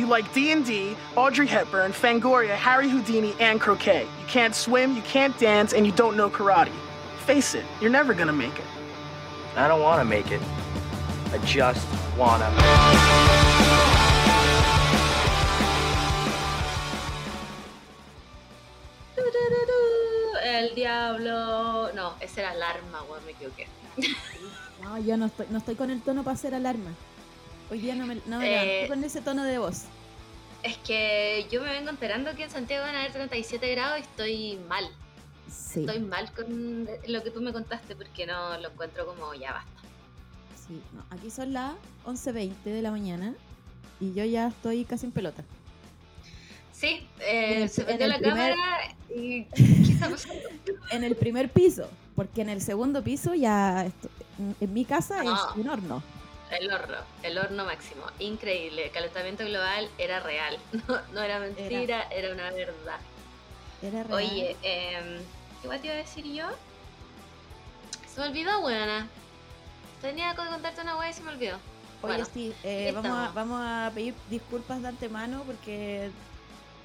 You like D&D, Audrey Hepburn, Fangoria, Harry Houdini, and croquet. You can't swim, you can't dance, and you don't know karate. Face it, you're never gonna make it. I don't want to make it. I just wanna. Tururú, El diablo. No, esa era alarma, weón, me equivoqué. No, yo no estoy, no estoy con el tono para hacer alarma. Hoy día no me, no me Eh, levanto con ese tono de voz. Es que yo me vengo enterando que en Santiago van a haber 37 grados y estoy mal. Sí, Estoy mal con lo que tú me contaste porque no lo encuentro como ya basta. sí. no, aquí son las 11.20 de la mañana y yo ya estoy casi en pelota. Sí, eh, el- se el la primer- cámara y ¿qué está pasando? En el primer piso, porque en el segundo piso ya, esto- en, en mi casa No. es un horno. El horno, el horno máximo, increíble. El calentamiento global era real, no, no era mentira, era, una verdad. Era real. Oye, eh, ¿qué guay te iba a decir yo? Se me olvidó, buena. Tenía que contarte una weá y se me olvidó. Oye, bueno, sí, eh, vamos, a, vamos a pedir disculpas de antemano porque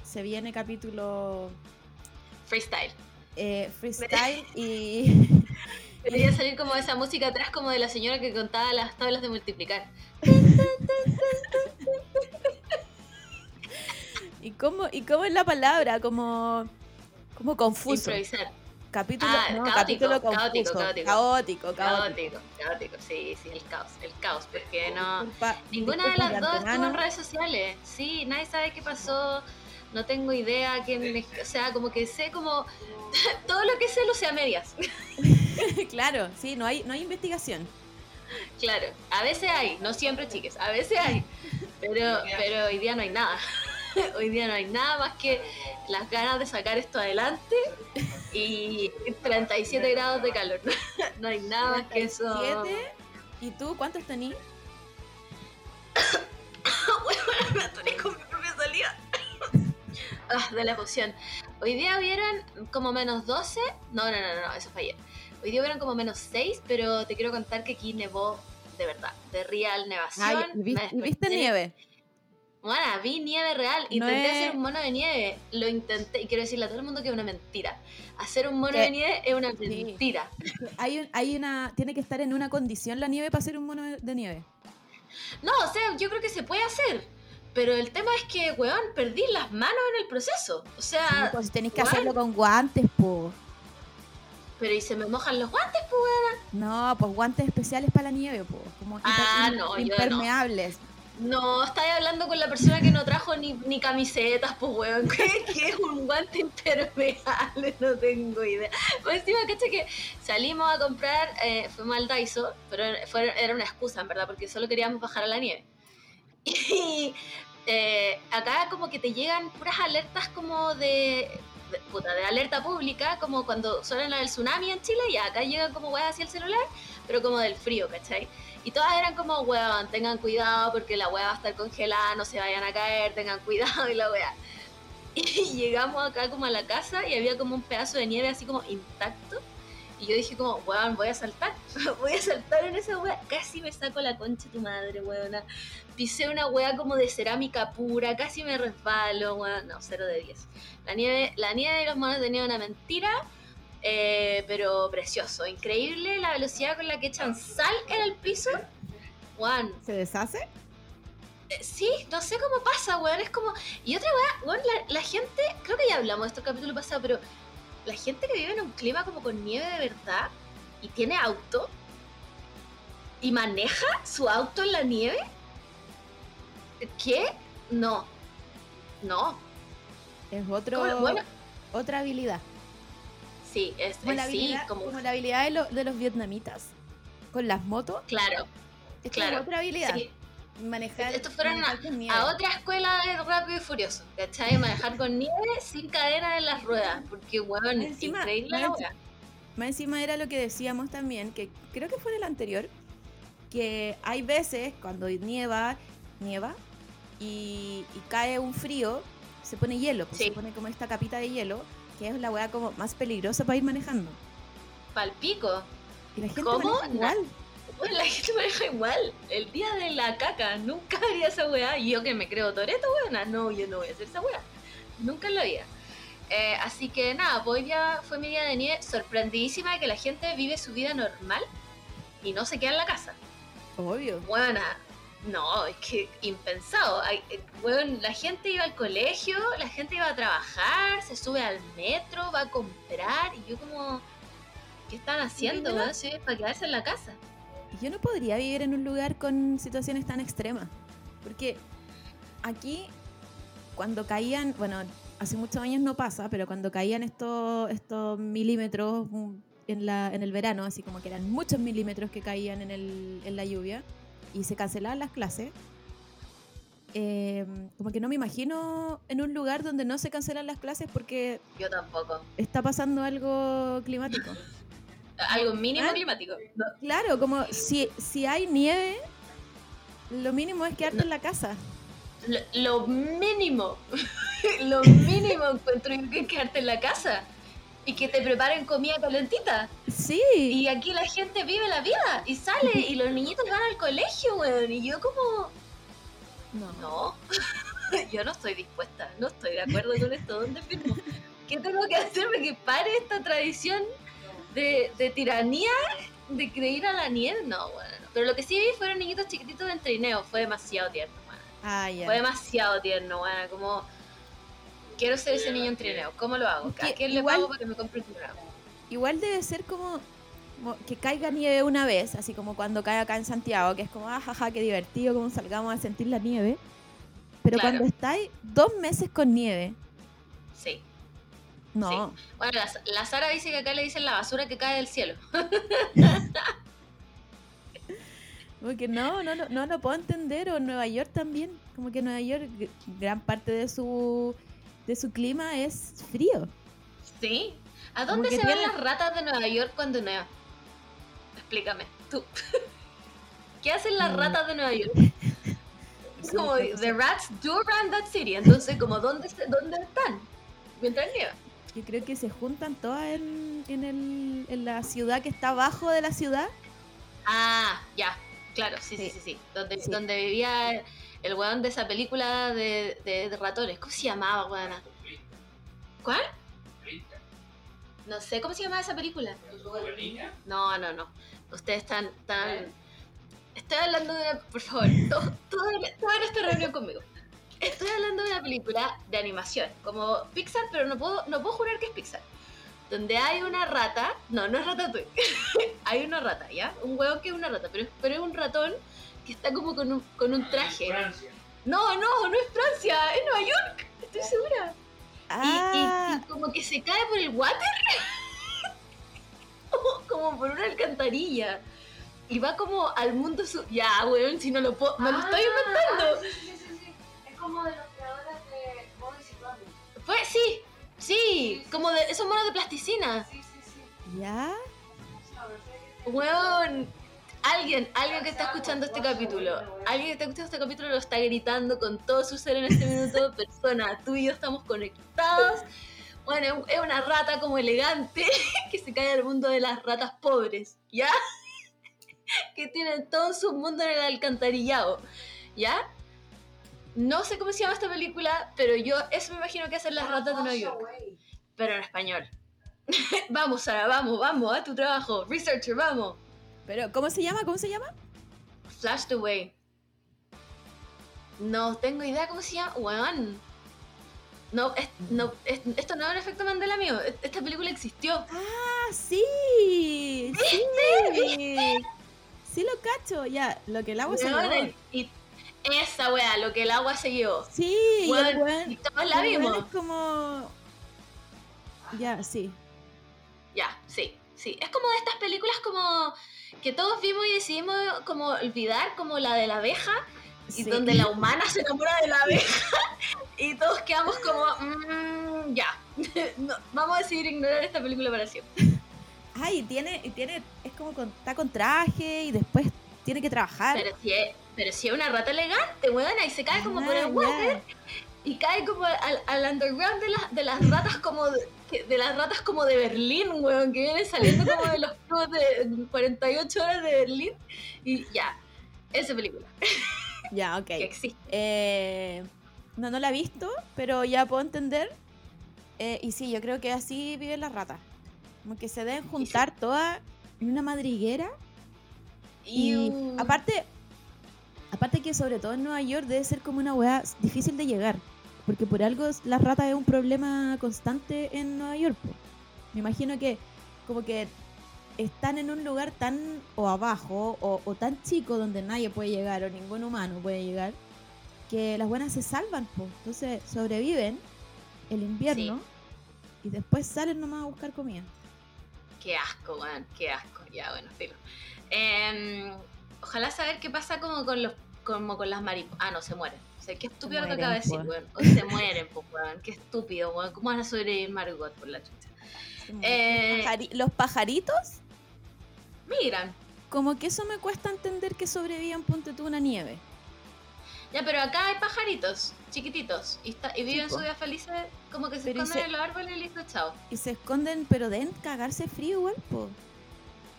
se viene capítulo Freestyle. eh, freestyle y Debería salir como esa música atrás, como de la señora que contaba las tablas de multiplicar. ¿Y cómo, ¿Y cómo es la palabra? Como, como confuso. Improvisar. Capítulo, Ah, no, caótico, capítulo confuso. caótico, caótico. Caótico, caótico. Caótico, sí, sí, el caos, el caos, porque no... Disculpa- Ninguna de las dos estuvo en redes sociales. Sí, nadie sabe qué pasó. No tengo idea quién. O sea, como que sé como. Todo lo que sé lo sé a medias. claro, sí, no hay, no hay investigación. Claro, a veces hay, no siempre, chiques, a veces hay. Pero, pero hoy día no hay nada. Hoy día no hay nada más que las ganas de sacar esto adelante y 37 grados de calor. No hay nada más que eso. 37. ¿Y tú cuántos tenías? me atoré con mi propia salida. Ah, de la poción. Hoy día hubieron como menos 12. No, no, no, no, eso fue ayer. Hoy día hubieron como menos 6, pero te quiero contar que aquí nevó de verdad. De real nevación. Ay, ¿y vis- Me y viste nieve? Bueno, vi nieve real. No Intenté es- hacer un mono de nieve. Lo intenté. Y quiero decirle a todo el mundo que es una mentira. Hacer un mono ¿Qué? de nieve es una Sí. mentira. Hay, hay una, tiene que estar en una condición la nieve para hacer un mono de nieve. No, o sea, yo creo que se puede hacer. Pero el tema es que, weón, perdí las manos en el proceso. O sea, Sí, pues tenéis que hacerlo con guantes, po. pero ¿y se me mojan los guantes, pues, weón? No, pues guantes especiales para la nieve, po. Como Ah, no, yo no. impermeables. No, estáis hablando con la persona que no trajo ni, ni camisetas, pues, weón. ¿Qué, qué es un guante impermeable? No tengo idea. Pues encima, caché que salimos a comprar, eh, fuimos al Daiso, pero fue, era una excusa, en verdad, porque solo queríamos bajar a la nieve. Y eh, acá como que te llegan puras alertas como de, puta, de alerta pública, como cuando suena la del tsunami en Chile, y acá llegan como weas hacia el celular, pero como del frío, ¿cachai? Y todas eran como, weón, tengan cuidado porque la wea va a estar congelada, no se vayan a caer, tengan cuidado y la wea. Y llegamos acá como a la casa y había como un pedazo de nieve así como intacto. Y yo dije como, weón, voy a saltar, voy a saltar en esa wea. Casi me saco la concha de tu madre, weona. Pisé una wea como de cerámica pura, casi me resbalo, weón. No, 0 de 10. La nieve, la nieve de los monos de nieve una mentira, eh, pero precioso, increíble la velocidad con la que echan sal en el piso. Weón, ¿Se deshace? eh, Sí, no sé cómo pasa, weón. Es como. Y otra weá, weón, la, la gente. Creo que ya hablamos de esto el capítulo pasado, pero la gente que vive en un clima como con nieve de verdad y tiene auto y maneja su auto en la nieve. ¿Qué? No. No. Es otro, ¿Cómo- bueno, otra habilidad. sí, es, Como la sí, habilidad, como. como la habilidad de, lo- de los vietnamitas. Con las motos. Claro. Es Claro, otra habilidad. Sí. Manejar, Estos fueron. A otra escuela de rápido y furioso, ¿cachai? Manejar con nieve sin cadena en las ruedas. Porque, weón, Encima, increíble más la. Más encima era lo que decíamos también, que creo que fue en el anterior, que hay veces cuando nieva, nieva y, y cae un frío, se pone hielo, pues Sí. se pone como esta capita de hielo, que es la weá como más peligrosa para ir manejando. Palpico. Y la gente ¿Cómo? igual. Bueno, la gente maneja igual. el día de la caca. Nunca haría esa weá. Y yo que me creo Toreto, weona. No, yo no voy a hacer esa weá. Nunca en la vida. Eh, así que nada, pues hoy día fue mi día de nieve. Sorprendidísima de que la gente vive su vida normal y no se queda en la casa. Obvio. Buena. No, es que impensado. Hay, eh, weón, la gente iba al colegio, la gente iba a trabajar, se sube al metro, va a comprar. Y yo como... ¿Qué están haciendo? Sí, para quedarse en la casa. Yo no podría vivir en un lugar con situaciones tan extremas. Porque aquí, cuando caían, bueno, hace muchos años no pasa, pero cuando caían estos, estos milímetros mm, en, la, en el verano, así como que eran muchos milímetros que caían en, el, en la lluvia y se cancelaban las clases, eh, como que no me imagino en un lugar donde no se cancelan las clases porque Yo tampoco. está pasando algo climático. Algo mínimo Ah. climático. No, Claro, como si, si hay nieve, lo mínimo es quedarte en la casa. Lo, lo mínimo, lo mínimo encuentro que es quedarte en la casa y que te preparen comida calentita. Sí, Y aquí la gente vive la vida y sale y los niñitos van al colegio, weón. Y yo como, no. no, yo no estoy dispuesta, no estoy de acuerdo con esto. ¿Dónde firmo? ¿Qué tengo que hacer para que pare esta tradición de, de tiranía de creer a la nieve? No, bueno, no. Pero lo que sí vi fueron niñitos chiquititos en trineo, fue demasiado tierno, weón. Ah. Fue demasiado tierno, bueno, como quiero ser ese niño en trineo. ¿Cómo lo hago? ¿A quién le igual- pago para que me compre un trineo? Igual debe ser como, como que caiga nieve una vez, así como cuando cae acá en Santiago, que es como, ah, jaja, qué divertido, como salgamos a sentir la nieve. Pero Claro. cuando estáis dos meses con nieve, Sí. No. Bueno, la, la Sara dice que acá le dicen la basura que cae del cielo. Porque no, no, no, no lo puedo entender. O Nueva York también. Como que Nueva York, gran parte de su, de su clima es frío. ¿Sí? ¿A dónde se van tiene- las ratas de Nueva York cuando neva? Explícame, tú. ¿Qué hacen las Mm. ratas de Nueva York? Es como, the rats do run that city. Entonces, como, ¿dónde, dónde están? Mientras nieva. Yo creo que se juntan todas en, en, el, en la ciudad que está abajo de la ciudad. Ah, ya, claro, sí, sí, Sí. sí, sí. Donde, Sí. donde vivía el, el weón de esa película de, de- de ratones. ¿Cómo se llamaba, weona? ¿Cuál? No sé, ¿cómo se llamaba esa película? No, no, no. Ustedes están tan... Estoy hablando de una... Por favor, todo, todo, todo en esta reunión conmigo. Estoy hablando de una película de animación, como Pixar, pero no puedo, no puedo jurar que es Pixar. Donde hay una rata... No, no es Ratatouille. hay una rata, ¿ya? Un hueón que es una rata, pero, es- pero es un ratón que está como con un, con un traje. No, no, no es Francia, es Nueva York, estoy segura. Y- y- Ah, Y, como que se cae por el water. como, por una alcantarilla. Y va como al mundo su... Ya, weón, si no lo puedo... Me lo estoy inventando. Ah, sí, sí, como de los creadores de Boris y Bobby. Pues sí, sí. Como de esos monos de plasticina. Sí, sí, sí. ¿ya? Weón. Alguien, alguien que está escuchando este capítulo, alguien que está escuchando este capítulo lo está gritando con todo su ser en este minuto. Persona, tú y yo estamos conectados. Bueno, es una rata como elegante que se cae al mundo de las ratas pobres, ¿ya? Que tienen todo su mundo en el alcantarillado, ¿ya? No sé cómo se llama esta película, pero yo eso me imagino que hacen las ratas de Nueva York, pero en español. vamos, Sara, vamos, vamos, a tu trabajo. Researcher, vamos. Pero, ¿cómo se llama? ¿Cómo se llama? Flashed Away. No tengo idea cómo se llama. Weón. No, es- no, es- esto no es un efecto Mandela mío. e- Esta película existió. Ah, sí. Sí. Sí lo cacho. Ya, lo que el agua se esa weá, lo que el agua se llevó. Sí, y el Weón, y todos la el vimos. es como... Ya, sí. Ya, sí, sí. Es como de estas películas como que todos vimos y decidimos como olvidar, como la de la abeja, y donde la humana se enamora de la abeja, y todos quedamos como, "Mm, ya, No, vamos a decidir ignorar esta película para siempre. Ay, tiene, tiene, es como con, está con traje y después tiene que trabajar. Pero si es, pero si es una rata elegante, weona, y se cae como por Ah, el water, y cae como al, al underground de las, de las ratas como de, de las ratas como de Berlín, weón, que vienen saliendo como de los clubes de 48 horas de Berlín, y ya. Esa película Ya, ok. que existe. Eh, no, no la he visto, pero ya puedo entender. Eh, y sí, yo creo que así viven las ratas. Como que se deben juntar todas en una madriguera. Y Iu. aparte, aparte que sobre todo en Nueva York debe ser como una weá difícil de llegar. Porque por algo las ratas es un problema constante en Nueva York. po. Me imagino que como que están en un lugar tan o abajo o, o tan chico donde nadie puede llegar o ningún humano puede llegar que las buenas se salvan. po. Entonces sobreviven el invierno y después salen nomás a buscar comida. Qué asco, weón, qué asco. Ya, bueno, filo. Em, ojalá saber qué pasa como con los como con las mariposas. Ah, no, se mueren. O sea, qué estúpido lo que acabo de decir, mueren, weón. O se mueren, pues, weón. Qué estúpido, weón. ¿Cómo van a sobrevivir Margot por la chucha? Eh, Los pajari- los pajaritos Miran. Como que eso me cuesta entender que sobrevivan, ponte tú una nieve. Ya, pero acá hay pajaritos chiquititos y, está- y viven su vida felices como que se Pero esconden se- en los árboles y listo, chao. Y se esconden, pero deben cagarse frío igual, po.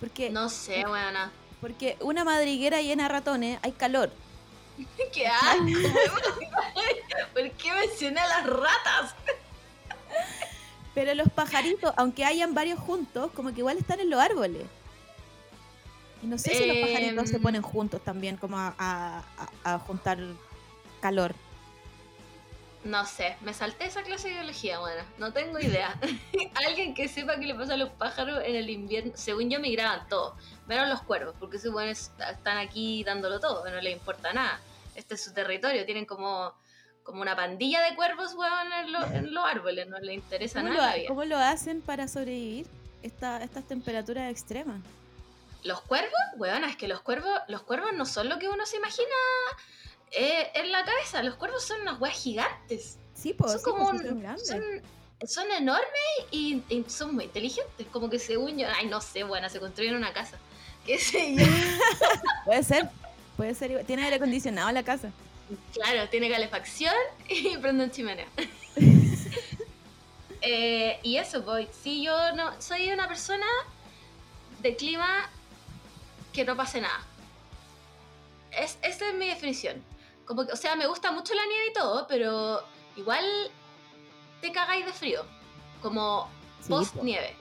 Porque, No sé, weona. porque una madriguera llena de ratones, hay calor. ¡Qué asco! ¿Por qué mencioné a las ratas? Pero los pajaritos, aunque hayan varios juntos, como que igual están en los árboles. Y no sé si los pajaritos se Em. ponen juntos también, como a, a- a- a juntar calor. No sé, me salté esa clase de biología, bueno, no tengo idea. Alguien que sepa qué le pasa a los pájaros en el invierno, según yo migraban todos, menos los cuervos, porque esos buenos están aquí dándolo todo, no les importa nada. Este es su territorio, tienen como, como una pandilla de cuervos, weón, en, lo- en los árboles, no les interesa ¿Cómo nada. lo, cómo lo hacen para sobrevivir esta, estas temperaturas extremas? Los cuervos, weón, es que los cuervos, los cuervos no son lo que uno se imagina eh, en la cabeza, los cuervos son unas weas gigantes. Sí, pues, son sí, como pues, un- son grandes. son, son enormes y, y son muy inteligentes. Como que según yo, ay, no sé, bueno, se construyen una casa. ¿Qué sé yo? Puede ser, puede ser. Tiene aire acondicionado la casa. claro, tiene calefacción y prenden chimenea. Eh, y eso, voy. Si yo no soy una persona de clima que no pase nada. Es, esa es mi definición. Como que, o sea, me gusta mucho la nieve y todo, pero igual te cagáis de frío. Como Sí, post po. nieve.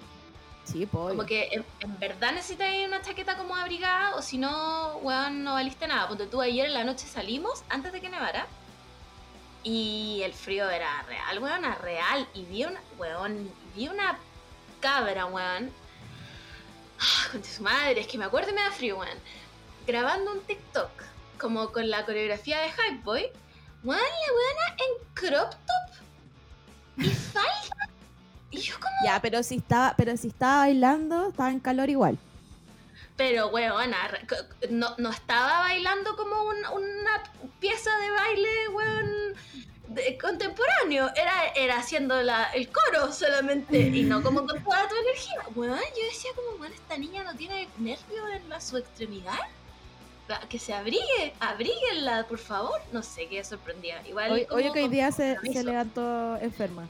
Sí, pues. Como que en, en verdad necesitas una chaqueta como abrigada o si no, weón, no valiste nada. Porque tú ayer en la noche salimos antes de que nevara y el frío era real, weón, real. Y vi una, weón, vi una cabra, weón. Ah, con su madre, es que me acuerdo y me da frío, weón. Grabando un TikTok, como con la coreografía de Hype Boy. Weón, la weona en crop top y falda. Y yo como Ya, pero si estaba, pero si estaba bailando, estaba en calor igual. Pero, weona, no, no estaba bailando como un- una pieza de baile, weón, de- contemporáneo. Era, era haciendo la, el coro solamente y no como con toda tu energía. Weón, yo decía como, weón, esta niña no tiene nervio en la, su extremidad. La- Que se abrigue, abríguenla, por favor. No sé, qué sorprendida. Igual Hoy, como hoy que hoy día se, se levantó enferma.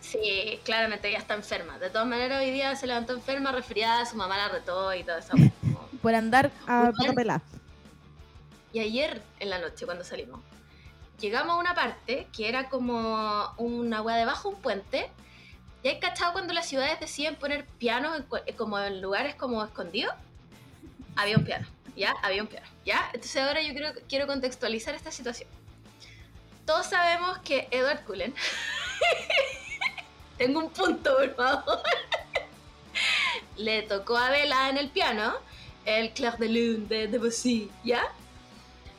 Sí, claramente ella está enferma. De todas maneras, hoy día se levantó enferma, resfriada, su mamá la retó y todo eso. como- Por andar a Igual- pata pelá. Y ayer en la noche, cuando salimos, llegamos a una parte que era como una agua debajo de un puente. ¿Y hay cachado cuando las ciudades deciden poner pianos en como en lugares como escondidos? Había un piano, ¿ya? Había un piano, ¿ya? Entonces ahora yo creo, quiero contextualizar esta situación. Todos sabemos que Edward Cullen... Tengo un punto, por favor. Le tocó a Bella en el piano el Clair de Lune de Debussy, ¿ya?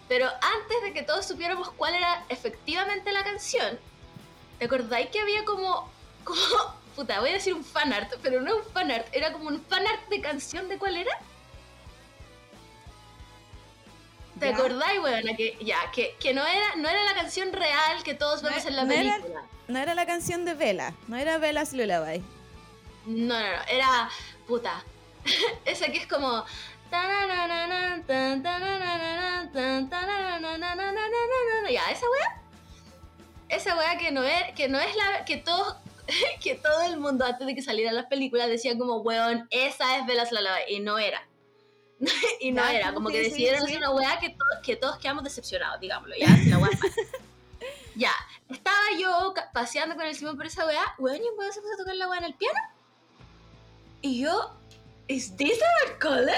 Pero antes de que todos supiéramos cuál era efectivamente la canción, ¿te acordáis que había como, como, puta, voy a decir un fanart, pero no un fanart, era como un fanart de canción de cuál era? ¿Te acordáis, weona? Que, ya, que, que no, era, no era la canción real que todos No vemos e- en la no era- película. No era la canción de Vela, no era Vela's Lullaby. No, no, no, era puta. Esa que es como. Ya, esa wea. Esa wea que no es, que no es la. que todos. que todo el mundo antes de que salieran las películas decía como, weón, esa es Velas Lullaby. Y no era. y no Ya, era, como que sí, decidieron sí. hacer una weá que, to- que todos quedamos decepcionados, digámoslo, ya, la weá. Ya, estaba yo paseando con el Simón por esa weá, weón, y un weón se puso a tocar la weá en el piano. Y yo, ¿is this our color?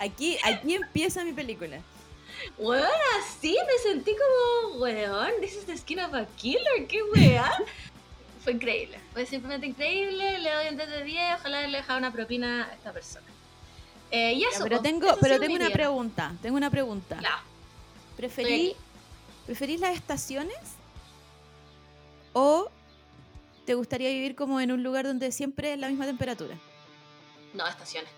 Aquí, aquí empieza mi película. Weón, así me sentí como, weón, this is the skin of a killer, qué weá. Fue increíble, fue simplemente increíble, le doy un 10 de 10, ojalá le dejara una propina a esta persona. Eh, y Ya, eso, pero pues, tengo, pero tengo una pregunta. Tengo una pregunta. Ya, ¿Preferí, estoy ¿Preferís las estaciones? ¿O te gustaría vivir como en un lugar donde siempre es la misma temperatura? No, estaciones.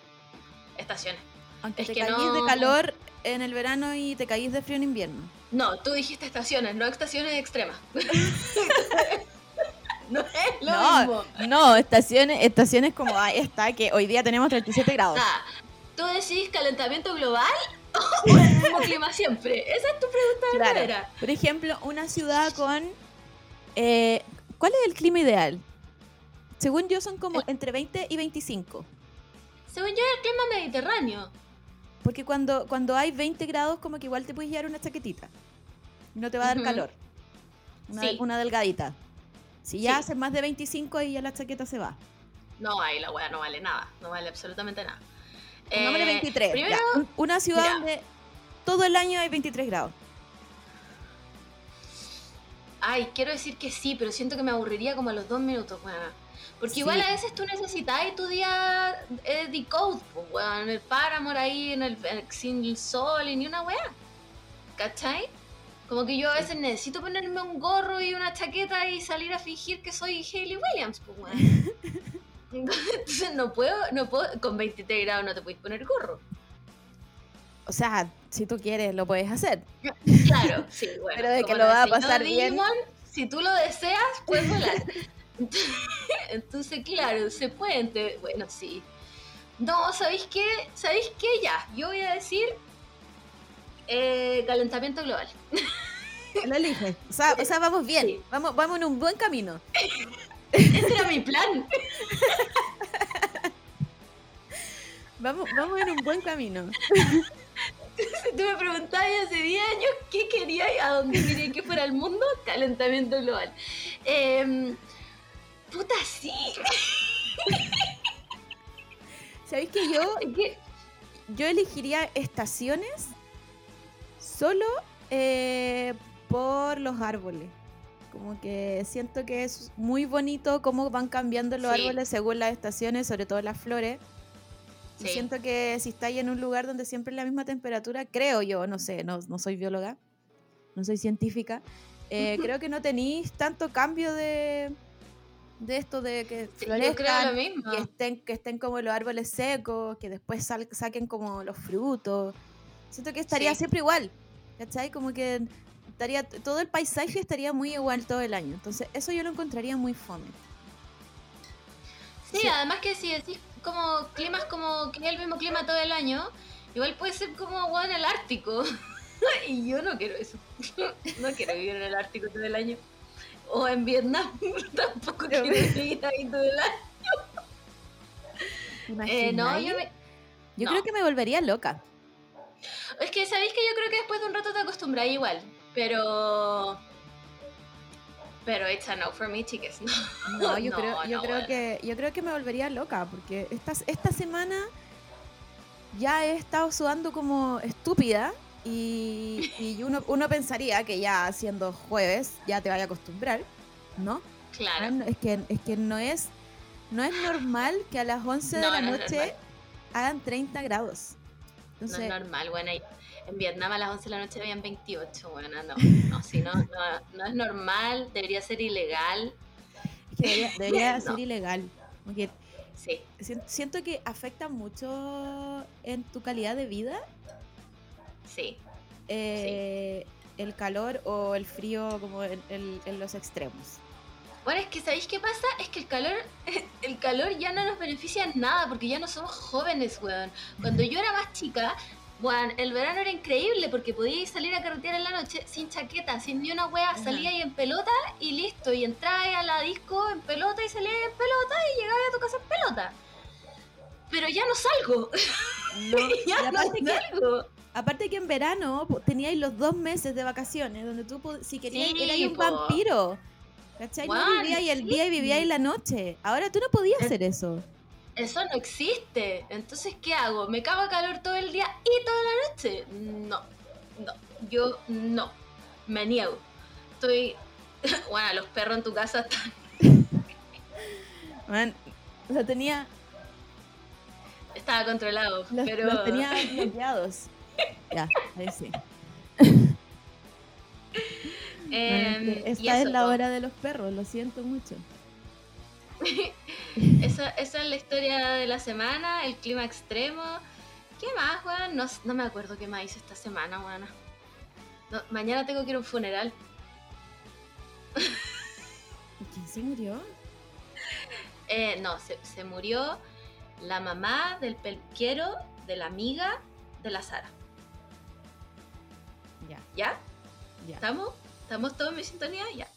Estaciones. Aunque Es te que caís no- de calor en el verano y te caís de frío en invierno. No, tú dijiste estaciones, no estaciones extremas. no es lo no, mismo. no, estaciones, estaciones como ahí está, que hoy día tenemos 37 grados. Ah, ¿Tú decís calentamiento global o el mismo clima siempre? Esa es tu pregunta Claro. verdadera. Por ejemplo, una ciudad con... eh, ¿Cuál es el clima ideal? Según yo son como entre 20 y 25. Según yo, el clima mediterráneo. Porque cuando, cuando hay 20 grados, como que igual te puedes llevar una chaquetita. No te va a dar calor. Una, Sí. una delgadita. Si ya Sí. haces más de 25, ahí ya la chaqueta se va. No, ahí la weá no vale nada. No vale absolutamente nada. Pongámosle Eh, 23. Primero, ya. Un- Una ciudad donde todo el año hay 23 grados. ay, quiero decir que sí, pero siento que me aburriría como a los dos minutos, weón. Porque Sí. igual a veces tú necesitas tu día eh, decode, pues, weón, en el páramo ahí, en el, en- sin el sol y ni una weá. ¿Cachai? Como que yo a veces necesito ponerme un gorro y una chaqueta y salir a fingir que soy Hayley Williams, pues. Entonces no puedo, no puedo, con 23 grados no te puedes poner gorro. O sea, si tú quieres, lo puedes hacer. Claro, sí, bueno. Pero de que lo va a pasar bien. Digimon, Si tú lo deseas, puedes volar. Entonces, claro, se puede. ente- Bueno, sí. No, ¿sabéis qué? ¿Sabéis qué? Ya, yo voy a decir eh, calentamiento global. Lo eliges. O sea, o sea, vamos bien. Sí. Vamos, vamos en un buen camino. Ese era mi plan. Vamos, vamos en un buen camino. Tú me preguntabas hace 10 años qué quería y a dónde quería que fuera el mundo, calentamiento global. Em, puta, sí. ¿Sabéis que yo, yo elegiría estaciones solo eh, por los árboles? Como que siento que es muy bonito cómo van cambiando los Sí. árboles según las estaciones, sobre todo las flores. Y Sí. siento que si estáis en un lugar donde siempre es la misma temperatura, creo yo, no sé, no, no soy bióloga, no soy científica, eh, creo que no tenéis tanto cambio de, de esto de que florezcan, lo mismo. que estén, que estén como los árboles secos, que después sal- saquen como los frutos. Siento que estaría Sí. siempre igual, ¿cachai? Como que estaría, todo el paisaje estaría muy igual todo el año. Entonces, eso yo lo encontraría muy fome. Sí, Sí. además que si decís como climas como que es el mismo clima todo el año, igual puede ser como bueno, el Ártico. y yo no quiero eso. no quiero vivir en el Ártico todo el año. O en Vietnam, tampoco quiero vivir ahí todo el año. Eh, no, yo me... Yo no. creo que me volvería loca. Es que sabéis que yo creo que después de un rato te acostumbras igual, pero... Pero it's a no for me, chicas. No, yo No, creo, yo no, creo bueno. que yo creo que me volvería loca porque esta, esta semana ya he estado sudando como estúpida y, y uno, uno pensaría que ya siendo jueves ya te vaya a acostumbrar, ¿no? Claro. No, Es que, es que no es no es normal que a las 11 de la noche hagan 30 grados. No es normal, bueno, en Vietnam a las 11 de la noche habían 28, bueno, no, no, sí, no, no, no es normal, debería ser ilegal, debería, debería No. ser ilegal. Porque sí, sien- siento que afecta mucho en tu calidad de vida sí, eh, el calor o el frío como en, en- en los extremos. Bueno, es que ¿sabéis qué pasa? Es que el calor, el calor ya no nos beneficia en nada porque ya no somos jóvenes, weón. Cuando yo era más chica, weón, el verano era increíble porque podíais salir a carretear en la noche sin chaqueta, sin ni una wea, Ajá. salíais en pelota y listo, y entrabais a la disco en pelota y salíais en pelota y llegabais a tu casa en pelota. pero ya no salgo. No, ya no aparte, que, salgo. aparte que en verano teníais los dos meses de vacaciones donde tú, si querías, Sí, eras un po. ¿Cachai? No vivíais el sí. día y vivíais la noche. Ahora tú no podías hacer eso. Eso no existe. Entonces, ¿qué hago? ¿Me cago a calor todo el día y toda la noche? No, no. Yo no. Me niego. Estoy. Bueno, los perros en tu casa están. Man, lo tenía, Estaba controlado. los, pero. los tenía bloqueados. Ya, ahí sí. Em, y esta es la hora de los perros, lo siento mucho. Esa, esa es la historia de la semana, el clima extremo. ¿Qué más, weón? No, no me acuerdo qué más hice esta semana, weón. No, mañana tengo que ir a un funeral. ¿Y quién se murió? Eh, no, se, se murió la mamá del pelquero de la amiga de la Sara. Ya, ¿Ya? ya. ¿Estamos? ¿Estamos todos en mi sintonía? Ya.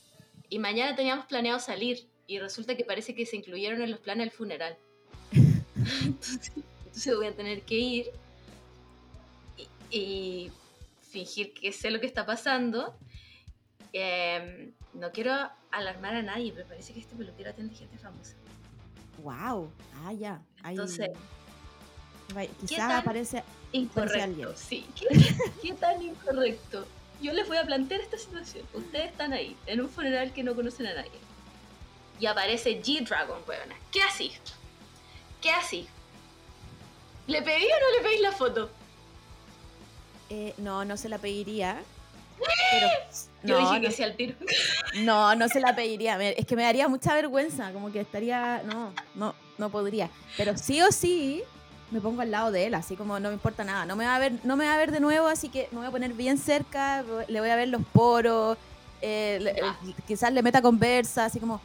Y mañana teníamos planeado salir y resulta que parece que se incluyeron en los planes del funeral. entonces, entonces voy a tener que ir y, y fingir que sé lo que está pasando. Em, no quiero alarmar a nadie, pero parece que este peluquero atiende gente famosa. Wow. Ah, ya. Ahí- Entonces, Vaya, ¿qué Quizás aparece. Incorrecto, alguien. sí. ¿Qué, qué tan incorrecto? Yo les voy a plantear esta situación. Ustedes están ahí, en un funeral que no conocen a nadie. Y aparece G-Dragon, weona. ¿Qué así? ¿Qué así? ¿Le pedí o no le pedís la foto? eh, no, no se la pediría. Pero. Yo no, dije que no, sí al tiro. no, no se la pediría. Es que me daría mucha vergüenza. Como que estaría. No, no, no podría. Pero sí o sí. Me pongo al lado de él, así como no me importa nada. No me va a ver, no me va a ver de nuevo, así que me voy a poner bien cerca, le voy a ver los poros, eh, le- eh, quizás le meta conversa, así como,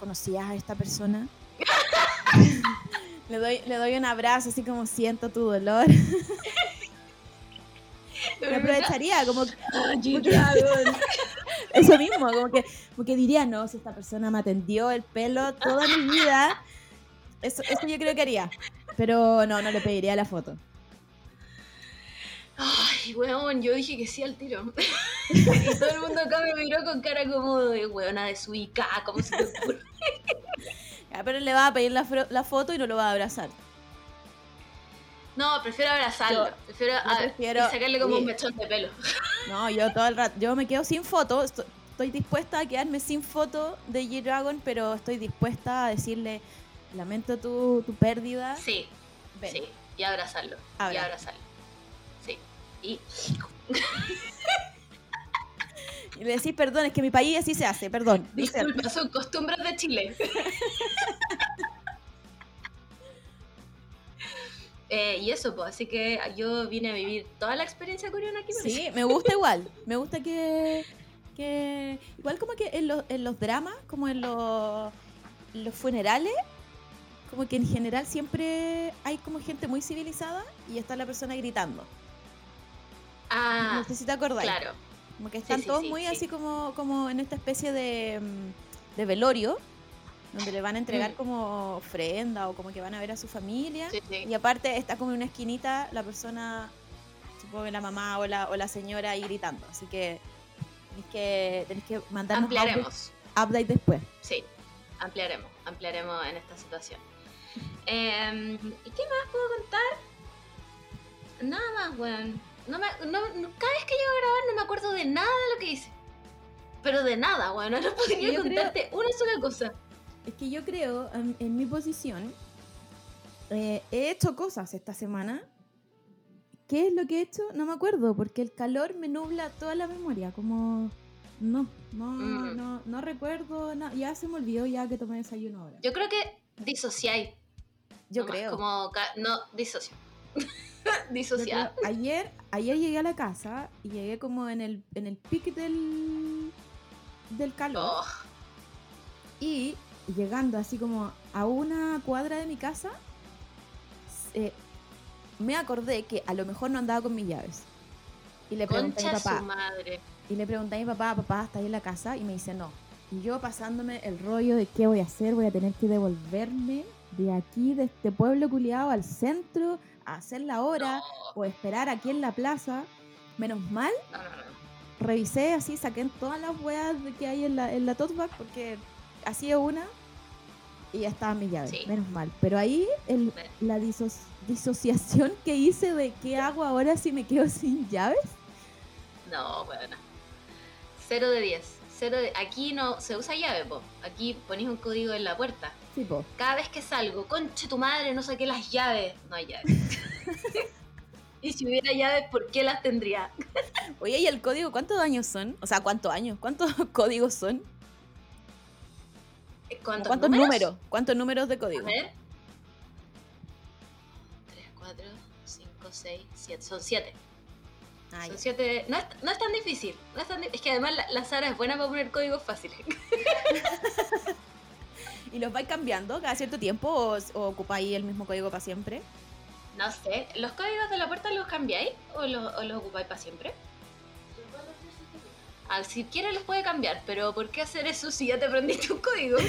¿conocías a esta persona? le, doy, le doy un abrazo, así como siento tu dolor. me aprovecharía, como G-Dragon. eso mismo, como que, como que diría, no, si esta persona me atendió el pelo toda mi vida, eso, eso yo creo que haría. Pero no, no le pediría la foto. Ay, weón, yo dije que sí al tiro. y todo el mundo acá me miró con cara como de weona desubicada, como si te ocurre. Ya, pero le va a pedir la, la foto y no lo va a abrazar. No, prefiero abrazarlo. Yo- prefiero, yo a- prefiero- y sacarle como un mechón de pelo. No, yo todo el rato, yo me quedo sin foto, esto- estoy dispuesta a quedarme sin foto de G-Dragon, pero estoy dispuesta a decirle, lamento tu, tu pérdida. Sí, Ven. sí. Y abrazarlo. Y abrazarlo. Sí. Y Y le decís, perdón, es que mi país así se hace, perdón. no sé". disculpa, son costumbres de Chile. Eh, y eso, pues, así que yo vine a vivir toda la experiencia coreana aquí. parece. Sí, me gusta igual. Me gusta que. que igual como que en los, en los dramas, como en los, en los funerales, como que en general siempre hay como gente muy civilizada y está la persona gritando. Ah, no sé si te acordáis. claro. Como que están sí, todos sí, muy sí. así como, como en esta especie de, mm, de velorio, donde le van a entregar Mm. como ofrenda o como que van a ver a su familia. Sí, sí. Y aparte está como en una esquinita la persona, supongo que la mamá o la, o la señora ahí gritando. Así que tenéis que, tenéis que mandarnos update, Ampliaremos. update después. Sí, ampliaremos. Ampliaremos en esta situación. Em, ¿Y qué más puedo contar? Nada más, weón. No me, no, no- cada vez que llego a grabar no me acuerdo de nada de lo que hice. Pero de nada, weón. No podría Yo creo- contarte una sola cosa. Es que yo creo, en, en mi posición, eh, he hecho cosas esta semana. ¿Qué es lo que he hecho? No me acuerdo, porque el calor me nubla toda la memoria. Como, no, no, Mm. no, no recuerdo. ya se me olvidó ya que tomé desayuno ahora. Yo creo que disociáis. Yo nomás, creo. Como, no, disocio. Creo- Ayer, ayer llegué a la casa y llegué como en el, en el pic del, del calor. Oh, Y llegando así como a una cuadra de mi casa, eh, me acordé que a lo mejor no andaba con mis llaves. Y le pregunté a mi su papá. madre. Y le pregunté a mi papá, papá, ¿está ahí en la casa? Y me dice, no. Y yo pasándome el rollo de qué voy a hacer, voy a tener que devolverme de aquí, de este pueblo culiado al centro, a hacer la hora No, o esperar aquí en la plaza. Menos mal, no, no, no. revisé así, saqué todas las weas que hay en la, en la tote bag porque hacía una y ya estaban mis llaves. Sí. Menos mal. Pero ahí el, la diso- disociación que hice de qué hago ahora si me quedo sin llaves. No, bueno. 0 de 10. Cero de... Aquí no se usa llave, po. Aquí ponís un código en la puerta. Sí, po. Cada vez que salgo, conche tu madre, no saqué las llaves. No hay llaves. y si hubiera llaves, ¿por qué las tendría? Oye, ¿y el código cuántos años son? O sea, ¿cuántos años? ¿Cuántos códigos son? ¿Cuántos, ¿Cuántos números? números? ¿Cuántos números de A código? ver. 3, 4, 5, 6, 7. Son 7. Ah, Son ya. 7. No es, no es tan difícil. No es, tan di- es que además la, la Sara es buena para poner códigos fáciles. ¿Y los vais cambiando cada cierto tiempo o, o ocupáis el mismo código para siempre? No sé. ¿Los códigos de la puerta los cambiáis o los, o los ocupáis para siempre? Ah, si quiere los puede cambiar, pero ¿por qué hacer eso si ya te aprendiste un código?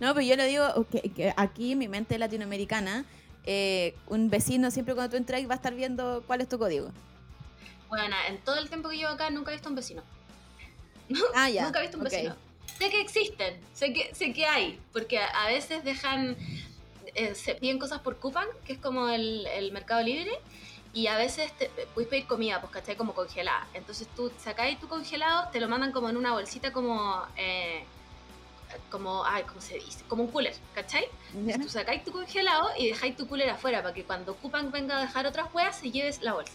No, pero yo le digo que, que aquí en mi mente latinoamericana, eh, un vecino siempre cuando tú entras va a estar viendo cuál es tu código. Bueno, en todo el tiempo que llevo acá nunca he visto un vecino. Ah, ya. Nunca he visto un vecino. Sé que existen, sé que, sé que hay, porque a, veces dejan, eh, se piden cosas por Coupang, que es como el, el mercado libre, y a veces te, puedes pedir comida, pues cachai, como congelada. Entonces tú sacáis tu congelado, te lo mandan como en una bolsita como, eh, como, ay, ¿cómo se dice? Como un cooler, ¿cachai? Entonces tú sacáis tu congelado y dejáis tu cooler afuera para que cuando Coupang venga a dejar otras hueas se lleves la bolsa.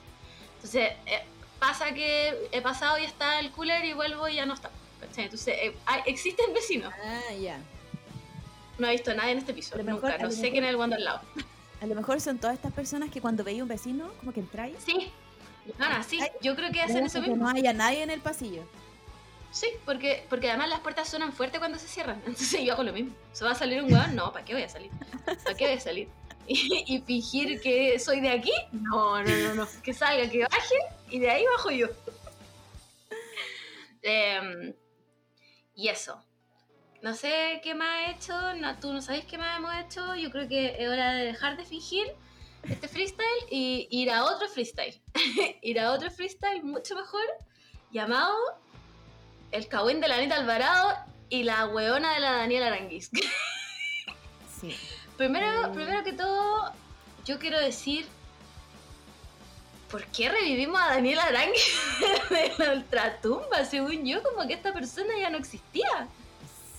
Entonces eh, pasa que he pasado y está el cooler y vuelvo y ya no está. Entonces eh, hay- existen vecinos. Ah, ya. No he visto a nadie en este piso. Mejor- Nunca. a No sé mejor- quién es el guando al lado. A lo mejor son todas estas personas que cuando veis un vecino, como que entráis. Sí. Ana, sí. Ay, Yo creo que hacen eso que mismo. no haya nadie en el pasillo. Sí, porque, porque además las puertas suenan fuerte cuando se cierran. Entonces yo hago lo mismo. ¿Se va a salir un hueón? No, ¿para qué voy a salir? ¿Para qué voy a salir? Y, fingir que soy de aquí? No, no, no, no. Que salga, que baje y de ahí bajo yo. Em, y eso. No sé qué más he hecho. No, Tú no sabes qué más hemos hecho. Yo creo que es hora de dejar de fingir este freestyle y ir a otro freestyle. ir a otro freestyle mucho mejor llamado El Cagüín de la Anita Alvarado y la hueona de la Daniela Aranguis. Sí. Primero, primero que todo, yo quiero decir, ¿por qué revivimos a Daniela Aranguis de la ultratumba? Según yo, como que esta persona ya no existía.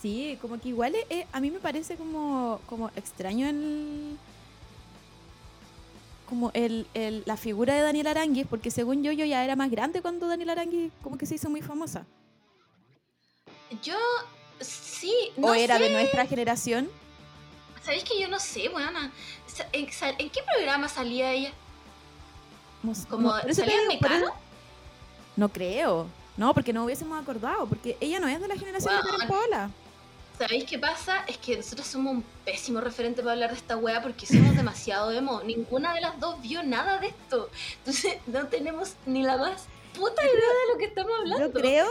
Sí, como que igual eh, a mí me parece como, como extraño el. Como el, el- la figura de Daniel Aranguis, porque según yo, yo ya era más grande cuando Daniel Aranguis como que se hizo muy famosa. Yo, sí, no o era sé. de nuestra generación. ¿Sabéis que yo no sé? Sa- ¿En, sa- ¿En qué programa salía ella? Como, no, ¿salía en eso- Mecano? No creo. No, porque no hubiésemos acordado, porque ella no es de la generación de Karen. Paola. ¿Sabéis qué pasa? Es que nosotros somos un pésimo referente para hablar de esta wea porque somos demasiado emo. Ninguna de las dos vio nada de esto. Entonces no tenemos ni la más puta idea de lo que estamos hablando. Yo creo,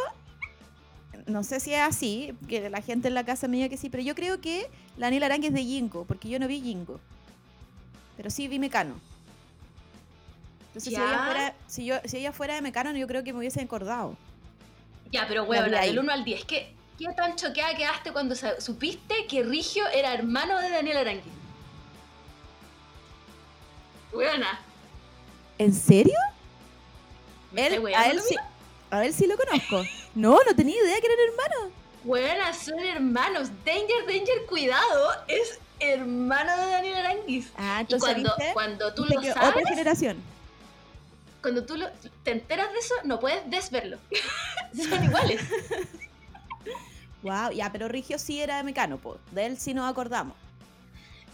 no sé si es así, que la gente en la casa me diga que sí, pero yo creo que la Daniela es de Jingo, porque yo no vi Jingo. Pero sí vi Mecano. Entonces, si ella, fuera, si, yo, si ella fuera de Mecano, yo creo que me hubiese acordado. Ya, pero vi ahí. del 1 al 10, ¿qué, ¿qué tan choqueada quedaste cuando supiste que Rigio era hermano de Daniel Arangui? Weona, ¿En serio? ¿me Él- estáis a, él sí? A él sí lo conozco. No, no tenía idea que eran hermanos. Weona, son hermanos. Danger, danger, cuidado. Es hermano de Daniel Aranguis. Ah, Y entonces cuando, ¿viste? cuando tú ¿Viste lo sabes, Otra generación. cuando tú lo- te enteras de eso, no puedes desverlo. Son iguales. Wow, ya, pero Rigio sí era de Mecano, po. de él sí nos acordamos.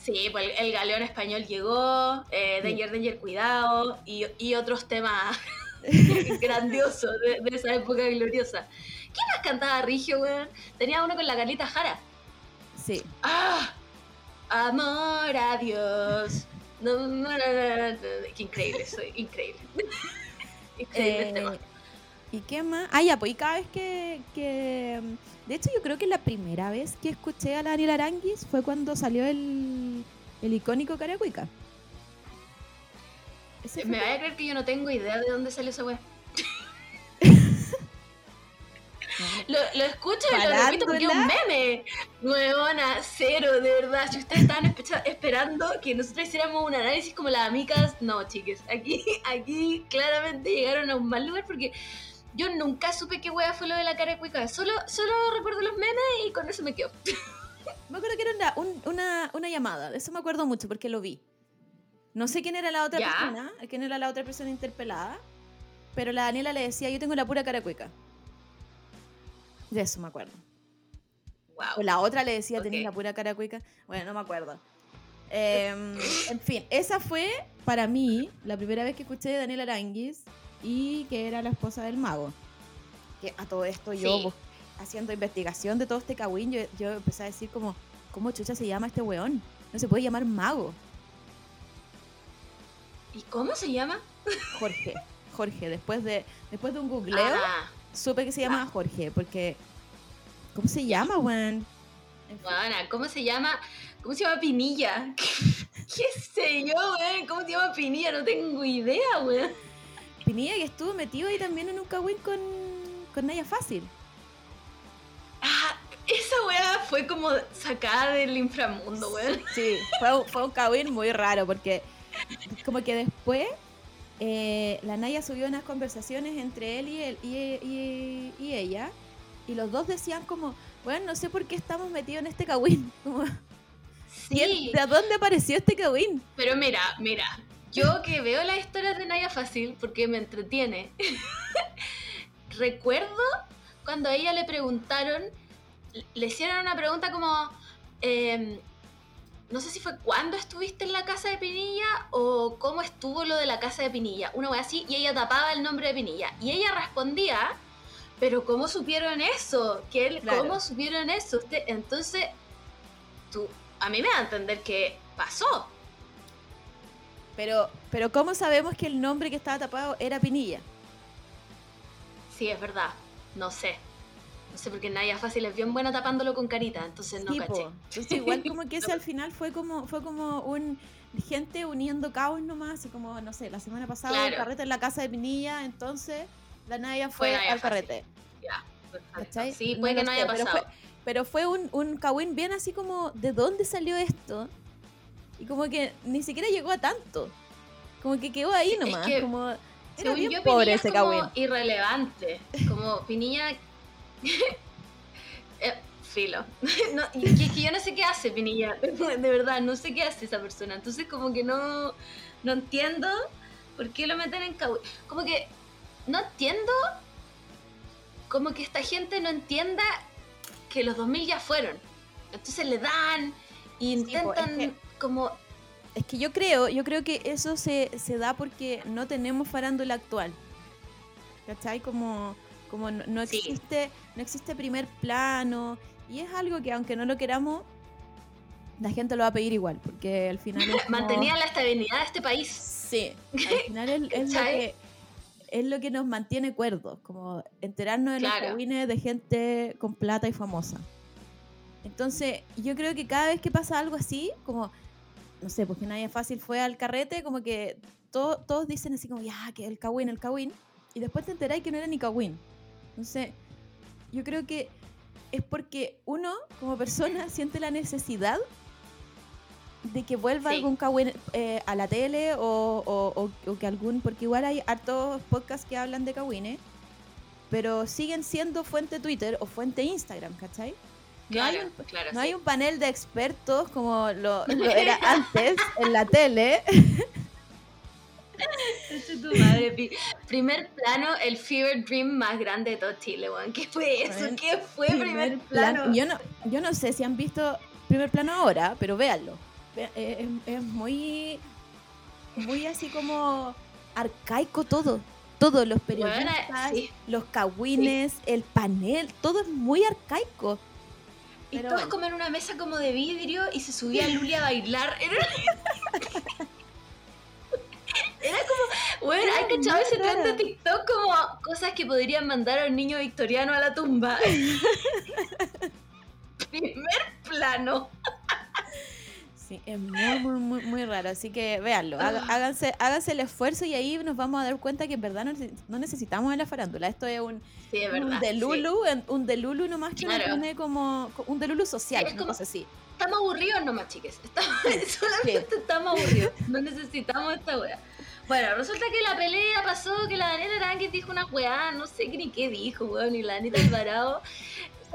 Sí, pues el, el galeón español llegó, eh, Sí. Danger, Danger, cuidado, y, y otros temas grandiosos de, de esa época gloriosa. ¿Qué más cantaba Rigio, weón? Tenía uno con la Carlita Jara. Sí. ¡Ah! Amor a Dios. No, no, no, no, no, no. Qué increíble, soy increíble. increíble Eh, tema. ¿Y qué más? Ah, ya, pues y cada vez que, que... De hecho, yo creo que la primera vez que escuché a la Daniela Aranguis fue cuando salió el, el icónico Caracuica. Ese fue Me vaya a creer que yo no tengo idea de dónde salió esa wea. Lo, lo escucho y lo repito porque es un meme. Nuevona, cero, de verdad. Si ustedes estaban espe- esperando que nosotros hiciéramos un análisis como las amigas, no, chiques. Aquí, aquí claramente llegaron a un mal lugar porque yo nunca supe qué wea fue lo de la cara cuica. Solo, solo recuerdo los memes y con eso me quedo. Me acuerdo que era una, un- una, una llamada, de eso me acuerdo mucho porque lo vi. No sé quién era la otra Ya. persona, quién era la otra persona interpelada, pero la Daniela le decía, yo tengo la pura cara cuica. De eso me acuerdo. Wow. O la otra le decía, tenés Ok. la pura cara cuica. Bueno, no me acuerdo. Em, en fin, esa fue para mí la primera vez que escuché de Daniela Aranguis y que era la esposa del mago. Que a todo esto yo Sí. haciendo investigación de todo este cagüín, yo, yo empecé a decir como, ¿cómo chucha se llama este weón? No se puede llamar mago. ¿Y cómo se llama? Jorge. Jorge, después de, después de un googleo, Ah, supe que se llama Jorge, porque... ¿Cómo se llama, weón? En fin. Bueno, ¿cómo se llama? ¿Cómo se llama Pinilla? ¿Qué sé yo, weón? ¿Cómo se llama Pinilla? No tengo idea, weón. Pinilla que estuvo metido ahí también en un cagüín con, con Naya Fácil. Ah, esa weá fue como sacada del inframundo, weón. Sí, fue, fue un cagüín muy raro porque como que después eh, la Naya subió unas conversaciones entre él y, él, y, y- y ella y los dos decían como, bueno, no sé por qué estamos metidos en este cagüín. Como, ¿quién- Sí, ¿De dónde apareció este cagüín? pero mira, mira. Yo que veo las historias de Naya Fácil porque me entretiene. Recuerdo cuando a ella le preguntaron, le hicieron una pregunta como, em, no sé si fue cuándo estuviste en la casa de Pinilla o cómo estuvo lo de la casa de Pinilla, una wea así, y ella tapaba el nombre de Pinilla. Y ella respondía, pero ¿cómo supieron eso? ¿Qué, Claro. ¿Cómo supieron eso? Usted, entonces, tú, a mí me da a entender que pasó. Pero, pero ¿cómo sabemos que el nombre que estaba tapado era Pinilla? Sí, es verdad. No sé. No sé, porque Naya Fácil es bien buena tapándolo con carita, entonces no Sí, caché. Entonces igual como que ese al final fue como fue como un gente uniendo cabos nomás y como no sé la semana pasada Claro. el carrete en la casa de Pinilla entonces la Naya fue, Fue Naya al Fácil. carrete Ya. ¿cachai? Sí, No puede que no haya pero pasado. fue, pero fue un, un cagüín bien así como de dónde salió esto y como que ni siquiera llegó a tanto como que quedó ahí Es nomás que, como era bien yo, pobre ese es cagüín irrelevante. Como Pinilla... Eh, filo. No, y que, que yo no sé qué hace Pinilla. De verdad, no sé qué hace esa persona. Entonces como que no, no entiendo por qué lo meten en cagüín. Como que no entiendo como que esta gente no entienda que los 2000 ya fueron. Entonces le dan, e Sí, po, es intentan que- como... Es que yo creo, yo creo que eso se, se da porque no tenemos farándula actual. ¿Cachai? Como, como no, no Sí. existe, no existe primer plano. Y es algo que aunque no lo queramos, la gente lo va a pedir igual. Porque al final es como- Mantenía la estabilidad de este país. Sí, al final es, es lo que es lo que nos mantiene cuerdos, como enterarnos de los cagüines de gente con plata y famosa. Entonces, yo creo que cada vez que pasa algo así, como, no sé, porque nadie fácil fue al carrete, como que to- todos dicen así como, ya, que el cagüín, el cagüín, y después te enteráis que no era ni cagüín. Entonces, yo creo que es porque uno, como persona, siente la necesidad de que vuelva Sí. algún cagüín eh, a la tele o, o- o- o que algún, porque igual hay hartos podcasts que hablan de cagüines, pero siguen siendo fuente Twitter o fuente Instagram, ¿cachai? No hay un- claro. No sí. hay un panel de expertos como lo, lo era antes en la tele. Tu madre, pi- Primer plano, el fever dream más grande de todo Chile, weón. ¿Qué fue eso? ¿Qué fue primer, plan- plano? Yo no, yo no sé si han visto primer plano ahora, pero véanlo. Eh, Es, es muy, muy así como arcaico todo. Todos los periodistas, sí. los cagüines, el panel, todo es muy arcaico. Y pero todos bueno. como en una mesa como de vidrio y se subía Luli a bailar. Era, como, bueno, hay cachado ese tren de. TikTok como cosas que podrían mandar a un niño victoriano a la tumba? Primer plano. Sí, es muy, muy, muy, muy raro. Así que véanlo, Ah. háganse, háganse el esfuerzo y ahí nos vamos a dar cuenta que en verdad no, neces- no necesitamos de la farándula. Esto es un, Sí, es un verdad. sí. delulu, en- un delulu nomás que Claro. nos pone como co- un delulu social, Es como-. Estamos aburridos nomás, chiques. Estamos, solamente estamos aburridos. No necesitamos esta wea. Bueno, resulta que la pelea pasó que la Daniela Aranguis dijo una weá, no sé ni qué dijo, weón, y la Anita Alvarado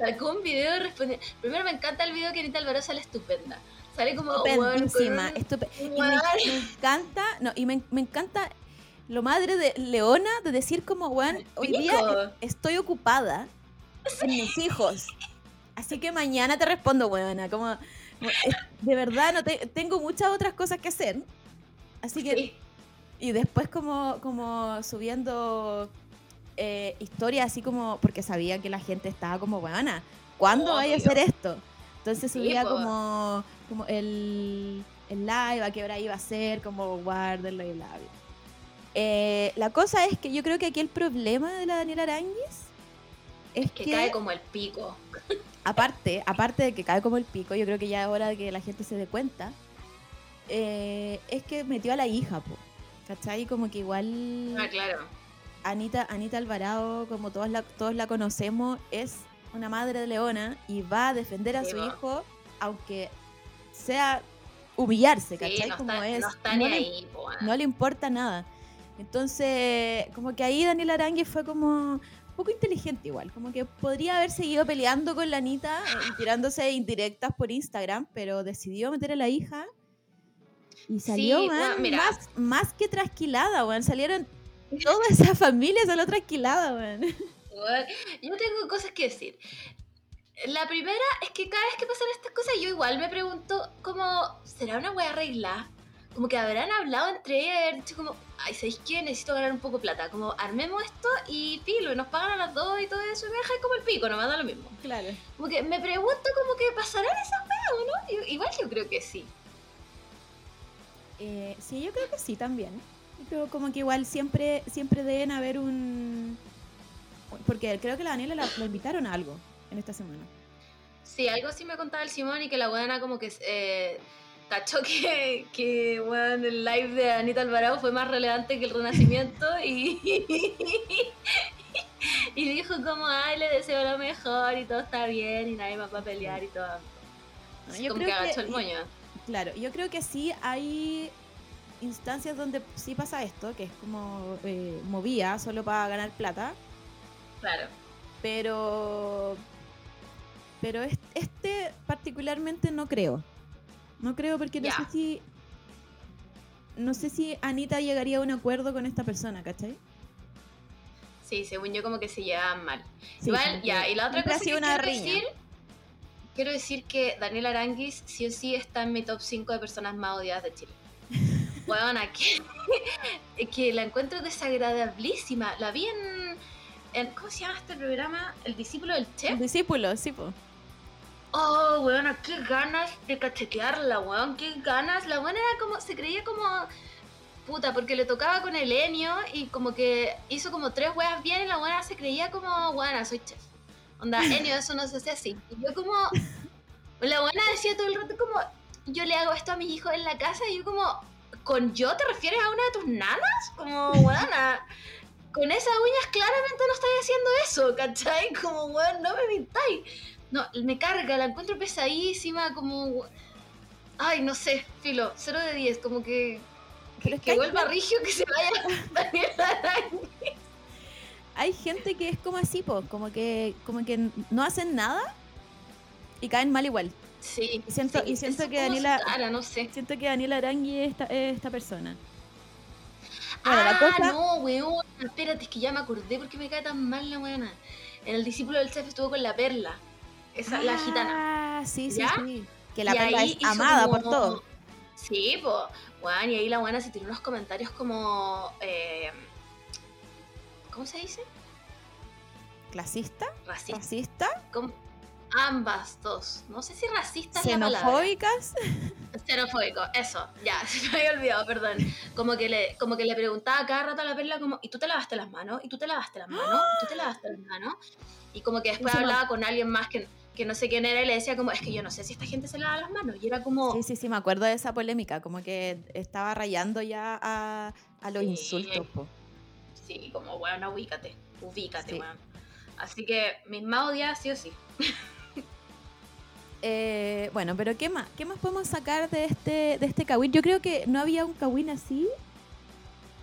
sacó un video respondiendo. Primero me encanta el video que Anita Alvarado sale estupenda. Sale como Estupendísima, un- estupe- y me, me encanta, no, y me, me encanta lo madre de Leona de decir como, weón, hoy día estoy ocupada en mis hijos. Así que mañana te respondo, weona. Como, de verdad, no te- tengo muchas otras cosas que hacer. Así que, Sí. y después como, como subiendo eh, historias así como, porque sabía que la gente estaba como, weona, ¿cuándo vaya a hacer esto? Entonces subía como el, el live, a qué hora iba a ser, como guárdenlo y bla, bla. Eh, la cosa es que yo creo que aquí el problema de la Daniela Aranguis es Que que, cae como el pico. aparte, aparte de que cae como el pico, yo creo que ya es hora de que la gente se dé cuenta, eh, es que metió a la hija, po. ¿Cachai? Como que igual Ah, claro. Anita, Anita Alvarado, como todos la, todos la conocemos, es una madre de leona y va a defender a Sí, su va. hijo, aunque sea humillarse, Sí, ¿cachai? no como está, es. no está ni no le- ahí, no le importa nada. Entonces, como que ahí Daniel Arangui fue como un poco inteligente igual, como que podría haber seguido peleando con la Anita y tirándose indirectas por Instagram, pero decidió meter a la hija y salió Sí, man, bueno, mira. más, más que trasquilada, weón. Salieron toda esa familia salió trasquilada, weón. Weón, Yo tengo cosas que decir. La primera es que cada vez que pasan estas cosas, yo igual me pregunto, como, ¿será una wea arreglada? Como que habrán hablado entre ellas y haber dicho como, ay, ¿sabéis qué? Necesito ganar un poco de plata. Como, armemos esto y filo, y nos pagan a las dos y todo eso, y me dejáis como el pico, no me da lo mismo. Claro. Como que me pregunto como que pasarán esas weas no. Igual yo creo que sí. Eh, sí, yo creo que sí también. Creo como que igual siempre, siempre deben haber un... Porque creo que la Daniela la, la invitaron a algo en esta semana. Sí, algo así me contaba el Simón y que la buena como que eh, cachó que, que el live de Anita Alvarado fue más relevante que el Renacimiento y, y dijo como, ay, le deseo lo mejor y todo está bien y nadie más va a pelear y todo. Así yo como que creo que- agachó el moño. Claro, yo creo que sí hay instancias donde sí pasa esto, que es como eh, movía solo para ganar plata, Claro. pero pero es- este particularmente no creo. No creo porque no sé si no sé si Anita llegaría a un acuerdo con esta persona, ¿cachai? Sí, según yo como que se llevaban mal. Sí, Igual, ya, y la otra cosa que una quiero riña. decir, quiero decir que Daniel Aranguis sí o sí está en mi top 5 de personas más odiadas de Chile. Huevona, que, que la encuentro desagradabilísima. La vi en, ¿Cómo se llama este programa? El discípulo del chef. discípulo, sí, po. Oh, weona, qué ganas de cachetearla, weón. Qué ganas. La buena era como, se creía como puta, porque le tocaba con el Enio y como que hizo como tres weas bien y la buena se creía como, buena, soy chef. Onda, Enio, eso no se hace así. Y yo como, la buena decía todo el rato como, yo le hago esto a mis hijos en la casa y yo como, ¿con yo te refieres a una de tus nanas? Como, buena. Con esas uñas claramente no estáis haciendo eso, ¿cachai? Como, weón, no me mintáis. No, me carga, la encuentro pesadísima, como... Ay, no sé, filo, 0 de 10, como que... Que, que que hay vuelva gente- Rigio, que se vaya Daniel Arangui. Hay gente que es como así, po, como que como que no hacen nada y caen mal igual. Sí, Y siento- sí, y siento que Daniela- cara, no sé. Siento que Daniela Arangui es esta, es esta persona. Bueno, la ah, cosa- no, weón, espérate, es que ya me acordé porque me cae tan mal la weona. En el discípulo del chef estuvo con la perla, esa, la gitana. Ah, sí, sí, ¿Ya? sí. Que la Y perla es amada como- por todo. Sí, pues, weón, y ahí la buena se tiró unos comentarios como... eh, ¿Cómo se dice? ¿Clasista? Racista. ¿Racista? como- ambas dos. No sé si racista es la palabra. Xenofóbicas. Xenofóbico, eso, ya, se me había olvidado, perdón. Como que le, como que le preguntaba cada rato a la perla como, ¿y tú te lavaste las manos? ¿Y tú te lavaste las manos? ¿Y tú te lavaste las manos? Y como que después hablaba con alguien más que, que no sé quién era y le decía como, es que yo no sé si esta gente se lava las manos. Y era como, Sí, sí, sí, me acuerdo de esa polémica, como que estaba rayando ya a, a los Sí. insultos. po. sí, como, weón, ubícate, ubícate, Sí. weón. Así que mis más odiadas sí o sí. Eh, bueno, pero ¿qué más? ¿Qué más podemos sacar de este, de este Kawin? Yo creo que no había un Kawin así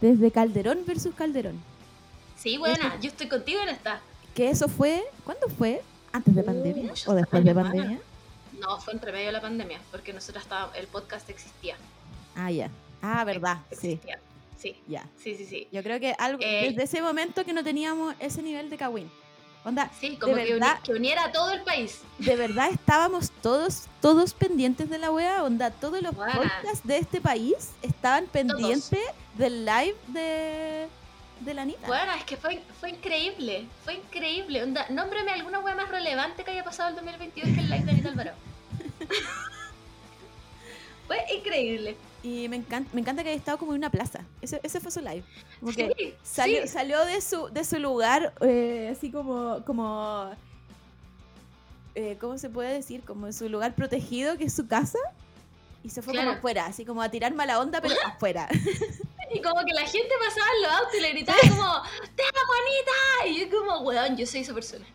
desde Calderón versus Calderón. Sí, buena, yo estoy contigo en esta. Que eso fue, ¿cuándo fue? ¿Antes de Uh, pandemia o después de pandemia? No, fue entre medio de la pandemia, porque nosotros estábamos, el podcast existía. Ah, ya. Ah, verdad, sí. Sí, ya. sí, sí, sí. Yo creo que algo Eh, desde ese momento que no teníamos ese nivel de Kawin. Onda, Sí, como que, uni- verdad- que uniera a todo el país. de verdad estábamos todos, todos pendientes de la wea, onda, todos los Buena. podcasts de este país estaban pendientes del live de, de la Anita. Bueno, es que fue, fue increíble, fue increíble. Onda, nómbrame alguna wea más relevante que haya pasado el 2022 que el live de Anita Alvarado. fue increíble. Y me encanta, me encanta que haya estado como en una plaza. Ese, ese fue su live. Como que salió, sí. salió de su, de su lugar, eh, así como, como eh, ¿cómo se puede decir? Como en su lugar protegido, que es su casa. Y se fue como Claro. afuera, así como a tirar mala onda, pero afuera. Y como que la gente pasaba en los autos y le gritaba como, ¡Te amo, Anita! Y yo como, weón, yo soy esa persona.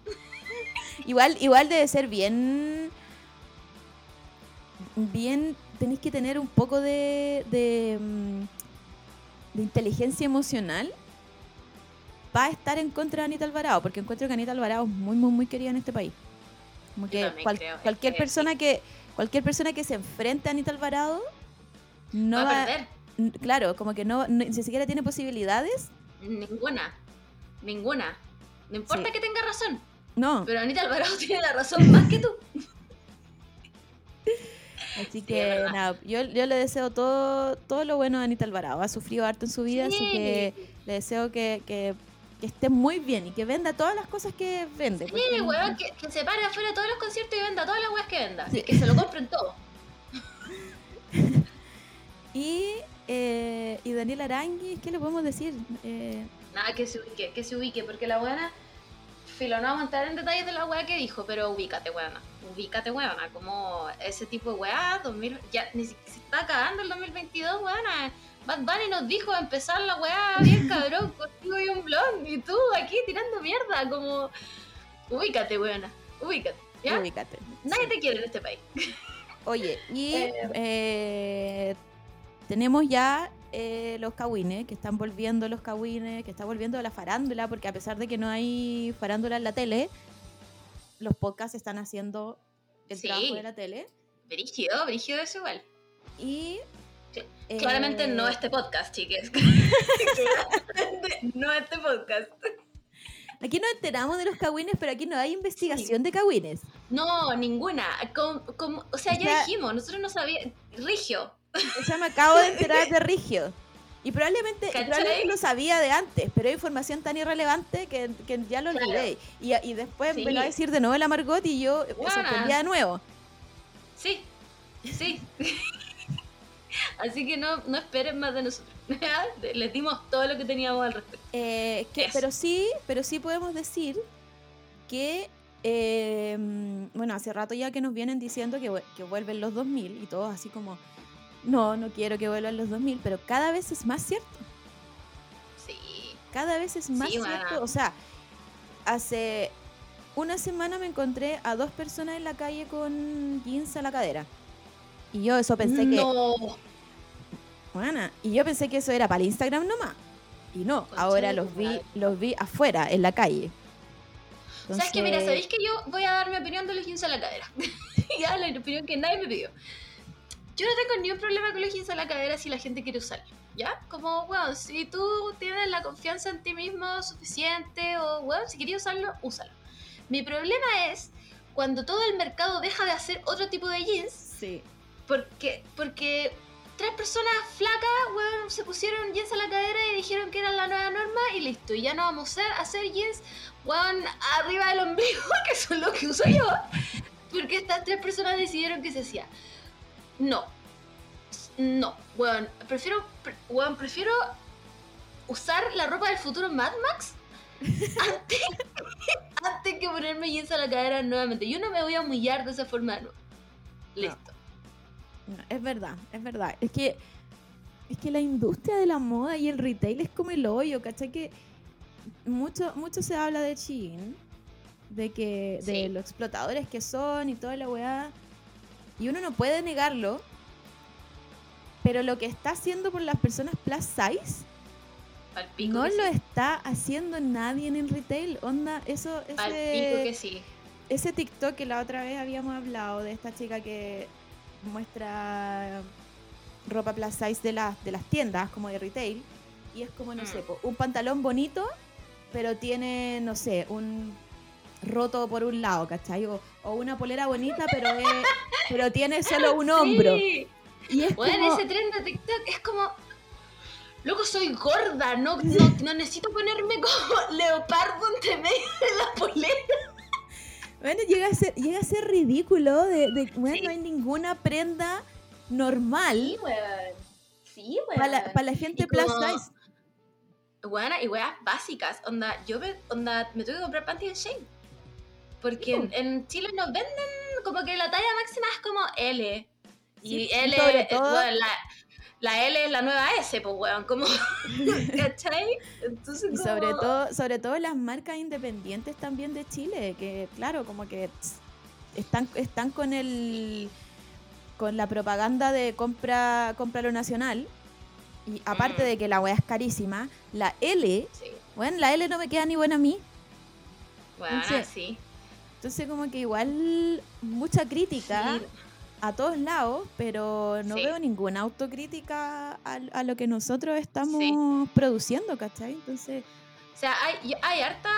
igual, igual debe ser bien. Bien. Tenéis que tener un poco de. de, mm, de inteligencia emocional para estar en contra de Anita Alvarado, porque encuentro que Anita Alvarado es muy, muy, muy querida en este país. Como que cual- cualquier que persona que cualquier persona que se enfrente a Anita Alvarado no va va, a perder. claro, como que no, no- ni siquiera tiene posibilidades. Ninguna. Ninguna. No importa Sí. que tenga razón, No, pero Anita Alvarado tiene la razón más que tú. así que nada, yo, yo le deseo todo, todo lo bueno a Anita Alvarado. Ha sufrido harto en su vida, así Sí. que le deseo que, que- que esté muy bien y que venda todas las cosas que vende. Sí, porque- weón, que, que se pare afuera de todos los conciertos y venda todas las weas que venda. Sí. Y que se lo compren todo. Y, eh, y Daniel Arangui, ¿qué le podemos decir? Eh, Nada, que se ubique, que se ubique, porque la weona, filo, no vamos a entrar en detalles de la wea que dijo, pero ubícate, weona. Ubícate, weona. Como ese tipo de wea, 2000, ya ni se está cagando el 2022, weona. Bad Bunny nos dijo empezar la weá bien cabrón, contigo y un blog, y tú aquí tirando mierda, como. Ubícate, weona. Ubícate, ¿ya? ubícate. Nadie te quiere en este país. Oye, y Eh. eh, tenemos ya eh, los cagüines, que están volviendo los cagüines, que está volviendo la farándula, porque a pesar de que no hay farándula en la tele, los podcasts están haciendo el Sí. trabajo de la tele. Brígido, brígido es igual. Y. Sí, eh, Claramente no este podcast, chiques. Claramente no este podcast. Aquí nos enteramos de los cagüines, pero aquí no hay investigación de cagüines. No, ninguna. Com- com- o sea, ya dijimos, nosotros no sabíamos. Rigio. O sea, me acabo de enterar de Rigio. Y probablemente, probablemente lo sabía de antes, pero hay información tan irrelevante que, que ya lo Claro. olvidé. Y, y después Sí. me lo va a decir de nuevo la Margot y yo me Buena. sorprendía de nuevo. Sí, sí. Así que no, no esperen más de nosotros. Les dimos todo lo que teníamos al respecto. Eh, que- pero sí, pero sí podemos decir que eh, bueno, hace rato ya que nos vienen diciendo que, que vuelven los 2000 y todos así como no, no quiero que vuelvan los 2000, pero cada vez es más cierto. Sí. Cada vez es más Sí, cierto. O sea, hace una semana me encontré a dos personas en la calle con jeans a la cadera. Y yo eso pensé que no. Buena. Y yo pensé que eso era para el Instagram nomás. Y no, Concha ahora los vi, los vi afuera, en la calle. ¿Sabes qué? Mira, Entonces, ¿sabéis que yo voy a dar mi opinión de los jeans a la cadera? ya, la opinión que nadie me pidió. Yo no tengo ni un problema con los jeans a la cadera si la gente quiere usarlo. ¿Ya? Como, bueno, si tú tienes la confianza en ti mismo suficiente o, bueno, si querías usarlo, úsalo. Mi problema es cuando todo el mercado deja de hacer otro tipo de jeans Sí. porque, porque tres personas flacas, weón, se pusieron jeans a la cadera y dijeron que era la nueva norma y listo. Y ya no vamos a hacer, jeans, weón, arriba del ombligo, que son lo que uso yo. Porque estas tres personas decidieron que se hacía. No. No, weón. Prefiero, pre- weón, prefiero usar la ropa del futuro Mad Max antes, antes que ponerme jeans a la cadera nuevamente. Yo no me voy a humillar de esa forma. No. Listo. No, es verdad, es verdad. Es que, es que la industria de la moda y el retail es como el hoyo, ¿cachai? Que mucho, mucho se habla de Shein, de que de los explotadores que son y toda la weá. Y uno no puede negarlo. Pero lo que está haciendo por las personas plus size Palpico no lo está haciendo nadie en el retail. Onda, eso, Palpico ese, que sí. ese TikTok que la otra vez habíamos hablado de esta chica que muestra ropa plus size de, las de las tiendas, como de retail, y es como, no Mm. sé, un pantalón bonito, pero tiene, no sé, un roto por un lado, ¿cachai? O, o una polera bonita, pero, es- pero tiene solo un hombro. Sí. Y es Bueno, como, ese tren de TikTok es como. Loco, soy gorda, no, no, no necesito ponerme como leopardo entre medio de la polera. bueno, llega a ser, llega a ser ridículo de, de bueno, Sí. no hay ninguna prenda normal weón. Sí, weón. para la, pa' la gente Y plus como- size. Bueno, y weas básicas. Onda, yo me, onda, me tuve que comprar panty en Shane. Porque en, en Chile nos venden como que la talla máxima es como L. Y Sí, L, sobre eh, todo- bueno, la, la L es la nueva S, pues weón, como. ¿Cachai? Entonces, Y como- sobre todo, sobre todo las marcas independientes también de Chile, que claro, como que están, están con el con la propaganda de compra, compra lo nacional. Y aparte Mm. de que la weá es carísima, la L, Sí, bueno, la L no me queda ni buena a mí. bueno, sí. Entonces como que igual mucha crítica Sí. a todos lados, pero no Sí. veo ninguna autocrítica a, a lo que nosotros estamos Sí. produciendo, ¿cachai? Entonces, O sea, hay, hay harta,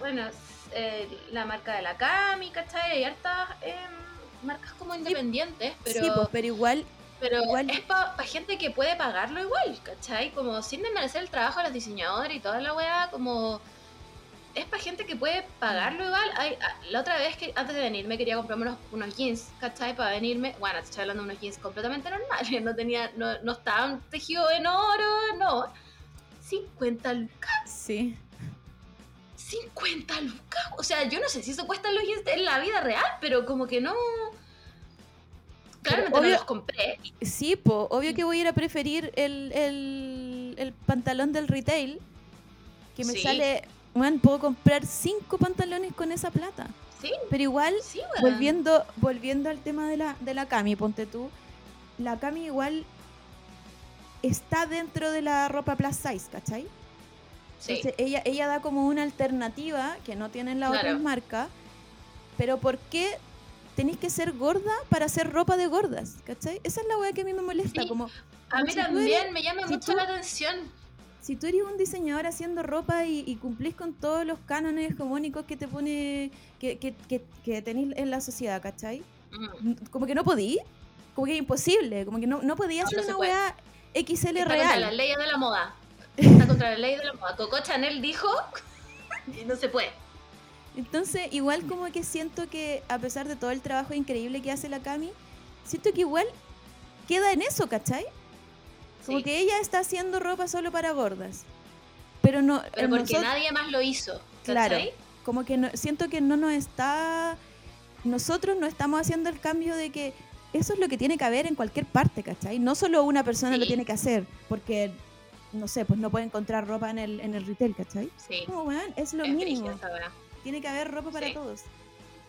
bueno, eh, la marca de la Cami, ¿cachai? Hay hartas em, marcas como independientes, pero, sí, pues, pero igual pero igual- es para gente que puede pagarlo igual, ¿cachai? Como sin desmerecer el trabajo de los diseñadores y toda la weá, como... Es para gente que puede pagarlo igual. Hay, a- la otra vez que antes de venirme quería comprarme unos, unos jeans, ¿cachai? Para venirme. Bueno, te estoy hablando de unos jeans completamente normales. No tenía, no, no estaban tejidos en oro, no. 50 lucas. sí. 50 lucas. O sea, yo no sé si eso cuesta los jeans en la vida real, pero como que no. Claramente no obvio- los compré. Sí, po, obvio que voy a ir a preferir el, el, el pantalón del retail, que me Sí. sale, bueno, puedo comprar cinco pantalones con esa plata. Sí, Pero igual, sí, volviendo, volviendo al tema de la, de la Cami, ponte tú, la Cami igual está dentro de la ropa plus size, ¿cachai? Sí. Entonces ella, ella da como una alternativa que no tienen las Claro. otras marcas, pero ¿por qué tenéis que ser gorda para hacer ropa de gordas? ¿Cachai? Esa es la weá que a mí me molesta, Sí. como... A mí también eres- me llama si mucho tú- la atención. Si tú eres un diseñador haciendo ropa y, y cumplís con todos los cánones hegemónicos que te pone, que, que, que, que tenéis en la sociedad, ¿cachai? Mm. Como que no podí, como que es imposible, como que no, no podía No, hacer no una weá XL Está contra real. las leyes de la moda. Está contra las leyes de la moda. Coco Chanel dijo y no se puede. Entonces, igual como que siento que a pesar de todo el trabajo increíble que hace la Cami, siento que igual queda en eso, ¿cachai? Como Sí. que ella está haciendo ropa solo para gordas. Pero no... Pero porque nadie más lo hizo. Claro. como que no- siento que no nos está nosotros no estamos haciendo el cambio de que eso es lo que tiene que haber en cualquier parte, ¿cachai? No solo una persona lo tiene que hacer, porque no sé, pues no puede encontrar ropa en el, en el retail, ¿cachai? Sí. Como, weón, es lo es mínimo. Tiene que haber ropa para Sí. todos.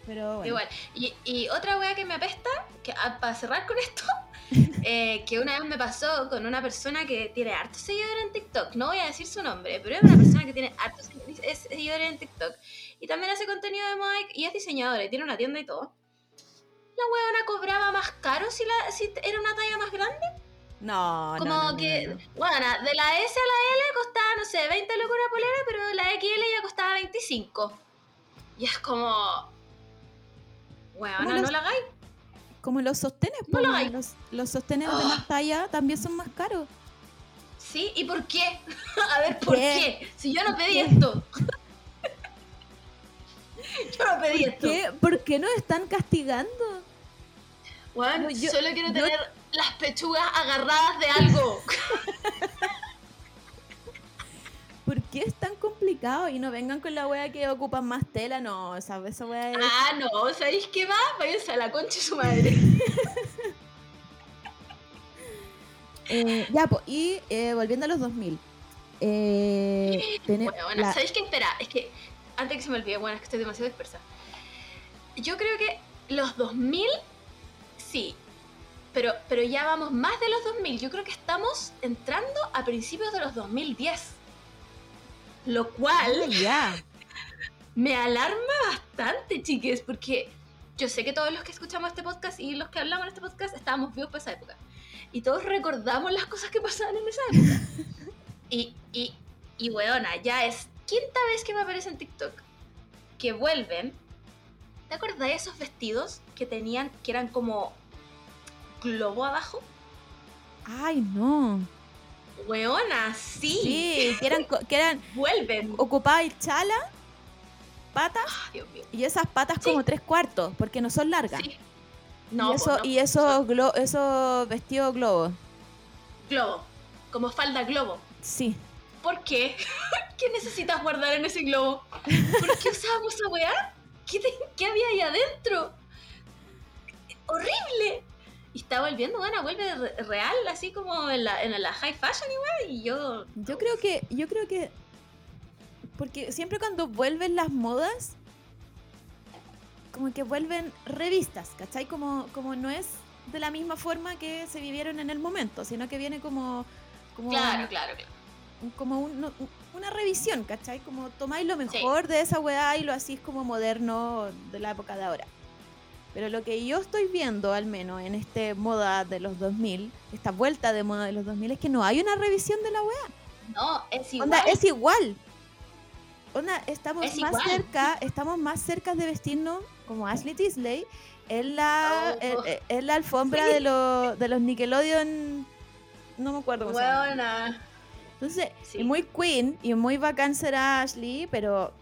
Pero bueno. Igual. Y, y otra wea que me apesta, que para cerrar con esto, eh, que una vez me pasó con una persona que tiene hartos seguidores en TikTok. No voy a decir su nombre, pero es una persona que tiene hartos segui- es- seguidores en TikTok. Y también hace contenido de moda y- es diseñadora y tiene una tienda y todo. La weona cobraba más caro si, la, si era una talla más grande. No, Como no, no, que, no. bueno, de la S a la L costaba, no sé, 20 lucas una polera, pero la XL ya costaba 25. Y es como. ¿Cómo Weona, los- no la hagáis. Como los sostenes, No lo los, los sostenes de Ah. más talla también son más caros. ¿Sí? ¿Y por qué? A ver, ¿por ¿Qué? qué? Si yo no pedí esto. Yo no pedí ¿Por esto. qué, ¿Por qué nos están castigando? Weón, No, yo- solo quiero yo- tener las pechugas agarradas de algo. ¿Por qué es tan complicado? Y no vengan con la wea que ocupan más tela, no, esa, esa wea es... ah, no, ¿sabéis qué más? Váyanse a la concha de su madre. Eh, ya, po, y eh, volviendo a los 2000. Eh, Bueno, bueno, la- ¿sabéis qué? Espera, es que antes que se me olvide, bueno, es que estoy demasiado dispersa. Yo creo que los 2000, sí, pero, pero ya vamos más de los 2000. Yo creo que estamos entrando a principios de los 2010. Lo cual Ah, ya. me alarma bastante, chiques, porque yo sé que todos los que escuchamos este podcast y los que hablamos en este podcast estábamos vivos para esa época. Y todos recordamos las cosas que pasaban en esa época. y, y, y, weona, ya es quinta vez que me aparece en TikTok que vuelven. ¿Te acuerdas de esos vestidos que tenían, que eran como globo abajo? Ay, no. Weona, sí, Sí, que eran, que eran vuelven. ocupabas chala, patas, Dios mío. y esas patas Sí. como tres cuartos, porque no son largas. Sí. No, y, eso, no, y esos, glo- esos vestidos globos. globo, como falda globo. Sí. ¿Por qué? ¿Qué necesitas guardar en ese globo? ¿Por qué usábamos esa weá? ¿Qué, te- qué había ahí adentro? ¡Horrible! Y está volviendo, bueno, vuelve re- real, así como en la, en la high fashion igual, y yo... Yo creo que, yo creo que, porque siempre cuando vuelven las modas, como que vuelven revistas, ¿cachai? Como, como no es de la misma forma que se vivieron en el momento, sino que viene como, como, Claro, claro, claro. como un- no- una revisión, ¿cachai? Como tomáis lo mejor de esa weá y lo hacís como moderno de la época de ahora. Pero lo que yo estoy viendo, al menos en este moda de los 2000, esta vuelta de moda de los 2000, es que no hay una revisión de la weá. No, es igual. Onda, es igual. Onda, estamos Es más igual. cerca, estamos más cerca de vestirnos como Ashley Tisdale en la, Oh. en, en- en la alfombra Sí. de, los de los Nickelodeon. No me acuerdo cómo se llama. Buena. Entonces, Sí. es muy queen y muy bacán será Ashley, pero,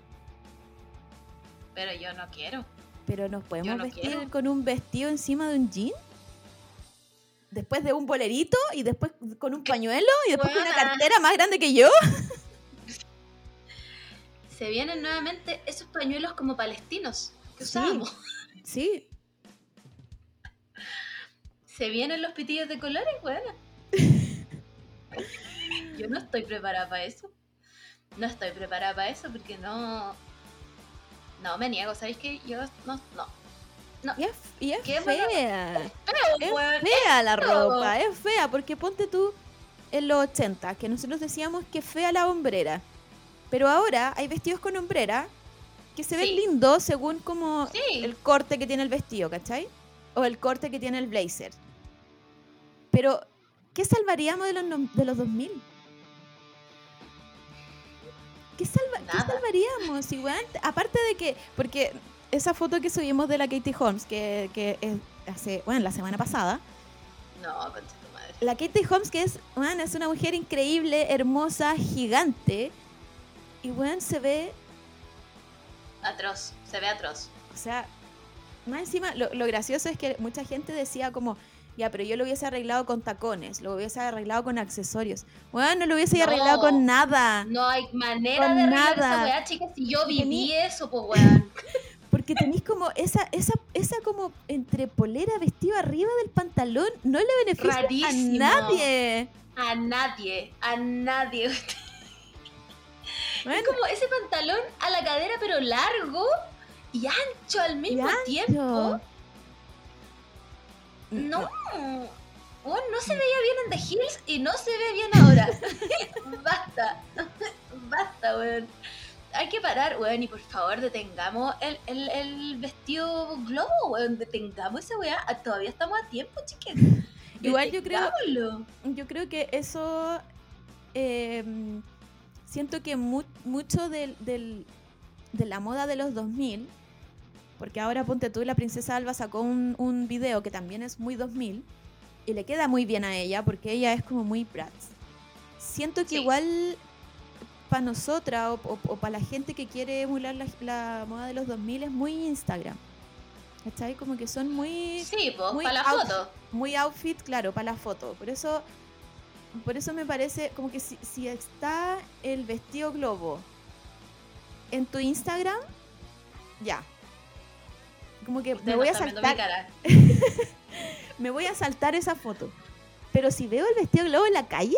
Pero yo no quiero. Pero nos podemos no vestir quiero. con un vestido encima de un jean. Después de un bolerito y después con un pañuelo y después con una cartera más grande que yo. Se vienen nuevamente esos pañuelos como palestinos que Sí. usábamos. Sí, Se vienen los pitillos de colores, bueno. Yo no estoy preparada para eso. No estoy preparada para eso porque no. No, me niego. ¿Sabéis que yo no. No. y es, y es Qué fea. Es fea la ropa, es fea, porque ponte tú en los 80, que nosotros decíamos que fea la hombrera. Pero ahora hay vestidos con hombrera que se ven Sí. lindos según como Sí. el corte que tiene el vestido, ¿cachai? O el corte que tiene el blazer. Pero, ¿qué salvaríamos de los, de los 2000? ¿Qué, salva- ¿qué salvaríamos? Weón, aparte de que, porque esa foto que subimos de la Katie Holmes, que, que es hace, bueno, la semana pasada, No, concha tu madre. la Katie Holmes, que es, weón, es una mujer increíble, hermosa, gigante, y weón, se ve Atroz. Se ve atroz. O sea, más encima, lo, lo gracioso es que mucha gente decía como, ya, pero yo lo hubiese arreglado con tacones, lo hubiese arreglado con accesorios. Bueno, no lo hubiese No. arreglado con nada. No hay manera Con de arreglar nada. esa weá, chicas. Si yo viví Tení- eso, pues weón. Porque tenéis como esa, esa, esa como entre polera vestido arriba del pantalón, no le beneficia Rarísimo. a nadie. A nadie. A nadie. Bueno, Es como ese pantalón a la cadera, pero largo y ancho al mismo ancho. tiempo. No. Oh, no se veía bien en The Hills y no se ve bien ahora. Basta. Basta, weón. Hay que parar, weón, y por favor detengamos el, el, el vestido globo, weón. Detengamos esa weá. Ah, Todavía estamos a tiempo, chiques. Igual yo creo- yo creo que eso eh, siento que mu- mucho del, del- de la moda de los 2000 porque ahora ponte tú la princesa Alba sacó un, un video que también es muy 2000 y le queda muy bien a ella porque ella es como muy Bratz siento que Sí. igual para nosotras o, para la gente que quiere emular la, la moda de los 2000 es muy Instagram. ¿Cachai? Como que son muy... Sí, para la foto. Muy outfit, claro, para la foto. Por eso, por eso me parece como que si, si está el vestido globo en tu Instagram, ya. Como que me voy a saltar, me voy a saltar esa foto. Pero si veo el vestido globo en la calle,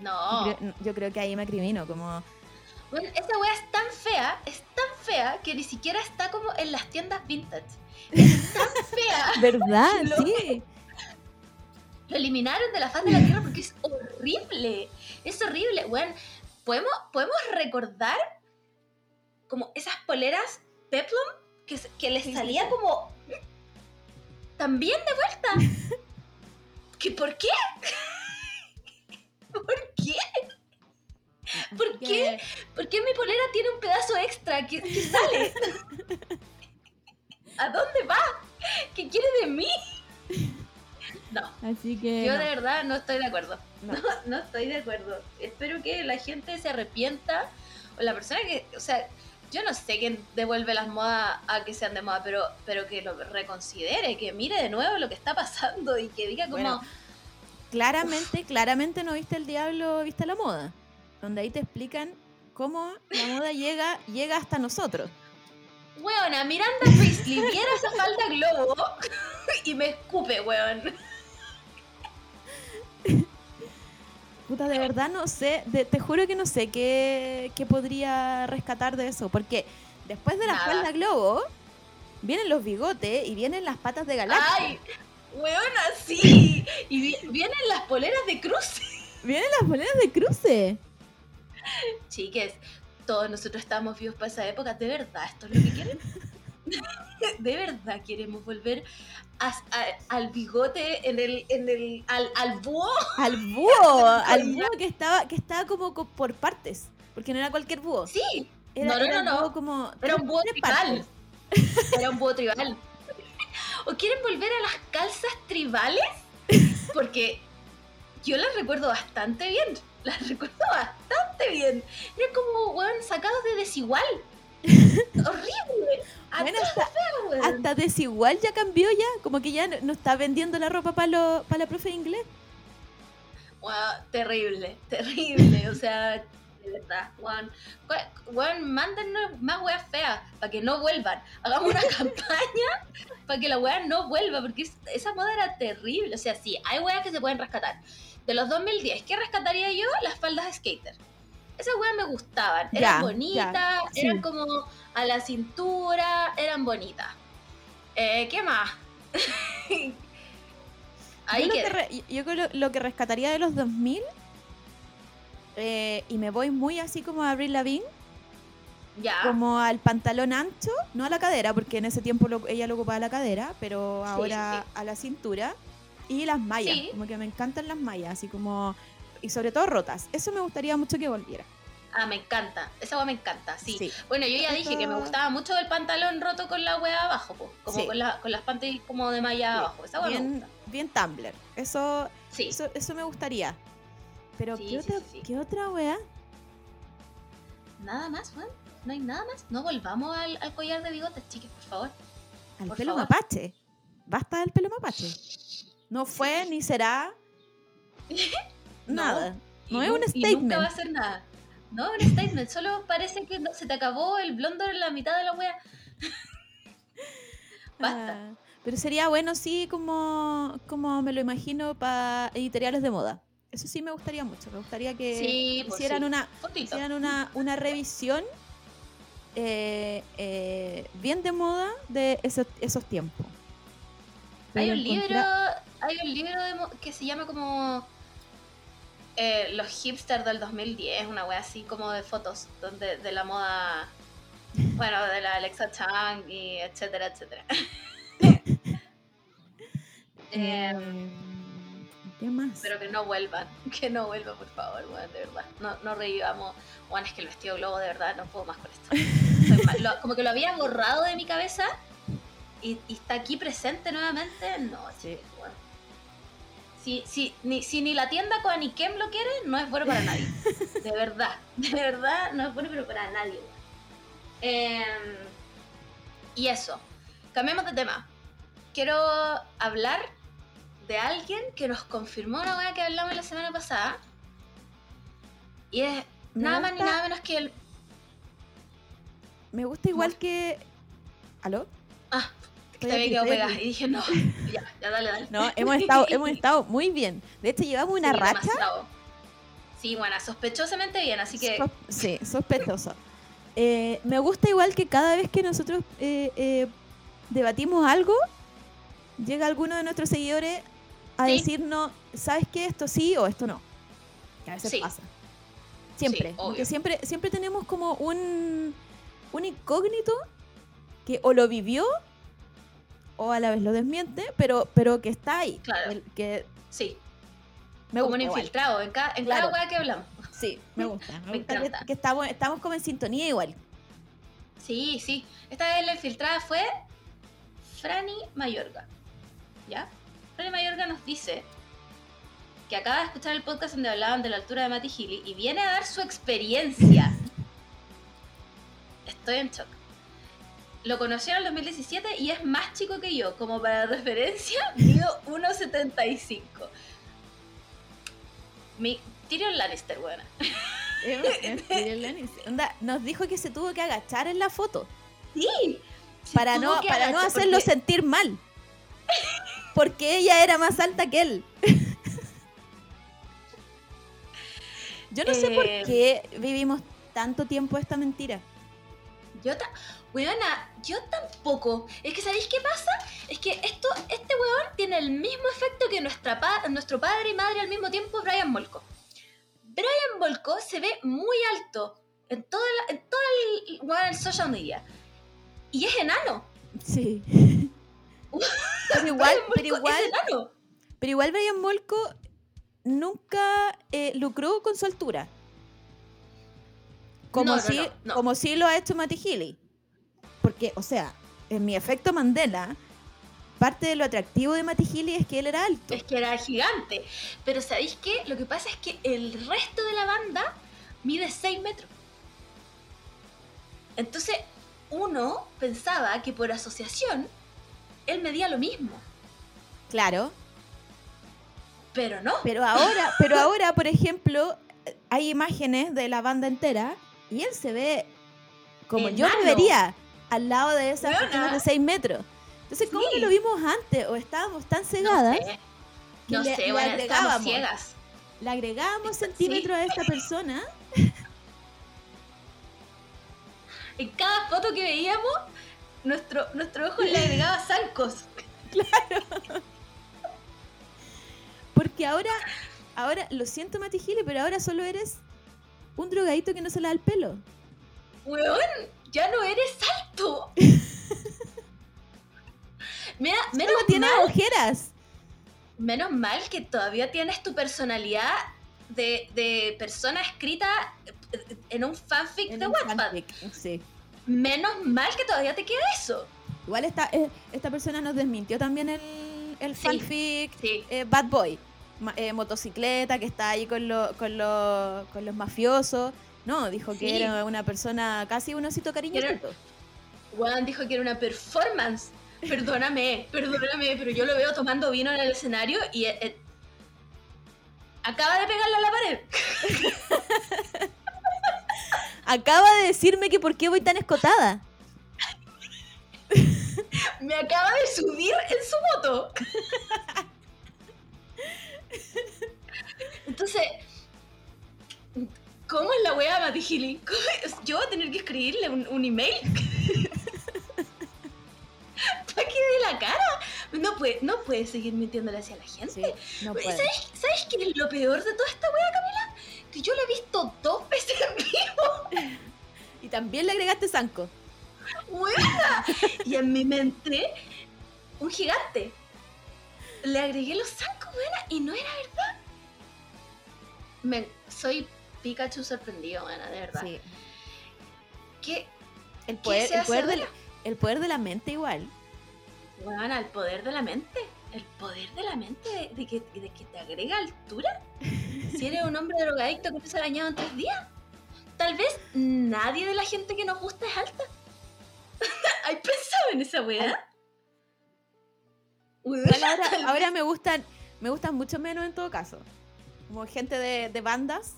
No. yo, creo, yo creo que ahí me acrimino, como Bueno, esa wea es tan fea, es tan fea que ni siquiera está como en las tiendas vintage. Es tan fea. ¿verdad? Lo- sí. Lo eliminaron de la faz de la tierra porque es horrible. Es horrible. Bueno, ¿podemos, podemos recordar como esas poleras Peplum que, que les Sí, salía sí. como también de vuelta. ¿Que ¿Por qué? ¿Por qué? ¿Por qué? ¿Por qué mi polera tiene un pedazo extra que, que sale? ¿A dónde va? ¿Qué quiere de mí? No, Así que yo no, de verdad no estoy de acuerdo. no. No, no estoy de acuerdo. Espero que la gente se arrepienta o la persona que, o sea, yo no sé quién devuelve las modas a que sean de moda, pero, pero que lo reconsidere, que mire de nuevo lo que está pasando y que diga como, Bueno, claramente, claramente no viste el diablo, viste la moda. Donde ahí te explican cómo la moda llega, llega hasta nosotros. weona, Miranda Priestley viera esa falda globo y me escupe, weón. Puta, de verdad no sé, de- te juro que no sé qué, qué podría rescatar de eso. Porque después de la Nada. falda globo, vienen los bigotes y vienen las patas de galaxia. Ay, weona, sí. Y vi- vienen las poleras de cruce. Vienen las monedas de cruce. Chiques, todos nosotros estábamos vivos para esa época. ¿De verdad esto es lo que quieren? ¿De verdad queremos volver a- a- al bigote en el, en el, al, al búho? Al búho, al búho que estaba, que estaba como co- por partes. Porque no era cualquier búho. Sí, Era, No, no, era no, no. como. era un búho tribal. Era un búho tribal. ¿O quieren volver a las calzas tribales? Porque yo las recuerdo bastante bien. Las recuerdo bastante bien. Era como, weón, sacados de desigual. Horrible. Bueno, hasta, feo, hasta desigual ya cambió ya. Como que ya no, no está vendiendo la ropa para la profe de inglés. Wow, terrible, terrible. O sea, de verdad, Juan. Juan, mándennos más weas feas para que no vuelvan. Hagamos una campaña para que la wea no vuelva, porque es- esa moda era terrible. O sea, sí, hay weas que se pueden rescatar. De los 2010, ¿qué rescataría yo? Las faldas de skater. Esas weas me gustaban. Eran ya, bonitas, sí. eran como a la cintura, eran bonitas. Eh, ¿Qué más? Ahí yo lo que, re- yo creo lo que rescataría de los 2000, eh, y me voy muy así como a Avril Lavigne, Ya. como al pantalón ancho, no a la cadera, porque en ese tiempo lo- ella lo ocupaba la cadera, pero Sí, ahora a la cintura, y las mallas, como que me encantan las mallas, así como, y sobre todo rotas. Eso me gustaría mucho que volviera. Ah, me encanta. Esa wea me encanta, sí. Sí. Bueno, yo ya dije que me gustaba mucho el pantalón roto con la wea abajo, po. como Sí. con, la, con las panties como de malla abajo. Esa me Bien, gusta. bien Tumblr. Eso, Sí. eso, eso me gustaría. Pero ¿qué, otra. ¿qué otra wea? Nada más, weón. No hay nada más. No volvamos al, al collar de bigotes, chiques, por favor. Al Por pelo favor. mapache. Basta del pelo mapache. No fue ni será nada. Y No es un Y nunca statement. va a ser nada. No, un statement. Solo parece que no- se te acabó el blondo en la mitad de la wea. Basta. Ah, pero sería bueno, sí, como, como me lo imagino para editoriales de moda. Eso sí me gustaría mucho. Me gustaría que Sí, pues hicieran, sí. una, Fotito. hicieran una, una revisión eh, eh, bien de moda de esos, esos tiempos. Hay un libro, hay un libro de que se llama como eh, Los hipsters del 2010, una wea así como de fotos donde, de la moda, bueno, de la Alexa Chang y etcétera, etcétera. Eh, Eh, ¿Qué más? pero que no vuelvan, que no vuelvan, por favor, weón, de verdad. No, no revivamos. Bueno, es que el vestido globo, de verdad, no puedo más con esto. Soy mal. Lo- como que lo había borrado de mi cabeza y, y está aquí presente nuevamente. No, Sí. Si, si, ni, si ni la tienda con Anikem lo quiere, no es bueno para nadie. De verdad. De verdad, no es bueno pero para nadie. Em, y eso. Cambiemos de tema. Quiero hablar de alguien que nos confirmó una weá que hablamos la semana pasada. Y es Me nada más ni nada menos que el. Me gusta igual que. ¿Aló? Ah, Había quedado pegada. Y dije, no, ya, ya dale, dale. No, hemos estado, hemos estado muy bien. De hecho, llevamos una Sí, racha. demasiado. Sí, bueno, sospechosamente bien, así que. Sos- sí, sospechoso. Eh, me gusta igual que cada vez que nosotros eh, eh, debatimos algo, llega alguno de nuestros seguidores a Sí. decirnos, ¿sabes qué? Esto sí o esto no. Que a veces Sí. pasa. Siempre. Sí, porque siempre, siempre tenemos como un, un incógnito que o lo vivió o a la vez lo desmiente, pero, pero que está ahí. Claro. El- que Sí, me como un igual. infiltrado en, cada en Claro. cada que hablamos. Sí, me gusta. Me, Me gusta que, encanta. que estamos, estamos como en sintonía igual. Sí, sí. Esta vez la infiltrada fue Franny Mayorga. ¿Ya? Franny Mayorga nos dice que acaba de escuchar el podcast donde hablaban de la altura de Matty Healy y viene a dar su experiencia. Estoy en shock. Lo conoció en el 2017 y es más chico que yo. Como para referencia, mido 1,75. Mi Tyrion Lannister, buena. Onda, nos dijo que se tuvo que agachar en la foto Sí. Para no, para no hacerlo porque- sentir mal. Porque ella era más alta que él. Yo no sé por Eh, qué vivimos tanto tiempo esta mentira. Yo ta weona, yo tampoco. Es que ¿sabéis qué pasa? Es que esto, este weón tiene el mismo efecto que nuestra pa- nuestro padre y madre al mismo tiempo, Brian Molko. Brian Molko se ve muy alto en todo el, en todo el, weón, el social media. Y es enano. Sí. pero igual, pero igual, es enano. pero igual Brian Molko nunca eh, lucró con su altura. Como, no, si, no, no. como si lo ha hecho Matty Healy. Porque, o sea, en mi efecto Mandela, parte de lo atractivo de Matty Healy es que él era alto. Es que era gigante. Pero ¿sabéis qué? Lo que pasa es que el resto de la banda mide 6 metros. Entonces, uno pensaba que por asociación él medía lo mismo. Claro. Pero no. Pero ahora, pero ahora, por ejemplo, hay imágenes de la banda entera y él se ve como yo me vería al lado de esas personas de 6 metros. Entonces, ¿cómo Sí. que lo vimos antes? ¿O estábamos tan no cegadas? sé. que No le- sé, le bueno, agregábamos. ciegas. Le agregábamos Sí. centímetros a esta persona. En cada foto que veíamos, nuestro, nuestro ojo le agregaba zancos. Porque ahora, ahora, lo siento Mati Gili, pero ahora solo eres un drogadito que no se le da el pelo. Weón, ya no eres alto. Mira, menos Solo tiene mal, ojeras. menos mal que todavía tienes tu personalidad de, de persona escrita en un fanfic En de Wattpad. Sí. Menos mal que todavía te queda eso. Igual esta, eh, esta persona nos desmintió también el, el Sí. fanfic Sí. eh, Bad Boy. Eh, motocicleta que está ahí con, lo- con, lo- con los mafiosos. No, dijo que Sí. era una persona casi un osito cariñosito. Juan dijo que era una performance. Perdóname, perdóname, pero yo lo veo tomando vino en el escenario y eh, acaba de pegarle a la pared. Acaba de decirme que por qué voy tan escotada. Me acaba de subir en su moto. Entonces, ¿cómo es la wea Mati Gili? ¿Yo voy a tener que escribirle un, un email? ¿Para que dé la cara? No puede, no puede seguir mintiéndole hacia la gente. Sí, no. ¿Sabes, ¿Sabes qué es lo peor de toda esta wea, Camila? Que yo la he visto dos veces en vivo, Y también le agregaste zanco. weona. Y en mi mente, un gigante. Le agregué los zancos, weona, y no era verdad. Me, soy Pikachu sorprendido, weona, de verdad. Sí. ¿Qué? El ¿Qué poder, el, poder el de la mente igual. Weona, el poder de la mente. el poder de la mente de, de que, de que te agrega altura. Si eres un hombre drogadicto que ha bañado en tres días. Tal vez nadie de la gente que nos gusta es alta. ¿Has pensado en esa weá? Ahora, me gustan, me gustan mucho menos en todo caso. Como gente de, de bandas.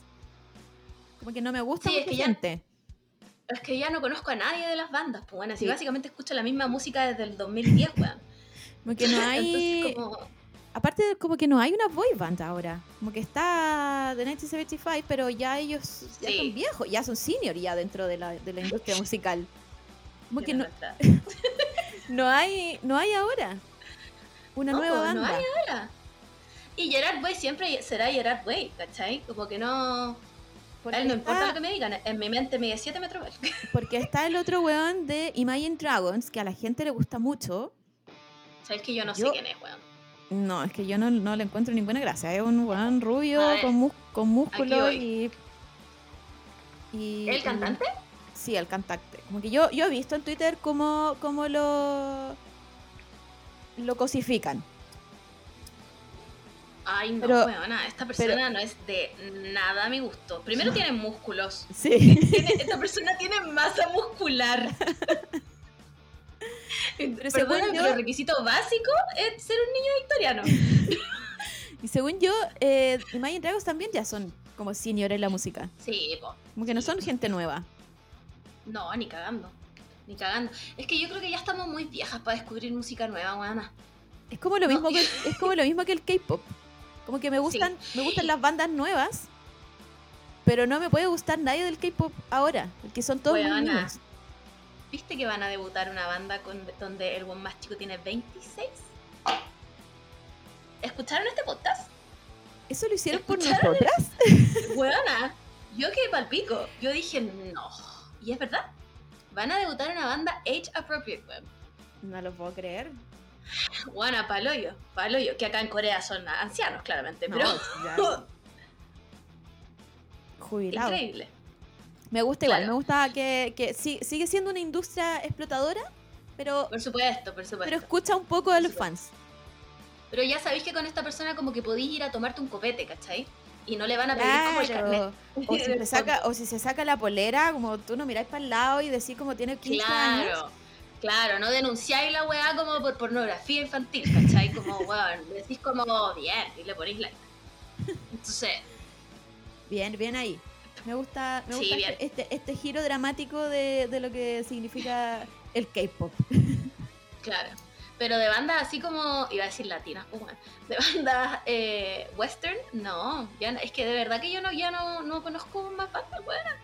Como que no me gusta Sí, es mucha que ya-. Es que ya no conozco a nadie de las bandas, pues bueno, si Sí. básicamente escucho la misma música desde el 2010, weón. Como que no hay. Entonces, como, Aparte, de- como que no hay una boy band ahora. Como que está The 1975, pero ya ellos ya Sí. son viejos, ya son senior ya dentro de la, de la industria musical. Como que no, no hay no hay ahora una No, nueva pues, no banda. hay ahora. Y Gerard Way siempre será Gerard Way, ¿cachai? Como que no. Porque, él no importa lo que me digan, en mi mente mide 7 metros. porque está el otro weón de Imagine Dragons, que a la gente le gusta mucho. ¿Sabes que yo no Yo- sé quién es, weón? No, es que yo no, no le encuentro ninguna gracia. Es un weón rubio con, mus- con músculo y, y. ¿El y- cantante? Sí, el cantante. Como que yo, yo he visto en Twitter cómo, cómo lo. lo cosifican. Ay, no, Pero- weona, esta persona no es de nada a mi gusto. Primero tiene músculos. Sí. Tiene- esta persona tiene masa muscular. Pero según yo- pero el requisito básico es ser un niño victoriano. Y según yo, eh, Imagine Dragons también ya son como senior en la música. Sí, po. Como que no son gente nueva. No, ni cagando. Ni cagando. Es que yo creo que ya estamos muy viejas para descubrir música nueva, weona. Es como lo No. mismo que el- es como lo mismo que el K-pop. Como que me gustan, me gustan las bandas nuevas, pero no me puede gustar nadie del K-pop ahora, porque son todos muy niños. ¿Viste que van a debutar una banda con, donde el buen más chico tiene 26? ¿Escucharon este podcast? ¿Eso lo hicieron por nosotras? Weona, yo quedé pal pico. Yo dije, no. Y es verdad. Van a debutar una banda age appropriate, weón. No lo puedo creer. Buena, paloyo, paloyo. Que acá en Corea son ancianos, claramente, pero ya- Jubilado. increíble. Me gusta igual, Claro. me gusta que, que sí- sigue siendo una industria explotadora, pero, Por supuesto, por supuesto. pero escucha un poco a los fans. Pero ya sabéis que con esta persona como que podéis ir a tomarte un copete, ¿cachai? Y no le van a pedir como el carnet. Si, se saca, o si se saca la polera, como tú no miráis para el lado y decís como tiene 15 años. Claro, claro, no denunciáis la weá como por pornografía infantil, ¿cachai? Como, weón, decís como, bien, y le ponéis like. Entonces, Bien, bien ahí. Me gusta, me gusta este, este, este giro dramático de, de lo que significa el K-pop. claro. Pero de bandas así como, iba a decir latinas, bueno, de bandas eh, western, no, ya es que de verdad que yo no, ya no, no conozco más bandas buenas.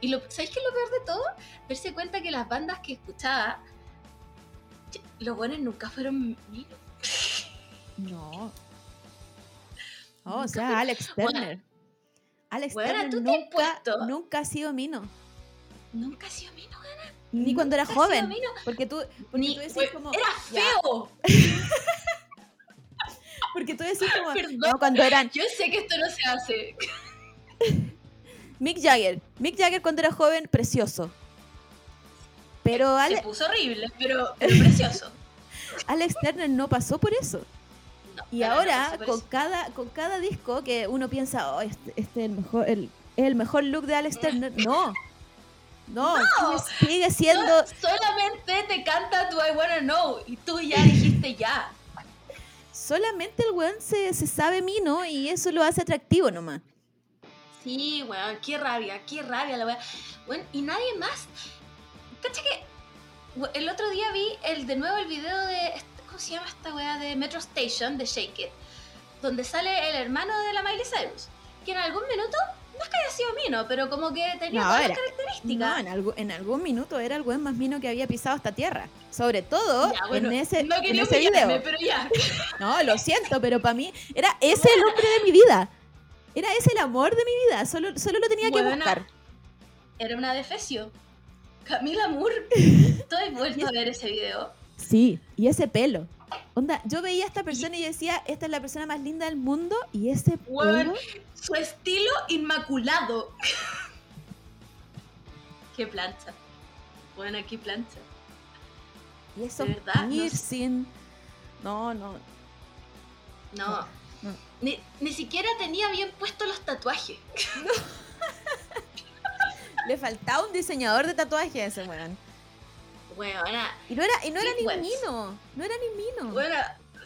Y lo, ¿sabéis qué es lo peor de todo? Darse cuenta que las bandas que escuchaba, los buenos nunca fueron míos. No. Oh, o sea, fue- Alex Bueno, Turner. Alex bueno, Turner tú te has nunca, puesto- nunca ha sido Mino. Nunca ha sido mío. Ni cuando era joven. Mino. Porque tú, porque Ni- tú decís como. era feo. porque tú decís como. Perdón. no, cuando eran Yo sé que esto no se hace. Mick Jagger. Mick Jagger cuando era joven, precioso. Pero Se puso horrible, pero, pero precioso. Alex Turner no pasó por eso. No, Y no, no, ahora, no, con cada, con cada disco que uno piensa, oh, este, este es el mejor, el, el mejor look de Alex Turner. No. No, sigue, sigue siendo. So- solamente te canta tu I Wanna Know y tú ya dijiste ya. Solamente el weón se, se sabe mino y eso lo hace atractivo nomás. Sí, weón, qué rabia, qué rabia la. Weón, y nadie más. Cacha que el otro día vi el de nuevo el video de. ¿Cómo se llama esta weá? De Metro Station, de Shake It. Donde sale el hermano de la Miley Cyrus. Que en algún minuto, no es que haya sido mino, pero como que tenía No, las características. No, en, algún minuto era el weón más mino que había pisado esta tierra. Sobre todo Ya, bueno, en ese, no en ese video. pero ya. No, lo siento, pero para mí era ese el hombre de mi vida. Era ese el amor de mi vida. Solo, solo lo tenía que buscar. Era una defecio. Camila Moore. ¿Tú has vuelto a ver ese video? Sí, y ese pelo. Onda, yo veía a esta persona y decía, esta es la persona más linda del mundo, y ese pelo. Su estilo inmaculado. qué plancha. Bueno, qué plancha. Y esos de verdad, no piercing. No, no. No. No. Ni, ni siquiera tenía bien puestos los tatuajes. Le faltaba un diseñador de tatuajes a ese weón. Weona, Y no era, y no era Pete ni Wentz. Mino. No era ni Mino. bueno,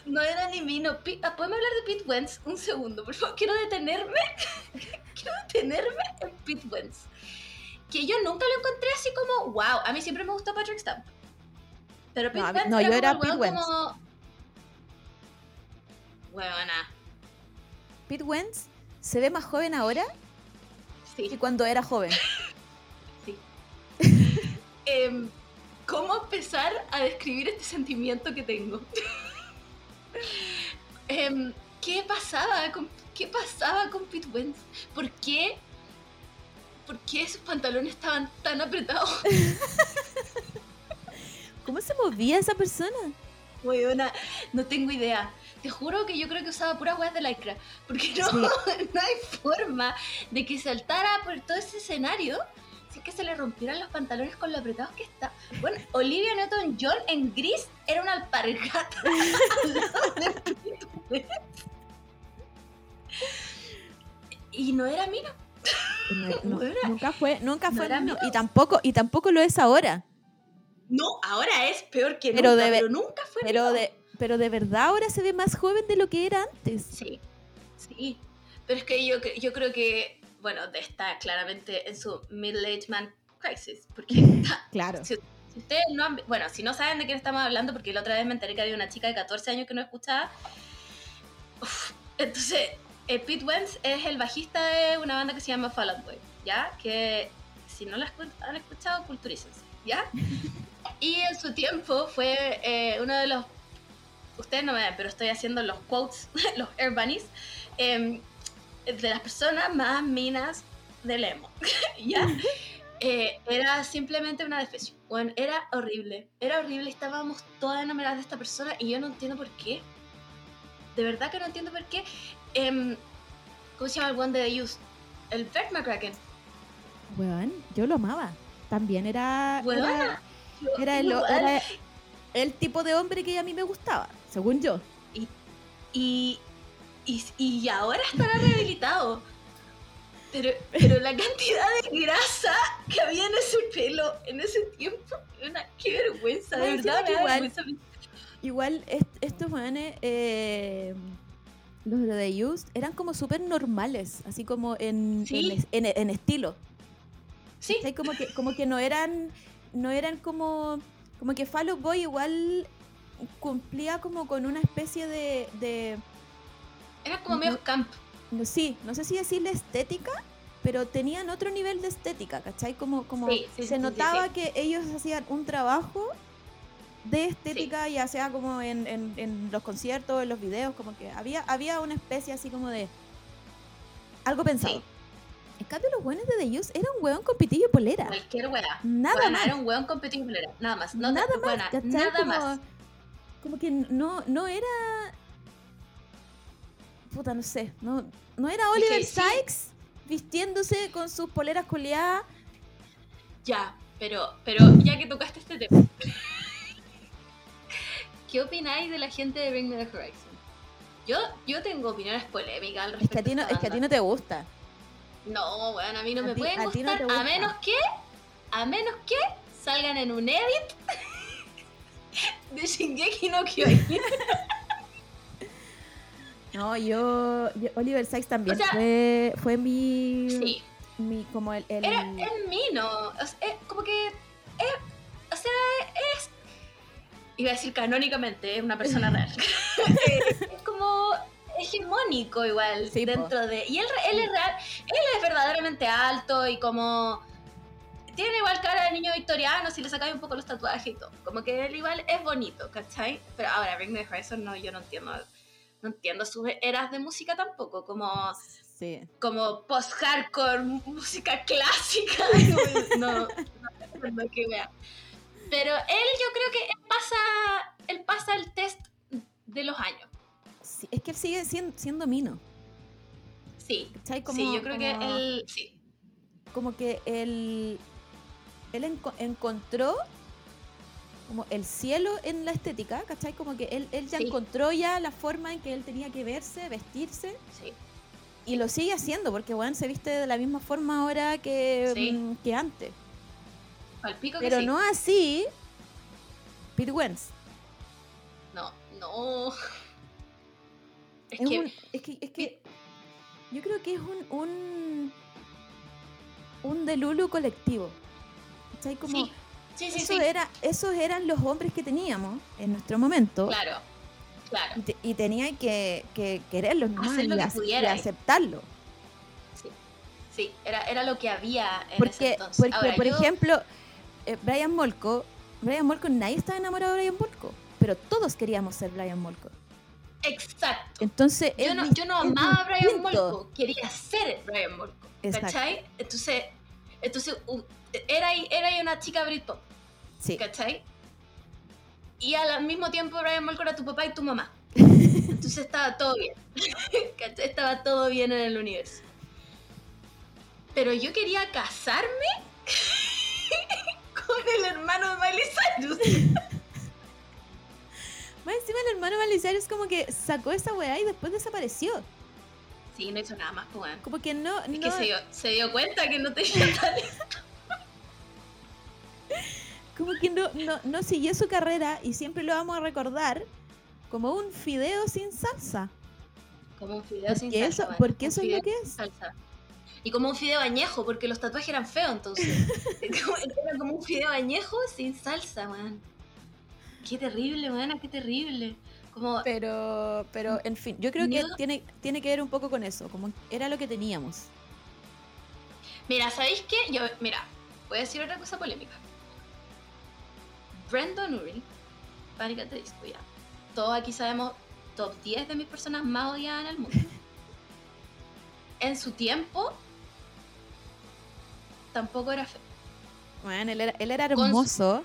no era ni Mino. Pi- ah, ¿Podemos hablar de Pete Wentz? Un segundo, por favor. Quiero detenerme. Quiero detenerme en Pete Wentz. Que yo nunca lo encontré así como, wow. A mí siempre me gustó Patrick Stamp. Pero Pete No, Wentz no, era yo era Pete Wentz. como... Weona, Pete Wentz se ve más joven ahora sí. que cuando era joven. Em, ¿Cómo empezar a describir este sentimiento que tengo? Em, ¿Qué pasaba con qué pasaba con Pete Wentz? ¿Por qué? ¿Por qué sus pantalones estaban tan apretados? ¿Cómo se movía esa persona? Weona, no tengo idea. Te juro que yo creo que usaba puras weas de lycra. Porque no, Sí. no hay forma de que saltara por todo ese escenario sin que se le rompieran los pantalones con lo apretados que está. Bueno, Olivia Newton-John en gris era una alpargata. Y no era Mino. No- no- nunca fue, nunca fue. Y tampoco, y tampoco lo es ahora. No, ahora es peor que Pero nunca, de pero nunca fue Pero de, pero de verdad ahora se ve más joven de lo que era antes. Sí, sí. Pero es que yo, yo creo que, bueno, está claramente en su middle age man crisis. Porque está- Claro. si, si ustedes no han, bueno, si no saben de quién estamos hablando, porque la otra vez me enteré que había una chica de 14 años que no escuchaba. Uf, entonces, eh, Pete Wentz es el bajista de una banda que se llama Fall Out Boy, ¿ya? Que si no la han escuchado, culturícense, ¿ya? Y en su tiempo fue eh, uno de los. Ustedes no me ven, pero estoy haciendo los quotes, los air bunnies, em, de las personas más minas del emo. ¿Ya? Eh, era simplemente una defesión. Bueno, era horrible. Era horrible. Estábamos todas enamoradas de esta persona y yo no entiendo por qué. De verdad que no entiendo por qué. Em, ¿Cómo se llama el one de The Used? El Bert McCracken. Weón, yo lo amaba. También era, Weona, era, era el, igual. era el tipo de hombre que a mí me gustaba, según yo. Y, y, y ahora estará rehabilitado. Pero, pero la cantidad de grasa que había en ese pelo en ese tiempo, una, qué vergüenza, de verdad. da igual- vergüenza. Igual est- estos weones, eh, los de Used, eran como súper normales, así como en, Sí. en, es- en- en estilo. Sí. Como que, como que no eran, no eran como, como que Fall Out Boy igual cumplía como con una especie de, de era como medio camp. no, sí, no sé si decirle estética, pero tenían otro nivel de estética, ¿cachai? Como, como Sí, sí, sí, se sí, notaba que ellos hacían un trabajo de estética, ya sea como en, en- en los conciertos, en los videos, como que había, había una especie así como de algo pensado. En cambio, los buenos de The Use eran un hueón con pitillo y polera. Cualquier wea. Nada más. Era un weón competitivo, nada más. No, nada más, nada como, más. Como que no, no era. Puta, no sé. No, no era Es Oliver sí. Sykes vistiéndose con sus poleras coleadas. Ya, pero, pero ya que tocaste este tema. ¿Qué opináis de la gente de Bring Me the Horizon? Yo, yo tengo opiniones polémicas al Es respecto. que, a ti no, es que a ti no te gusta. No, weón, a mí no A me pueden a ti no gustar a menos que, a menos que salgan en un edit de Shingeki no Kyojin. No, yo, yo- Oliver Sykes también O sea, fue, fue mi, Sí, mi como el, el- era en mí, ¿no? O sea, es como que, es, o sea, es, iba a decir canónicamente, es una persona real. Eh, es como hegemónico igual Sí, po. dentro de... Y él, él es real, él es verdaderamente alto y como... Tiene igual cara de niño victoriano si le sacáis un poco los tatuajes y todo. Como que él igual es bonito, ¿cachai? Pero ahora, the Horizon, no, yo no entiendo... No entiendo sus eras de música tampoco, como sí. como post-hardcore, música clásica. No, no, no, qué wea. Pero él, yo creo que él pasa, él pasa el test de los años. Sí, Es que él sigue siendo, siendo mino. Sí. Como, sí, yo creo que él, sí, como que él, él enco- encontró como el cielo en la estética, ¿cachai? Como que él, él ya Sí. encontró ya la forma en que él tenía que verse, vestirse, Sí. y lo sigue haciendo, porque bueno, se viste de la misma forma ahora que, Sí. mm, que antes. Pico Pero no así Pete Wentz. No, no. Es, Es, que. un- es que, es que yo creo que es un, un, un delulu colectivo. ¿Cachai? Como, sí, sí, sí. eso sí. era, esos eran los hombres que teníamos en nuestro momento. Claro, claro. Y, te- y tenía que, que quererlos nomás y, que y aceptarlo. Sí, era, era lo que había en ese Porque, entonces. porque Ahora, por yo- ejemplo, eh, Brian Molko, Brian Molko, nadie estaba enamorado de Brian Molko, pero todos queríamos ser Brian Molko. Exacto. Entonces, Yo no, yo no amaba a Brian. Molko, quería ser Brian Molko. ¿Cachai? Entonces, entonces era, ahí- era una chica Britpop, Sí. ¿cachai? Y al mismo tiempo Brian Molko era tu papá y tu mamá. Entonces estaba todo bien. ¿Cachai? Estaba todo bien en el universo. Pero yo quería casarme con el hermano de Miley Cyrus. Más encima el hermano Belisario es como que sacó esa weá y después desapareció. Sí, no hizo nada más, pues, weón. Como que no, Es no que se dio, se dio cuenta que no tenía talento. como que no, no, no siguió su carrera y siempre lo vamos a recordar como un fideo sin salsa. Como un fideo sin Porque salsa. eso, porque eso es lo que es. salsa. Y como un fideo añejo, porque los tatuajes eran feos entonces. Era como un fideo añejo sin salsa, weón. Qué terrible, weón, qué terrible. Como, Pero, pero en fin, yo creo que tiene, tiene que ver un poco con eso, como era lo que teníamos. mira, ¿sabéis qué? Yo, mira, voy a decir otra cosa polémica. Brandon Urie, Panic! at the Disco, ya. Todos aquí sabemos top 10 de mis personas más odiadas en el mundo. en su tiempo, tampoco era feo. Bueno, él era, él era hermoso.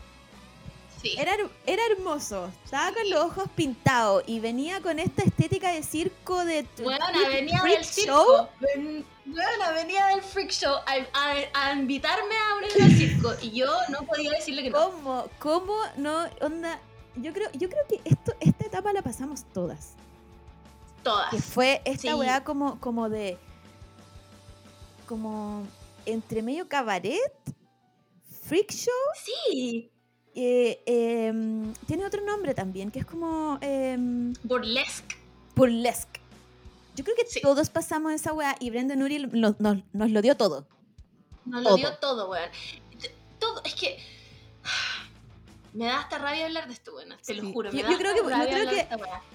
Sí. Era, era hermoso. Estaba con los ojos pintados y venía con esta estética de circo de Bueno, venía freak del show. circo. Ven- Bueno, venía del freak show a, a- a invitarme a unirme al circo. Y yo no podía decirle que no. ¿Cómo? ¿Cómo no? Onda. Yo creo, yo creo que esto, esta etapa la pasamos todas. Todas. Que fue esta Sí. weá como, como de. como entre medio cabaret, freak show. Sí. Eh, em, tiene otro nombre también, que es como em, Burlesque. burlesque. Yo creo que Sí. todos pasamos esa weá y Brendan Uriel nos, nos- nos lo dio todo. Nos Todo. lo dio todo, weón. Todo. Es que. Me da hasta rabia hablar de esto, weón. Te lo juro. Yo- Me da yo creo que- yo creo de que-.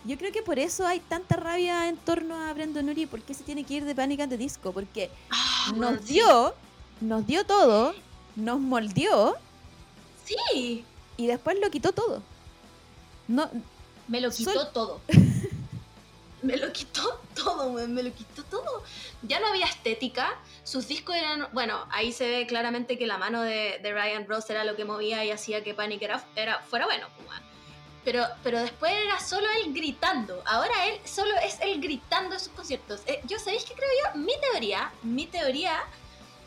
Yo creo que por eso hay tanta rabia en torno a Brendan Urie, porque se tiene que ir de Panic! at the Disco, porque Ah, nos dio, nos dio todo, nos moldeó Sí. Y después lo quitó todo. No, Me lo quitó todo. Me lo quitó todo, weón, me lo quitó todo. Ya no había estética, sus discos eran, bueno, ahí se ve claramente que la mano de, de Ryan Ross era lo que movía y hacía que Panic era, era, fuera bueno, pues, pero, pero después era solo él gritando. Ahora él solo es él gritando en sus conciertos. Eh, yo, ¿sabéis qué creo yo? Mi teoría, mi teoría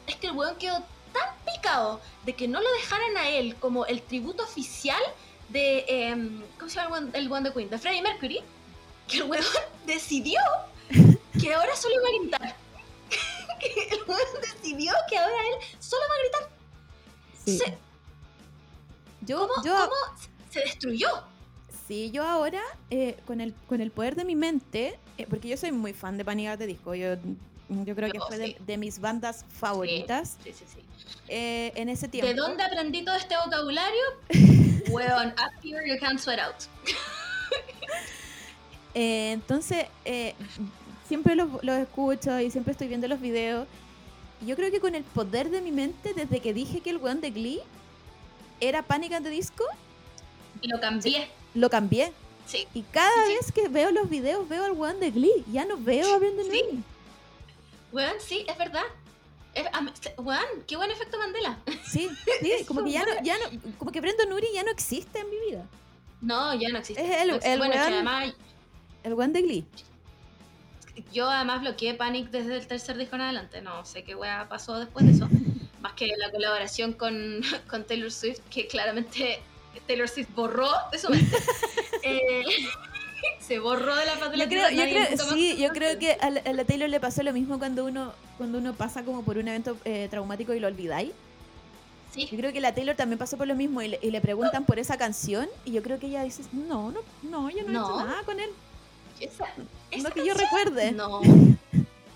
es que el weón quedó tan picado de que no lo dejaran a él como el tributo oficial de. em, ¿Cómo se llama el weón de Queen? De Freddie Mercury. Que el weón decidió que ahora solo iba a gritar. que el weón decidió que ahora él solo va a gritar. sí. Se, yo, ¿cómo, yo, cómo se destruyó? sí, yo ahora, eh, con, el, con el poder de mi mente, eh, porque yo soy muy fan de Panic! the Disco, yo, yo creo que fue de, sí. de mis bandas favoritas Sí, sí, sí. Eh, en ese tiempo. ¿De dónde aprendí todo este vocabulario? Weón, up here you can't sweat out. Eh, entonces, eh, siempre los, los escucho y siempre estoy viendo los videos. Yo creo que con el poder de mi mente, desde que dije que el weón de Glee era Panic! at the Disco, Y lo cambié. lo cambié. Sí. Y cada Sí, vez que veo los videos, veo al weón de Glee. Ya no veo a Brendan Sí. Weón, sí, es verdad. Weón, qué buen efecto Mandela. Sí, como que ya no, ya no, como que Brendan Urie ya no existe en mi vida. No, ya no existe. Es el- No existe. el bueno, que además, El weón de Glee. yo además bloqueé Panic desde el tercer disco en adelante. No sé qué wea pasó después de eso. Más que la colaboración con, con Taylor Swift, que claramente Taylor Swift borró de su mente. Eh, se borró de la faz de la Yo creo, yo creo, sí, yo creo que a la, a la Taylor le pasó lo mismo cuando uno, cuando uno pasa como por un evento eh, traumático y lo olvidáis. Sí. Yo creo que la Taylor también pasó por lo mismo y le, y le preguntan por esa canción y yo creo que ella dice, no, no, no, yo no, he No. hecho nada con él. Esa- No esa que yo recuerde. No.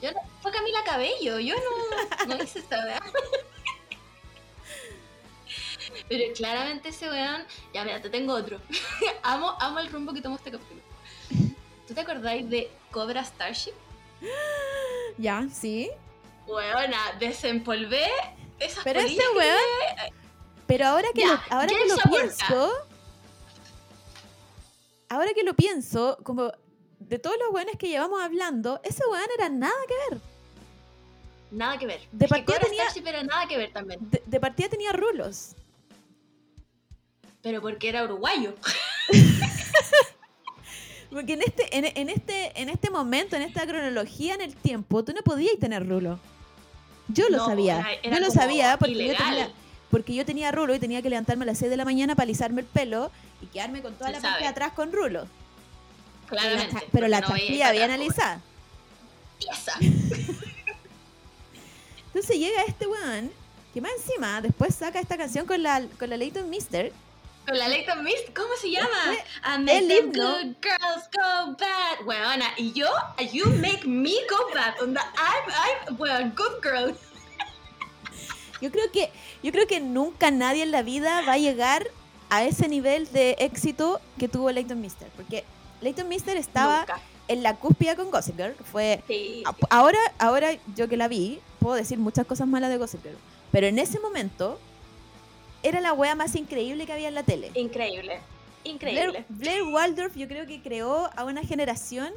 Yo no, fue Camila Cabello, yo no, no hice esta weá. Pero claramente ese weón, ya mira, te tengo otro. amo, amo el rumbo que tomó este capítulo. ¿Tú te acordáis de Cobra Starship? Ya, sí. Weona, desempolvé esas Pero ese que weón, pero ahora que Ya, lo, ahora que lo pienso, ahora que lo pienso, como de todos los weones que llevamos hablando, ese weón era nada que ver. Nada que ver. De Es partida tenía- Starship era nada que ver también. De, de partida tenía rulos. Pero porque era uruguayo. Porque en este, en, en este, en este momento, en esta cronología en el tiempo, tú no podías tener rulo. Yo lo No, sabía. yo lo sabía porque yo, tenía, porque yo tenía rulo y tenía que levantarme a las 6 de la mañana para alisarme el pelo y quedarme con toda Se la parte de atrás con rulo. La, Claramente. pero la no alisada. Tiesa. Entonces llega este weón que más encima después saca esta canción con la, con la Leighton Mister. Con la Leighton Mist, ¿cómo se llama? I make el them himno. good girls go bad. Weona, y yo, you make me go bad. Onda, I'm, I'm, weón, good girl. Yo creo que yo creo que nunca nadie en la vida va a llegar a ese nivel de éxito que tuvo Leighton Mister, porque Leighton Mister estaba Nunca. en la cúspide con Gossip Girl, fue Sí. a- ahora ahora yo que la vi puedo decir muchas cosas malas de Gossip Girl, pero en ese momento era la wea más increíble que había en la tele. Increíble. Increíble. Blair Waldorf yo creo que creó a una generación,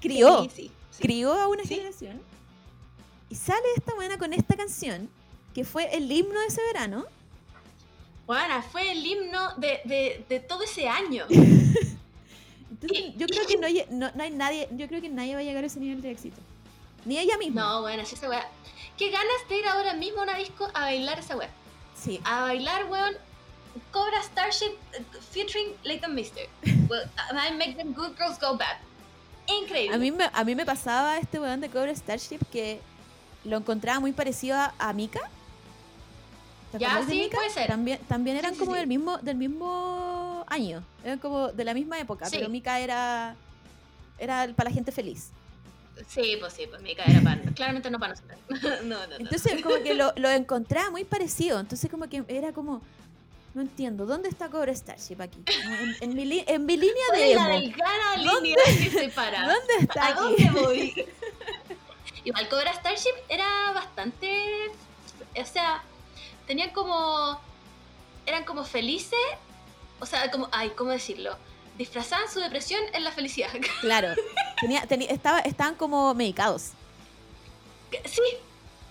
crió, Sí, sí, sí. crió a una generación y sale esta buena con esta canción que fue el himno de ese verano. Weona, fue el himno de, de, de todo ese año. Entonces, yo creo que no, no, no hay nadie, yo creo que nadie va a llegar a ese nivel de éxito. Ni ella misma. No, bueno, esa weá. Qué ganas de ir ahora mismo a una disco a bailar esa weá. Sí. A bailar, weón. Cobra Starship eh, featuring Leighton Mister. Well, I make them good girls go bad. Increíble. A mí, me, a mí me pasaba este weón de Cobra Starship que lo encontraba muy parecido a, a Mika. ¿Te Ya, de sí, Mika? puede ser. También, también eran sí, como sí. del mismo del mismo año. Eran como de la misma época, pero Mika era era para la gente feliz. Sí, pues sí, pues Mika era pan. Claramente no para nosotros. no, no, no. Entonces como que lo, lo encontraba muy parecido. Entonces como que era como no entiendo, ¿dónde está Cobra Starship aquí? En, en mi, en mi línea ¿Cuál de es la emo. delgada línea que separa? ¿Dónde está ¿A aquí? dónde voy? Igual Cobra Starship era bastante. O sea, tenían como. Eran como felices. O sea, como. Ay, ¿cómo decirlo? Disfrazaban su depresión en la felicidad. Claro. Tenía, tenía- estaba, estaban como medicados. sí,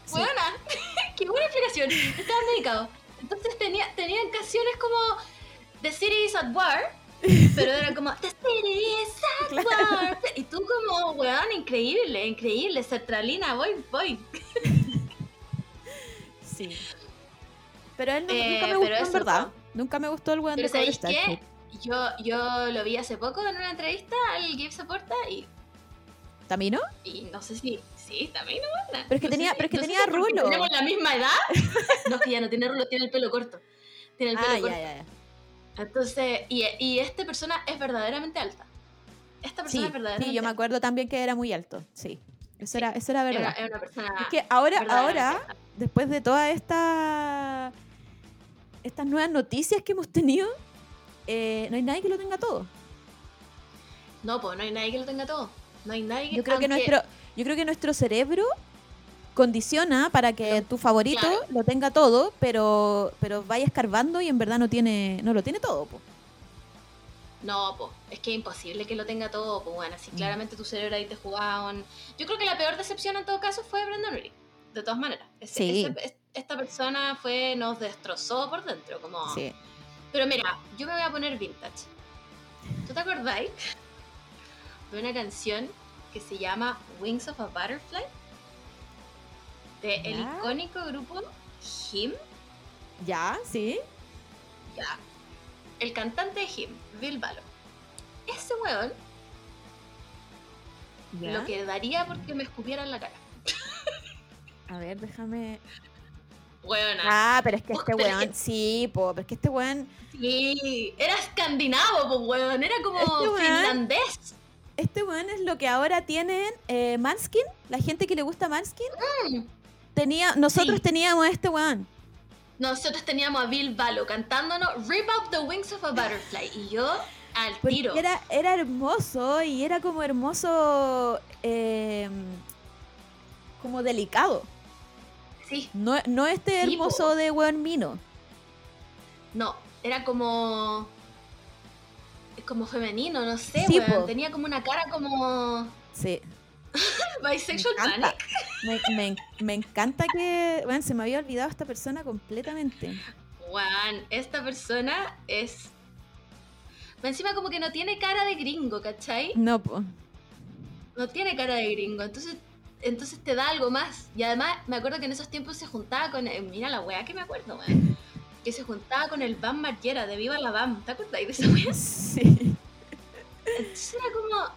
Sí. buena. Qué buena explicación. Estaban medicados. Entonces tenía, tenían canciones como The City is at War. Pero era como The City is at Claro. War. Y tú como, weón, increíble, increíble. Sertralina, voy, voy. Sí. Pero él no- Eh, nunca me gustó, en verdad. Nunca me gustó el weón de. Starship. Yo, yo lo vi hace poco en una entrevista al Give Soporta y, ¿Tamino? y no sé si. Sí, también no buena. Pero es que No sé tenía- si- pero es que no sé tenía si rulo. ¿Tenemos la misma edad? no, es que ya no tiene rulo, tiene el pelo corto. Tiene el pelo Ah, corto. ya, ya, ya. Entonces, y, y esta persona es verdaderamente alta. Esta persona Sí, es verdaderamente sí, yo me acuerdo también que era muy alto. Sí. Eso era, eso era verdad. Era- una persona. Es que ahora, ahora, después de todas esta, estas nuevas noticias que hemos tenido, eh, no hay nadie que lo tenga todo. No, pues no hay nadie que lo tenga todo. No hay nadie Yo creo que aunque- nuestro, yo creo que nuestro cerebro condiciona para que tu favorito Claro. lo tenga todo, pero, pero vaya escarbando y en verdad no tiene, no lo tiene todo. po. No, pues, es que es imposible que lo tenga todo, pues bueno, si Mm. claramente tu cerebro ahí te jugaba un... Yo creo que la peor decepción en todo caso fue Brandon Urie, de todas maneras. Ese- Sí. ese- esta persona fue, nos destrozó por dentro, como... Sí. Pero mira, yo me voy a poner vintage. ¿Tú te acordáis de una canción que se llama Wings of a Butterfly? De el icónico grupo Him. Ya, sí. Ya. el cantante de Him, Bill Balo. Ese weón ¿Ya? lo que daría porque me escupiera en la cara. A ver, déjame. Weona. Ah, pero es que este weón. Sí, po, pero es que este weón. Sí, era escandinavo, pues weón, era como Este weón- finlandés. Este weón es lo que ahora tienen eh, Manskin. La gente que le gusta Manskin. Mm. Tenía, nosotros Sí. teníamos a este weón. Nosotros teníamos a Bill Balo cantándonos Rip Up the Wings of a Butterfly y yo al Porque tiro. era, era hermoso y era como hermoso. eh, como delicado. Sí, No, no este Sí, hermoso po. de weón mino. no, era como como femenino, no sé, Sí, weón. tenía como una cara como Sí. bisexual Me encanta. Me, me- me encanta que. Bueno, se me había olvidado esta persona completamente. Weón, esta persona es encima como que no tiene cara de gringo, ¿cachai? No, po. no tiene cara de gringo, entonces entonces te da algo más. Y además me acuerdo que en esos tiempos se juntaba con, eh, mira la weá que me acuerdo, weón, que se juntaba con el Bam Margera de Viva la Bam, ¿te acuerdas de esa weá? Sí. Entonces era como,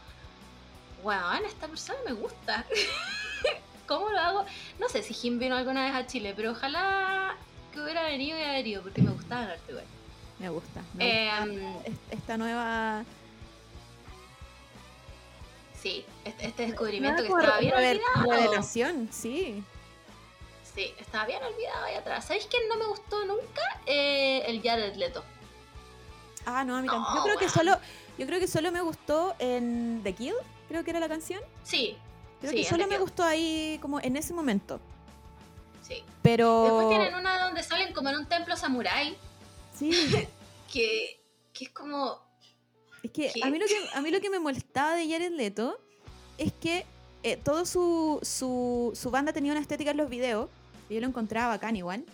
weón, esta persona me gusta. ¿Cómo lo hago? No sé si Jim vino alguna vez a Chile, pero ojalá que hubiera venido y hubiera venido, porque me gustaba el arte, weón. Me gusta. me Em, gusta es- esta nueva. Sí, este, este descubrimiento que estaba bien olvidado. revelación, sí. Sí, estaba bien olvidado ahí atrás. ¿Sabéis quién no me gustó nunca? Eh, el Jared Leto. Ah, no, a mí No, tampoco. Yo creo que solo. Yo creo que solo me gustó en The Kill, creo que era la canción. Sí, Creo Sí, que solo me Kill. gustó ahí como en ese momento. sí. Pero. Después tienen una donde salen como en un templo samurái, Sí. que, que es como... Es que ¿Qué? a mí, lo que a mí lo que me molestaba de Jared Leto es que eh, todo su, su, su banda tenía una estética en los videos, y yo lo encontraba bacán igual,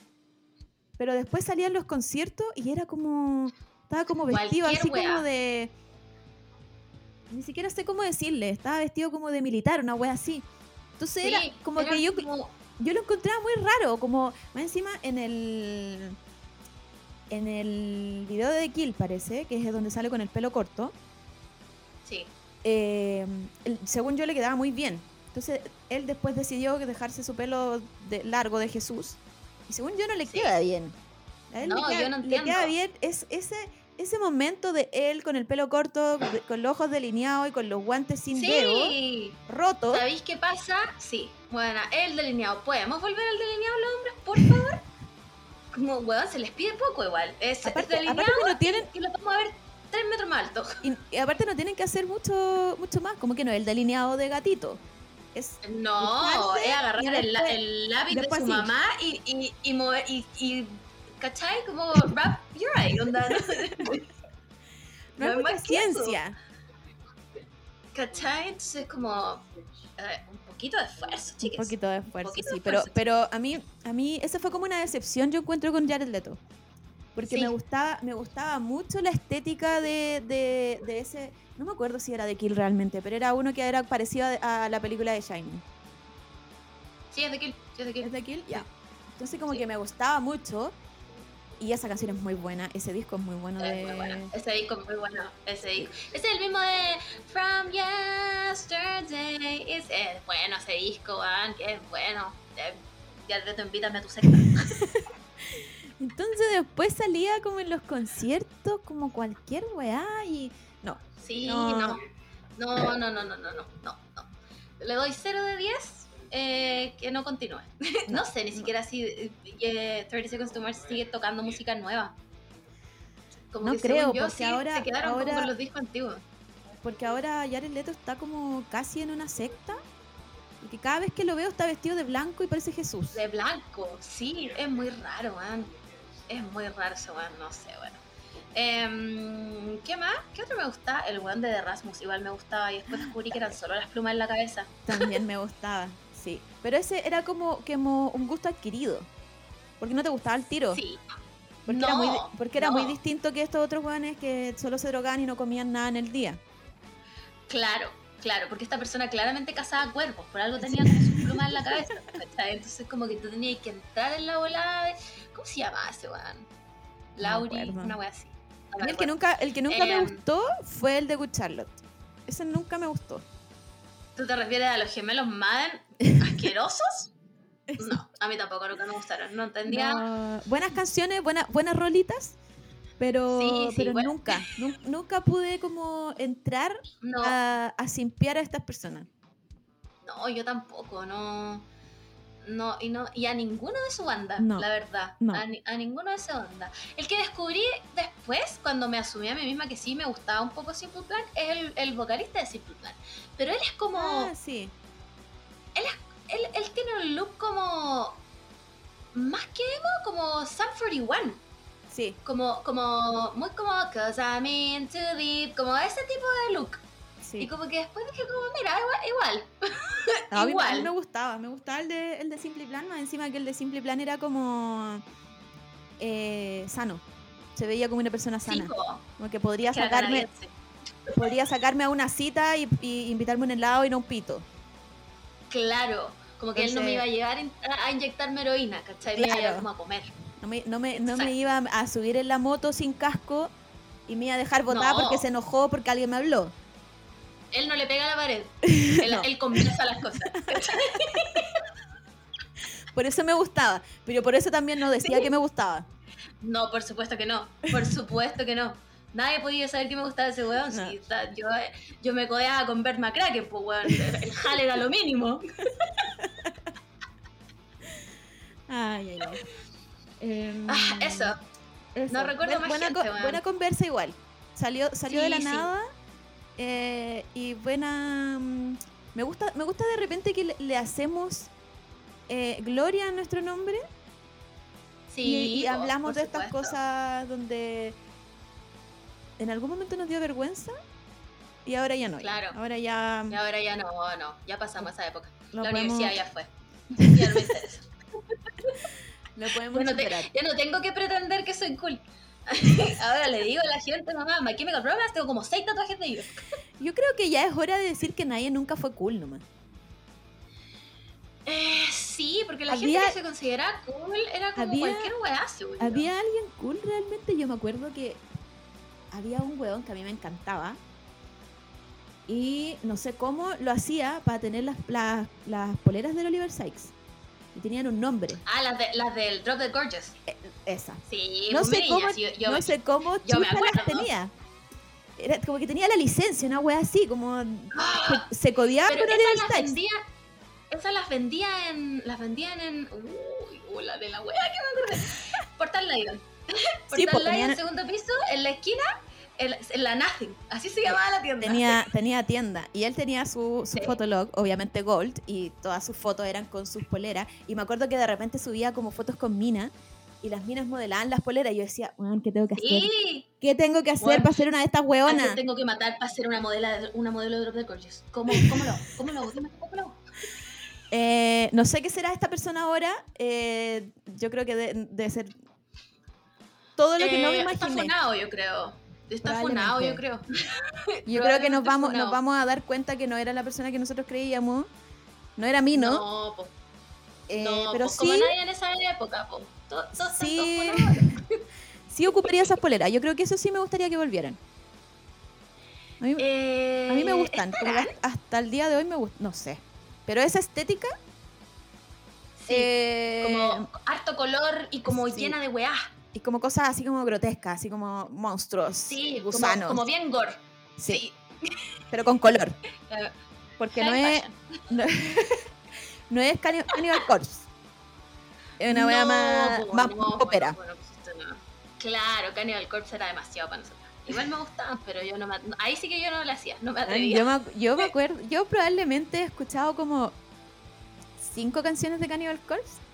pero después salían los conciertos y era como... Estaba como vestido Cualquier así wea. como de... Ni siquiera sé cómo decirle, estaba vestido como de militar, una wea así. Entonces era como era que yo, como- yo lo encontraba muy raro, como más encima en el en el video de The Kill parece, que es donde sale con el pelo corto, Sí, eh, según yo le quedaba muy bien. Entonces él después decidió dejarse su pelo de- largo de Jesús y según yo no le Sí. queda bien. A él No, le queda, yo no le queda entiendo. bien es ese ese momento de él con el pelo corto, de- con los ojos delineados y con los guantes sin dedo sí. rotos. ¿Sabéis qué pasa? Sí. Bueno, el delineado. ¿Podemos volver al delineado los hombres, por favor? Como, weón, se les pide poco igual. Es, Aparte, delineado aparte que no tienen y lo vamos a ver tres metros más alto. Y, y aparte no tienen que hacer mucho mucho más, como que no, el delineado de gatito. Es No, es agarrar y el, después- el lápiz de después su sí. mamá y, y, y mover, y, y, ¿cachai? Como wrap your eye, onda, no, no, es mucha ciencia. ¿cachai? Entonces es como un poquito de esfuerzo, Un chicas. poquito de esfuerzo, poquito sí. de Pero, pero a mí, a mí, esa fue como una decepción, yo encuentro con Jared Leto. Porque Sí. me gustaba, me gustaba mucho la estética de, de, de ese. No me acuerdo si era de Kill realmente, pero era uno que era parecido a, a la película de Shining. Sí, es de kill, sí, es de ¿Es kill. de Kill? Ya. Entonces como Sí. que me gustaba mucho. Y esa canción es muy buena, ese disco es muy bueno Es de... muy bueno. Ese disco es muy bueno. Ese disco. Es el mismo de From Yesterday. Es, es bueno ese disco, weón. Que es bueno. Ya te invítame a tu secta. Entonces después salía como en los conciertos, como cualquier weá y... No, Sí, No. no. No, no, no, no, no, no, no, no. Le doy 0 de 10 eh, que no continúe. no, sé ni siquiera si eh, eh, 30 Seconds to Mars sigue tocando música nueva. Como No que creo, yo, porque sí, ahora- se quedaron como ahora- con los discos antiguos. porque ahora Jared Leto está como casi en una secta. Y que cada vez que lo veo está vestido de blanco y parece Jesús. De blanco, sí, es muy raro, man. Es muy raro ese weón, no sé, bueno. Em, ¿Qué más? ¿Qué otro me gusta? El weón de The Rasmus, igual me gustaba y después descubrí que eran solo las plumas en la cabeza. También me gustaba, sí. Pero ese era como, como un gusto adquirido. Porque no te gustaba el tiro. Sí. Porque era, muy, porque era distinto que estos otros weones que solo se drogaban y no comían nada en el día. Claro, claro, porque esta persona claramente cazaba cuerpos, por algo tenía como sus plumas en la cabeza. Entonces como que tú tenías que entrar en la volada de... ¿Cómo se llamaba ese weón? Lauri, una wea así. el que nunca, el que nunca me Em. gustó fue el de Good Charlotte. Ese nunca me gustó. ¿Tú te refieres a los gemelos Madden asquerosos? No, a mí tampoco, nunca me gustaron. No entendía. No, buenas canciones, buenas, buenas rolitas, pero, Sí, sí, pero bueno. nunca, nu- nunca pude como entrar No, a, a simpiar a estas personas. no, yo tampoco, no. No, y no, y a ninguno de su banda, No, la verdad. no. A, ni- a ninguno de su banda. El que descubrí después, cuando me asumí a mí misma que sí me gustaba un poco Simple Plan, es el, el vocalista de Simple Plan. Pero él es como. Ah, sí. él, él tiene un look como. Más que emo, como Sum 41. Sí, Como, como, muy como, cause I'm into deep, como ese tipo de look. Sí. Y como que después dije como, mira, igual, igual. No, mí, a mí igual. me gustaba, me gustaba el de, el de Simple Plan, más encima que el de Simple Plan era como eh, sano. Se veía como una persona sana. Como que podría que sacarme, podría sacarme a una cita y, y invitarme a un helado y no un pito. Claro, como que él no me iba a llevar a inyectarme heroína, ¿cachai? Me iba a Claro. como a comer. No me, no me, no me iba a subir en la moto sin casco y me iba a dejar botada No. porque se enojó porque alguien me habló. Él no le pega a la pared, él, No. él conversa las cosas. Por eso me gustaba. Pero por eso también no decía que me gustaba. No, por supuesto que no, por supuesto que no. Nadie podía saber que me gustaba ese weón. No. sí, está- yo, yo me codeaba con Bert McCracken, pues weón. El jale era lo mínimo. Ay, ay, ay. Em, Ah, eso. eso. no recuerdo más buena, gente, co- buena conversa igual. Salió, salió de la sí. nada. Eh, y buena. mm, Me gusta, me gusta de repente que le, le hacemos eh, gloria a nuestro nombre. Sí, y, hablamos de estas supuesto. cosas donde en algún momento nos dio vergüenza y ahora ya no. Claro. Ahora ya Y ahora ya no, no, ya pasamos esa época. lo la podemos, universidad ya fue. Ya no me interesa. lo podemos Ya no, te- ya no tengo que pretender que soy cool. Ahora le digo a la gente, mamá, My Chemical Romance, tengo como seis tatuajes de ellos. Yo creo que ya es hora de decir que nadie nunca fue cool nomás. Eh, sí, porque la Había- gente que se considera cool era como había- cualquier según yo. Había alguien cool realmente, yo me acuerdo que había un weón que a mí me encantaba y no sé cómo lo hacía para tener las, las, las poleras del Oliver Sykes. Y tenían un nombre, Ah, las, de, las del Drop the Gorgeous. esa. Sí, No sé cómo, yo, yo- no sé cómo yo me las tenía. Era como que tenía la licencia, una wea así, como ¡Ah! se, se codeaba Pero con esas las vendía, esas las vendía en, las vendían en, uy, uy, la de la wea que me acordé. Portal Lion. Portal pues, Lion, tenían- segundo piso, en la esquina, en, la- Nothing. Así se llamaba la tienda. Tenía, tenía tienda y él tenía su, su Sí. fotolog, obviamente Gold, y todas sus fotos eran con sus poleras. Y me acuerdo que de repente subía como fotos con minas y las minas modelaban las poleras. Y yo decía, weón, ¿qué tengo que hacer? Sí. ¿Qué tengo que hacer Bueno, para ser una de estas ¿A quién hueonas? tengo que matar para ser una, modela, una modelo de Drop the Gorgeous? ¿Cómo, cómo lo hago? ¿Cómo lo. Eh, no sé qué será esta persona ahora. eh, yo creo que de- debe ser todo lo que no me Eh, Está imaginé. funado, yo creo. Está funado, yo creo. Yo creo que nos vamos, nos vamos a dar cuenta que no era la persona que nosotros creíamos. No era mí, ¿no? No, po, Eh, no, pero po, sí. como nadie en esa época, po. Sí. sí ocuparía esas poleras. Yo creo que eso sí me gustaría que volvieran. A mí, Eh, a mí me gustan. como que hasta- hasta el día de hoy me gustan. No sé. Pero esa estética. Sí, eh, como harto color y como sí. llena de weá. Y como cosas así como grotescas, así como monstruos, Sí, gusanos. como bien gore. sí, pero con color. Porque no es, no, no es Cannibal Corpse. Es una wea No, más, no, bueno, bueno. Claro, Cannibal Corpse era demasiado para nosotros. Igual me gustaban, pero yo no me, ahí sí que yo no lo hacía, no me atrevía. Yo me, yo me acuerdo, yo probablemente he escuchado como cinco canciones de Cannibal Corpse.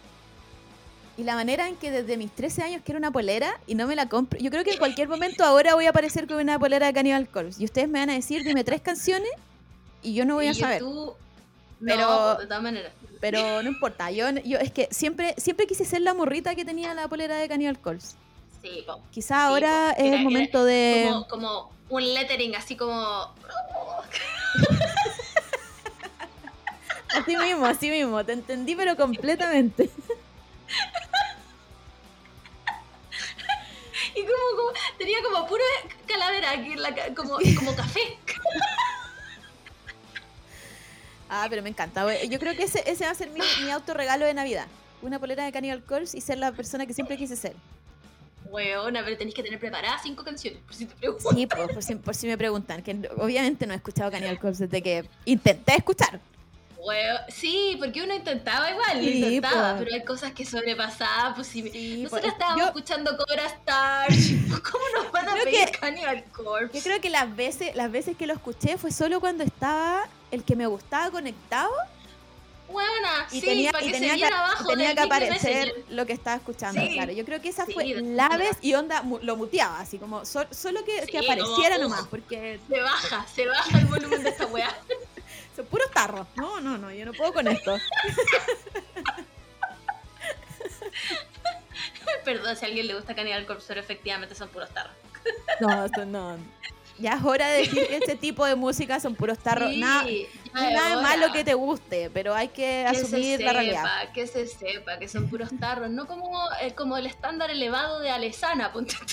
Y la manera en que desde mis 13 años quiero una polera y no me la compro. Yo creo que en cualquier momento ahora voy a aparecer con una polera de Cannibal Corpse. Y ustedes me van a decir, dime tres canciones y yo no voy a Y saber. YouTube- Pero- No, de todas maneras. Pero no importa. Yo, yo es que siempre, siempre quise ser la morrita que tenía la polera de Cannibal Corpse. Sí, po. Quizá Sí, ahora po. es Era- el momento de... Como, como un lettering así como. Así mismo, así mismo. Te entendí, pero completamente. la como, como café. Ah, pero me encanta. Yo creo que ese, ese va a ser mi, mi autorregalo de Navidad. Una polera de Cannibal Corpse y ser la persona que siempre quise ser. Weona, pero tenéis que tener preparadas cinco canciones, por si te pregunto. Sí, por, si, por si me preguntan. Que obviamente no he escuchado Cannibal Corpse desde que intenté escuchar. Sí, porque uno intentaba igual, Sí, intentaba, pero hay cosas que sobrepasaban, pues si Sí, nosotros pues, estábamos yo- escuchando Cobra Stars, ¿cómo nos van a pedir que- Cannibal Corpse? Yo creo que las veces, las veces que lo escuché fue solo cuando estaba el que me gustaba conectado Weona, y sí, tenía, para y que tenía que, abajo tenía aparecer Messenger. lo que estaba escuchando. Sí. Claro, yo creo que esa Sí, fue la vez y onda lo muteaba, así como so- solo que, que Sí, apareciera como, nomás, porque Se baja, se baja el volumen de esta weá. son puros tarros. No, no, no, yo no puedo con esto. Perdón si a alguien le gusta Cannibal Corpse, pero efectivamente son puros tarros. No, esto no. Ya es hora de decir que este tipo de música son puros tarros. Sí, nada, nada de malo que te guste, pero hay que, Que se asumir sepa, la realidad. que se sepa que son puros tarros, no como, eh, como el estándar elevado de Alesana, ponte.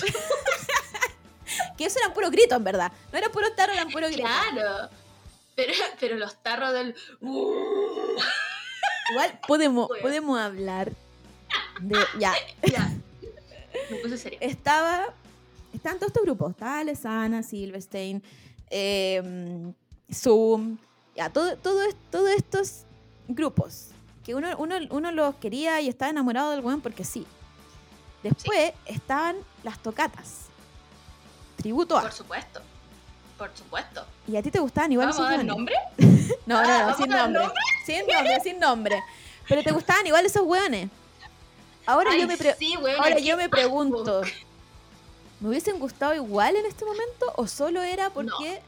Que eso eran puros gritos, en verdad. No eran puros tarros, eran puros gritos. Claro. Pero, pero los tarros del. Igual podemos, Bueno. podemos hablar de. Ya, ya. Me puse serio. estaba. Estaban todos estos grupos. Estaba Alesana, Silverstein, eh, Zoom. Ya, todo, todo, todos estos grupos. Que uno, uno, uno los quería y estaba enamorado del weón porque sí. Después estaban las tocatas. Tributo a. Por supuesto. Por supuesto. Y a ti te gustaban igual ¿Vamos esos a dar nombre? No, Ah, no, no, ¿vamos sin nombre. Sin nombre, sin nombre. Pero te gustaban igual esos hueones. Ahora Ay, yo me sí, ahora yo me pregunto, ¿me hubiesen gustado igual en este momento o solo era porque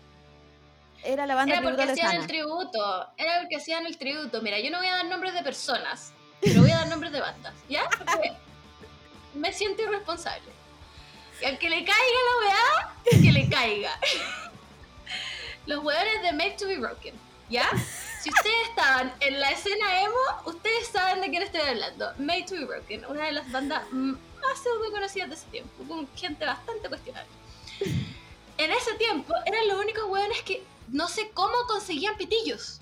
era la banda Era porque hacían el tributo. Era porque hacían el tributo. Mira, yo no voy a dar nombres de personas, pero voy a dar nombres de bandas. ¿Ya? Porque me siento irresponsable. Y al que le caiga la weá, que le caiga. Los weones de Made to be Broken. ¿Ya? Si ustedes estaban en la escena emo, ustedes saben de quién estoy hablando. Made to be Broken, una de las bandas más pseudo conocidas de ese tiempo, con gente bastante cuestionable. En ese tiempo eran los únicos hueones que no sé cómo conseguían pitillos.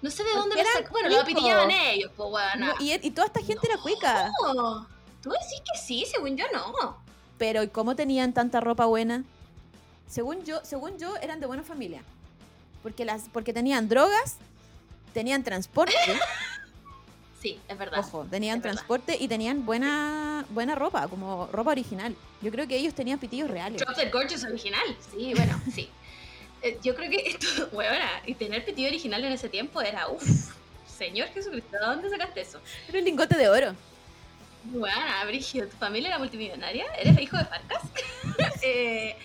No sé de dónde eran sac- Bueno, lo pitillaban ellos, pues hueona. No, y, y toda esta gente era cuica. No, Tú decís que sí, según yo no. Pero ¿y cómo tenían tanta ropa buena? Según yo, según yo eran de buena familia. Porque las porque tenían drogas, tenían transporte, Sí, es verdad. ojo, tenían es verdad. transporte y tenían buena buena ropa, como ropa original. Yo creo que ellos tenían pitillos reales. Drop the Gorgeous original. Sí, bueno, sí. Eh, yo creo que esto, huevona, y tener pitillo original en ese tiempo era, uff, Señor Jesucristo, ¿de dónde sacaste eso? Era un lingote de oro. Buena, Brigio, ¿tu familia era multimillonaria? ¿Eres hijo de Farcas? Eh,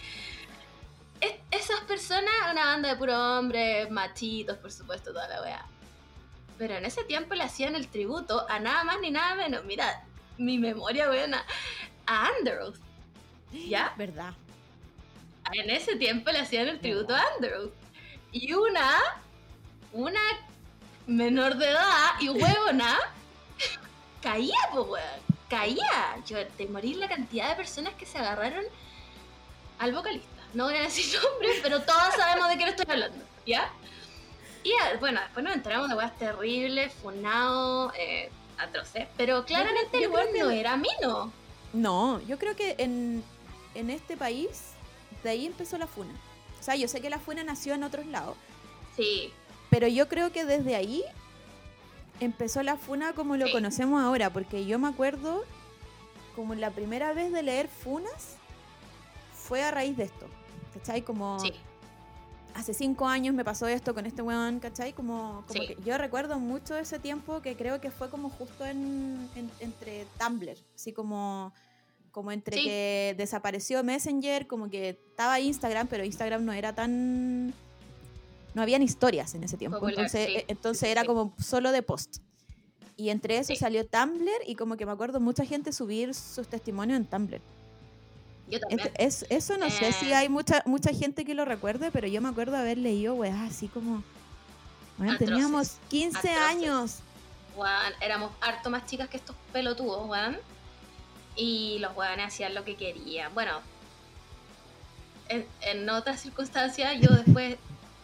es- esas personas, una banda de puros hombres, machitos, por supuesto, toda la weá. Pero en ese tiempo le hacían el tributo a nada más ni nada menos. Mira, mi memoria buena. A Underoath. ¿Ya? ¿Verdad? En ese tiempo le hacían el tributo a Underoath. Y una, una menor de edad y huevona, caía, pues, weón. Caía. Yo, de morir la cantidad de personas que se agarraron al vocalista. No voy a decir nombres, pero todos sabemos de quién estoy hablando, ¿ya? Y ah, bueno, después nos enteramos de weas terribles, funado, eh, atroces. Pero claramente yo el weón no era mino. No, yo creo que en, en este país, de ahí empezó la funa. O sea, yo sé que la funa nació en otros lados, Sí, pero yo creo que desde ahí empezó la funa como lo Sí. conocemos ahora, porque yo me acuerdo como la primera vez de leer funas fue a raíz de esto. ¿Cachai? Como sí. hace cinco años me pasó esto con este weón, ¿cachai? Como, como Sí. que yo recuerdo mucho ese tiempo que creo que fue como justo en, en- entre Tumblr, así como, como entre Sí. que desapareció Messenger, como que estaba Instagram, pero Instagram no era tan... No habían historias en ese tiempo, Popular, entonces, sí. eh, entonces Sí, era como solo de post. Y entre eso salió Tumblr y como que me acuerdo mucha gente subir sus testimonios en Tumblr. Yo también. Es- es- eso no sé si Eh. hay mucha mucha gente que lo recuerde, pero yo me acuerdo haber leído weas así como. Bueno, Atroces, teníamos 15 atroces. años. Weón, éramos harto más chicas que estos pelotudos, weón. Y los weones hacían lo que querían. Bueno, en, en otras circunstancias yo después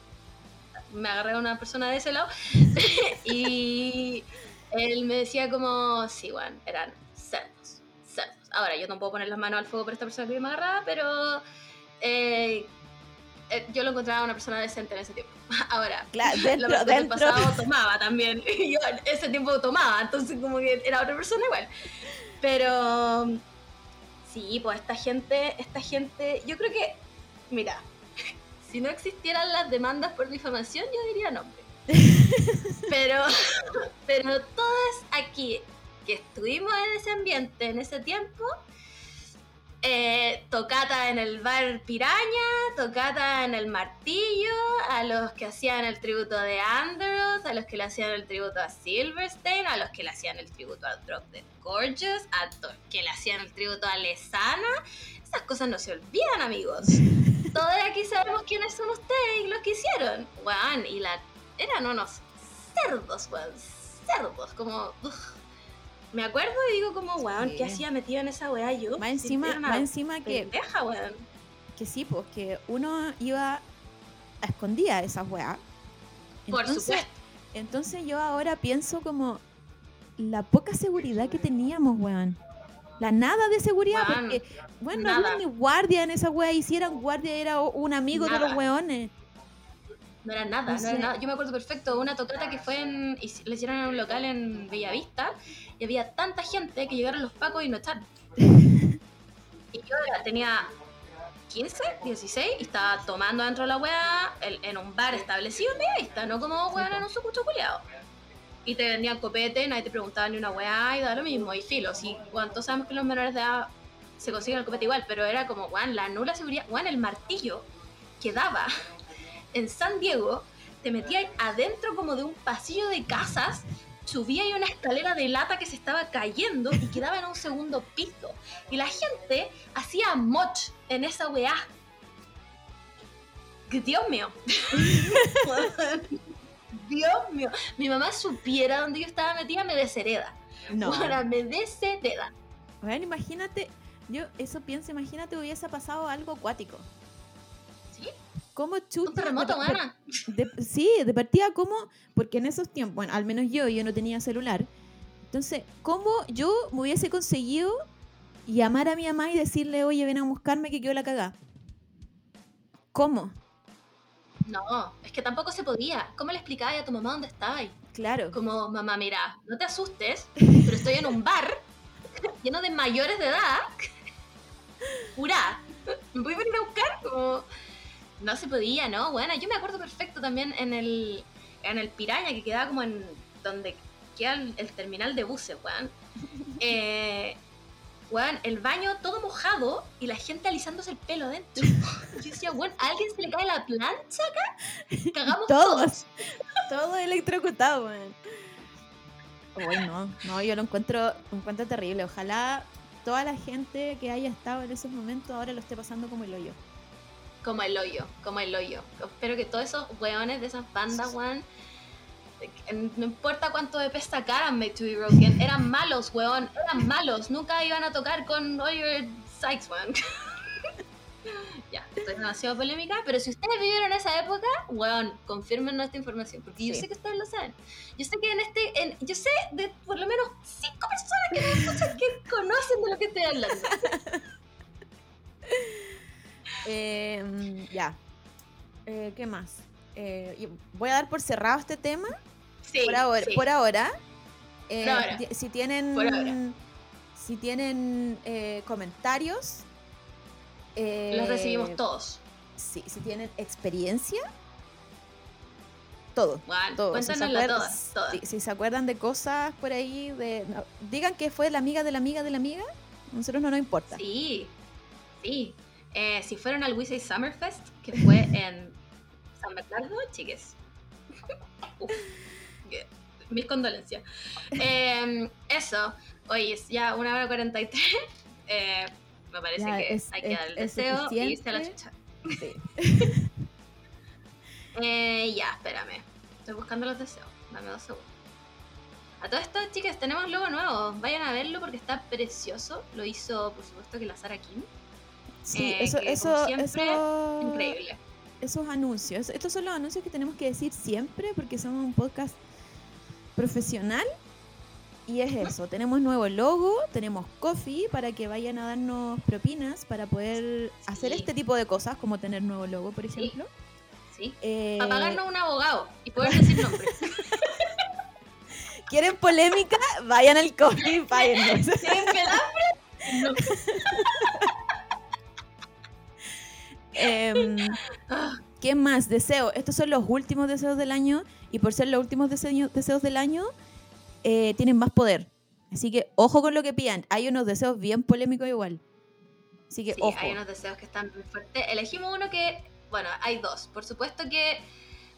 me agarré a una persona de ese lado y él me decía como, sí, bueno, eran. Ahora, yo no puedo poner las manos al fuego por esta persona que me agarraba, pero eh, eh, yo lo encontraba una persona decente en ese tiempo. Ahora, Claro, la dentro, del dentro. pasado tomaba también. Yo en ese tiempo tomaba, entonces como que era otra persona igual. Pero sí, pues esta gente, esta gente, yo creo que, mira, si no existieran las demandas por difamación, yo diría nombre. Pero, pero todos aquí que estuvimos en ese ambiente en ese tiempo, eh, tocata en el bar Piraña, tocata en el Martillo, a los que hacían el tributo de Andros, a los que le hacían el tributo a Silverstein, a los que le hacían el tributo a Drop Dead Gorgeous, a los que le hacían el tributo a Lesana. Esas cosas no se olvidan, amigos. Todos aquí sabemos quiénes son ustedes y los que hicieron. Weón, y la... eran unos cerdos, weón. Cerdos, como... Me acuerdo y digo como, weón, Sí. ¿qué hacía metido en esa weá yo? Más encima, más encima que, pendeja, weón. que sí, pues que uno iba a escondida de esas weas. Por supuesto. Entonces yo ahora pienso como la poca seguridad que teníamos, weón. La nada de seguridad, Weón, porque, bueno, no nada. había ni guardia en esa wea, y si eran guardia era un amigo de los weones. No era nada, No era nada. Yo me acuerdo perfecto, una tocata que fue en. y le hicieron en un local en Bellavista y había tanta gente que llegaron los pacos y no echaron. Y yo tenía 15, 16 y estaba tomando dentro de la weá en un bar establecido en Bellavista, no como weón en un sucucho culiado. Y te vendían copete, nadie te preguntaba ni una weá y da lo mismo. Y filo, si cuántos sabemos que los menores de edad se consiguen el copete igual, pero era como, weón, la nula seguridad, weón, el martillo quedaba en San Diego, te metías adentro como de un pasillo de casas, subía una escalera de lata que se estaba cayendo y quedaba en un segundo piso. Y la gente hacía moch en esa weá. Dios mío. Dios mío. Mi mamá supiera dónde yo estaba metida, me deshereda. No. Ahora me deshereda. Weón, imagínate, yo eso pienso, imagínate hubiese pasado algo acuático. ¿Cómo chucha? Un terremoto, mana. sí, de partida, ¿cómo? Porque en esos tiempos, bueno, al menos yo, yo no tenía celular. Entonces, ¿cómo yo me hubiese conseguido llamar a mi mamá y decirle, oye, ven a buscarme que quedó la cagada? ¿Cómo? No, es que tampoco se podía. ¿Cómo le explicabas a tu mamá dónde estabas? Claro. Como, mamá, mira, no te asustes, pero estoy en un bar lleno de mayores de edad. Pura. ¿Me puedes venir a buscar? Como, no se podía, ¿no? Bueno, yo me acuerdo perfecto también en el, en el Piraña, que quedaba como en donde queda el, el terminal de buses, weón. Eh, weón, el baño todo mojado y la gente alisándose el pelo dentro. Yo decía, weón, ¿a alguien se le cae la plancha acá? Cagamos todos. Todos. Todo electrocutado, weón. Uy, no, no, yo lo encuentro, lo encuentro terrible. Ojalá toda la gente que haya estado en esos momentos ahora lo esté pasando como el hoyo. Como el hoyo, como el hoyo. Espero que todos esos weones de esas bandas, weón, no importa cuánto EP sacaran Made to Be Broken, eran malos, weón, eran malos. Nunca iban a tocar con Oliver Sykes, weón. ya, estoy demasiado polémica, pero si ustedes vivieron esa época, weón, confirmen esta información, porque yo sé que ustedes lo saben. Yo sé que en este, en, yo sé de por lo menos cinco personas que me escuchan que conocen de lo que estoy hablando. Eh, mm, ya. Eh, ¿Qué más? Eh, voy a dar por cerrado este tema. Sí, por ahora. sí. Por ahora. Eh, Por ahora. Si tienen. Por ahora. Si tienen comentarios. Los recibimos todos. Sí, si tienen experiencia. Todo. Todo. Si se acuerdan- todas, si se acuerdan de cosas por ahí, de, no, digan que fue la amiga de la amiga de la amiga. A nosotros no nos importa. Sí, sí. Eh, si fueron al Wisey Summerfest, que fue en San Bernardo, chiques. Uf, condolencias. Eh, eso, oye, es ya una hora 43. Eh, me parece Ya, que es- hay que dar el es deseo y irse a la suficiente. chucha. Sí. Eh, ya, espérame. Estoy buscando los deseos. Dame dos segundos. A todo esto, chicas, tenemos logo nuevo. Vayan a verlo porque está precioso. Lo hizo, por supuesto, que la Sara Kim. Sí, Eh, eso, que, eso, siempre, eso, Increíble. esos anuncios. Estos son los anuncios que tenemos que decir siempre porque somos un podcast profesional. Y es eso, tenemos nuevo logo, tenemos coffee para que vayan a darnos propinas para poder hacer Sí. este tipo de cosas, como tener nuevo logo, por ejemplo. Sí. Eh, Para pagarnos un abogado y poder decir nombres. ¿Quieren polémica? Vayan al coffee. ¿Tienen pelambre? No. Ah, ¿Qué más? Deseo. Estos son los últimos deseos del año y por ser los últimos deseño- deseos del año, eh, tienen más poder. Así que ojo con lo que pidan. Hay unos deseos bien polémicos igual. Así que Sí, ojo. hay unos deseos que están muy fuertes. Elegimos uno que, bueno, hay dos. Por supuesto que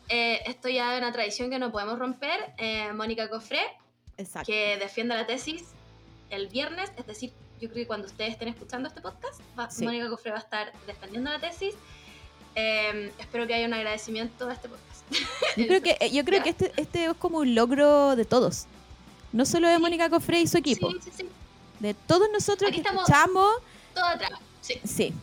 eh, esto ya es una tradición que no podemos romper. Eh, Mónica Cofré, Exacto. que defiende la tesis el viernes, es decir, yo creo que cuando ustedes estén escuchando este podcast, va- Sí. Mónica Cofré va a estar defendiendo la tesis. Eh, espero que haya un agradecimiento a este podcast. Yo creo que, eh, yo creo Ya. que este, este es como un logro de todos. No solo de Sí. Mónica Cofré y su equipo. Sí. De todos nosotros Aquí que escuchamos. Todo atrás. Sí. Sí.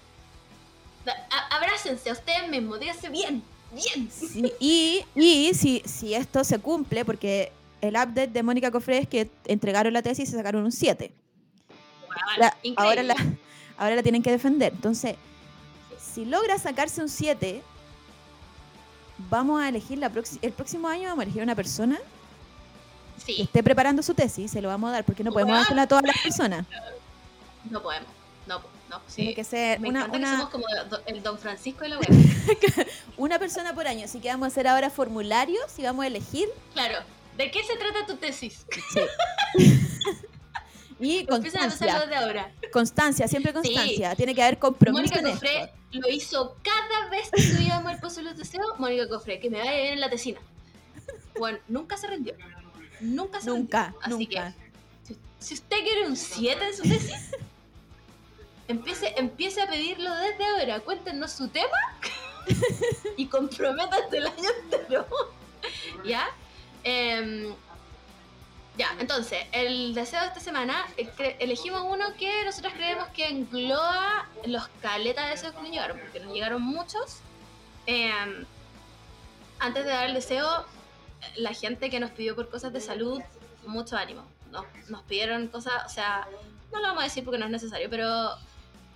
Abrácense a ustedes mismos, díganse bien, bien. Sí, Y, y si, si esto se cumple, porque el update de Mónica Cofré es que entregaron la tesis y se sacaron un 7. La- ahora, la, ahora la tienen que defender. Entonces, si logra sacarse un 7, vamos a elegir la el próximo año vamos a elegir una persona que Sí, esté preparando su tesis, se lo vamos a dar, porque no podemos dársela a todas las personas. no podemos. No, no. Sí. Tiene que ser Me una, que somos como el Don Francisco de la web. una persona por año. Así que vamos a hacer ahora formularios y vamos a elegir. claro. ¿De qué se trata tu tesis? Y constancia. de ahora. Constancia, siempre constancia. Tiene que haber compromiso Mónica Cofré lo hizo cada vez que subíamos el pozo de los deseos. Mónica Cofré, que me vaya bien en la tesina. Bueno, nunca se rindió. Nunca se Nunca, rindió. Así nunca. que, si, usted quiere un 7 en su tesis, empiece, empiece a pedirlo desde ahora. Cuéntenos su tema y comprométase el año entero. ¿Ya? Em, ya, entonces, el deseo de esta semana, eh, elegimos uno que nosotros creemos que engloba los caletas de deseos que nos llegaron, porque nos llegaron muchos. Em, antes de dar el deseo, la gente que nos pidió por cosas de salud, mucho ánimo. Nos, nos pidieron cosas, o sea, no lo vamos a decir porque no es necesario, pero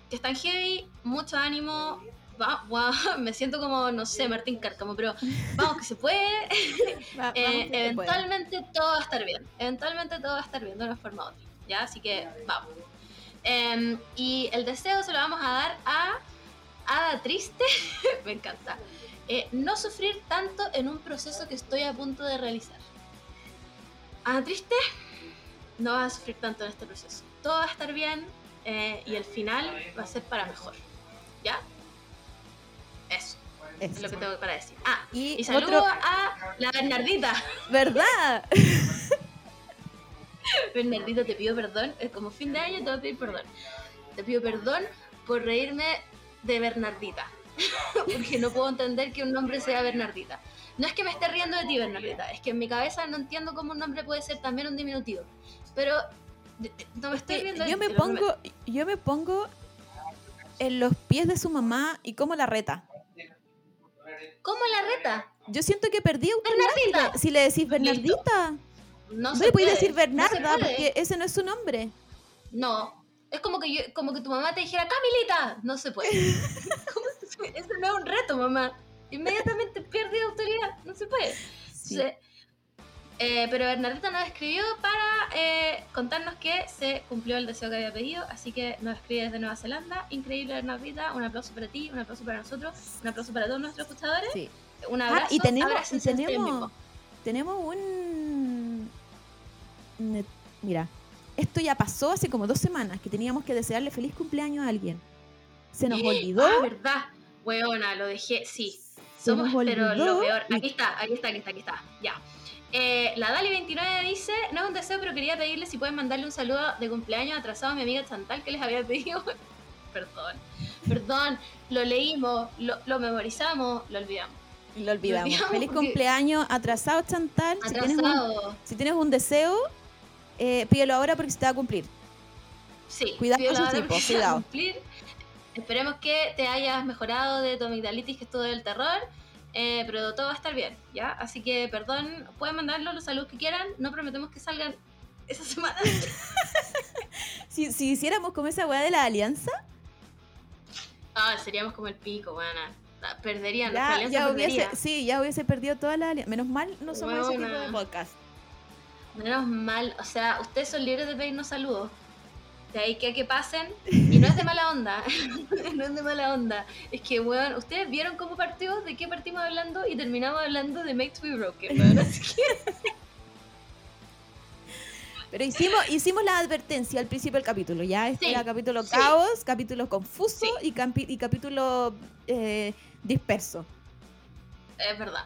que están heavy, mucho ánimo. Va, me siento como, no sé, Martín Cárcamo, pero vamos que se puede. Va- vamos Eh, que se puede. eventualmente todo va a estar bien. Eventualmente todo va a estar bien de una forma u otra. ¿Ya? Así que vamos. Em, y el deseo se lo vamos a dar a Ada Triste. Me encanta. Eh, no sufrir tanto en un proceso que estoy a punto de realizar. Ada Triste, no vas a sufrir tanto en este proceso. Todo va a estar bien eh, y el final va a ser para mejor. ¿Ya? Es lo que tengo para decir. Ah, Y y saludo otro- a la Bernardita. ¿Verdad? Bernardita, te pido perdón. Es como fin de año, te voy a pedir perdón. Te pido perdón por reírme de Bernardita. Porque no puedo entender que un nombre sea Bernardita. No es que me esté riendo de ti, Bernardita. Es que en mi cabeza no entiendo cómo un nombre puede ser también un diminutivo. Pero no me estoy riendo de yo ti, me pongo yo me pongo en los pies de su mamá y cómo la reta ¿Cómo la reta? yo siento que perdí autoridad si Bernardita. le, si le decís Bernardita No, no, se le puede, decir Bernarda porque ese no es su nombre No. Es como que yo, como que tu mamá te dijera, Camilita, no se puede. Eso no es un reto, mamá. Inmediatamente pierde autoridad, no se puede. Sí. Eh, pero Bernardita nos escribió para eh, contarnos que se cumplió el deseo que había pedido, así que nos escribe desde Nueva Zelanda. Increíble, Bernardita. Un aplauso para ti, un aplauso para nosotros, un aplauso para todos nuestros escuchadores. sí Un Ah, abrazo. y tenemos, y tenemos, mismos. tenemos un... ne- Mira, esto ya pasó hace como dos semanas, que teníamos que desearle feliz cumpleaños a alguien. Se nos olvidó. Ah, verdad. Weona, lo dejé, sí. Se Somos, pero lo peor. Aquí está, aquí está, aquí está, aquí está. Ya. Eh, la Dali29 dice, no es un deseo, pero quería pedirle si pueden mandarle un saludo de cumpleaños atrasado a mi amiga Chantal que les había pedido. perdón, perdón, lo leímos, lo, lo memorizamos, lo olvidamos. Lo olvidamos. olvidamos Feliz porque- cumpleaños atrasado, Chantal. Si tienes, un, Atrasado. si tienes un deseo, eh, pídelo ahora porque se te va a cumplir. Sí, Cuidado con su a cuidado. esperemos que te hayas mejorado de tu amigdalitis, que es todo el terror. Eh, pero todo va a estar bien, ¿ya? Así que, perdón, pueden mandarnos los saludos que quieran. No prometemos que salgan esa semana. Si, si hiciéramos como esa weá de la alianza, Ah, seríamos como el pico, bueno. Perderían, nuestra ya, alianza ya perdería. hubiese, sí, ya hubiese perdido toda la alianza. Menos mal no somos ese tipo de podcast. Menos mal, o sea, ustedes son libres de pedirnos saludos. De ahí que que pasen. Y no es de mala onda. no es de mala onda. Es que, weón, ustedes vieron cómo partió, de qué partimos hablando y terminamos hablando de Make to Be Broken, que, Pero hicimos, hicimos la advertencia al principio del capítulo. Ya este Sí, era capítulo sí. caos, capítulo confuso Sí. y, campi- y capítulo eh, disperso. es verdad.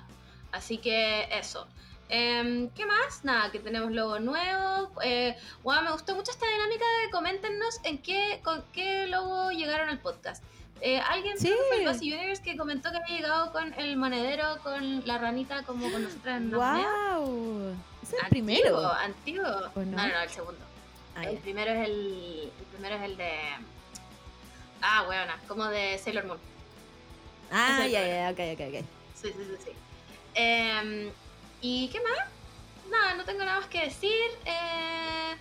Así que eso. Em, ¿Qué más? Nada, que tenemos logo nuevo. Eh, weón, me gustó mucho esta dinámica de coméntenos en qué, con qué logo llegaron al podcast. Eh, alguien Sí. fue el Universe que comentó que había llegado con el monedero, con la ranita como con nosotras en. ¡Wow! Es el Antiguo, primero. Antiguo. ¿O no? no? no, el segundo. Ah, el primero es el. El primero es el de. Ah, weona, como de Sailor Moon. Ah, ya, ya, ok, ok, ok. Sí, sí, sí, sí. Em, ¿Y qué más? Nada, no tengo nada más que decir. Eh,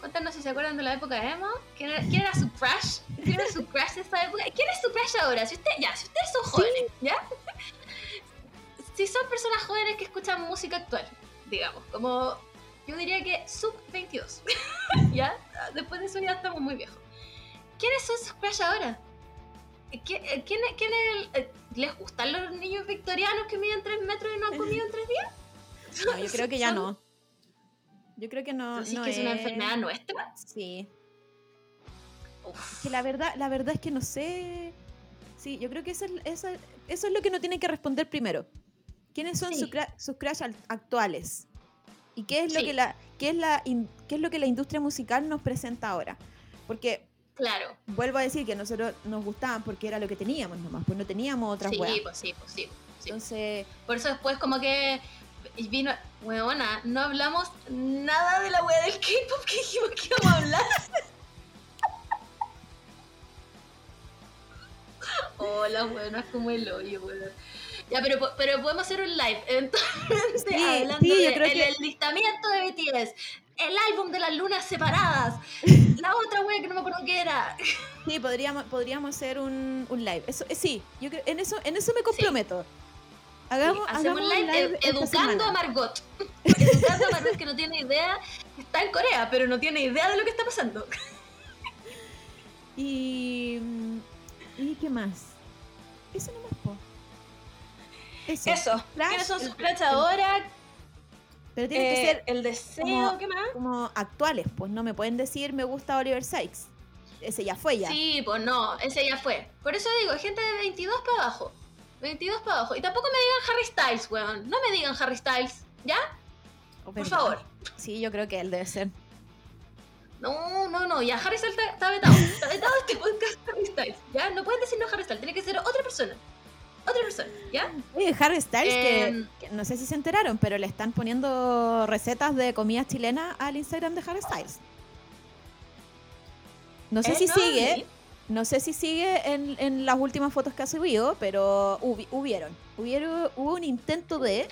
cuéntanos si se acuerdan de la época de emo. ¿Quién era, quién era su crush? ¿Quién era su crush de esa época? ¿Quién es su crush ahora? Si usted, ya, si ustedes son jóvenes, ¿ya? Si son personas jóvenes que escuchan música actual, digamos, como yo diría que sub 22, ¿ya? Después de eso ya estamos muy viejos. ¿Quiénes son sus crush ahora? ¿Quién, eh, quién, es- quién es el- eh, ¿Les gustan los niños victorianos que miden 3 metros y no han comido en 3 días? No, yo creo que ya no. Yo creo que no. No que es una enfermedad nuestra. Sí. Uf. Que la verdad, la verdad es que no sé. Sí, yo creo que eso es, eso, eso es lo que uno tiene que responder primero. ¿Quiénes son Sí. sus crush al- actuales? ¿Y qué es lo Sí. que la, qué es la in- qué es lo que la industria musical nos presenta ahora? Porque Claro. vuelvo a decir que nosotros nos gustaban porque era lo que teníamos nomás, pues no teníamos otras Sí, pues sí, pues sí. sí. Entonces, Por eso después como que vino, weona, no hablamos nada de la wea del K-pop que dijimos que íbamos a hablar. Hola, weona, como el hoyo, weón. Ya, pero, pero podemos hacer un live, eventualmente, Sí, hablando sí, de el enlistamiento de BTS, el álbum de las lunas separadas, la otra wea que no me acuerdo qué era. sí, podríamos, podríamos hacer un, un live. Eso, eh, sí, yo creo, en eso, en eso me comprometo. Hagamos, Sí, hacemos hagamos live, live ed- esta educando semana. a Margot. educando a Margot que no tiene idea, está en Corea, pero no tiene idea de lo que está pasando. Y. mm, ¿Y qué más? Eso nomás, po. Eso. Eso. Crash, ¿Quiénes son sus el- ahora? Pero tienen que Eh, ser el deseo, como- ¿qué más? como actuales, pues no me pueden decir me gusta Oliver Sykes. Ese ya fue ya. Sí, pues no, ese ya fue. Por eso digo, gente de 22 para abajo. 22 para abajo. Y tampoco me digan Harry Styles, weón. No me digan Harry Styles, ¿ya? Por favor. Sí, yo creo que él debe ser. No, no, no, ya Harry Styles está, está vetado. Está vetado este podcast Harry Styles, ¿ya? No pueden decir no Harry Styles, tiene que ser otra persona. Otra persona, ¿ya? Oye, Harry Styles, que- Em. que, no sé si se enteraron, pero le están poniendo recetas de comida chilena al Instagram de Harry Styles. No sé Eh, si no, sigue, sí. No sé si sigue en, en las últimas fotos que ha subido, pero hubi- hubieron, hubieron, hubo un intento de,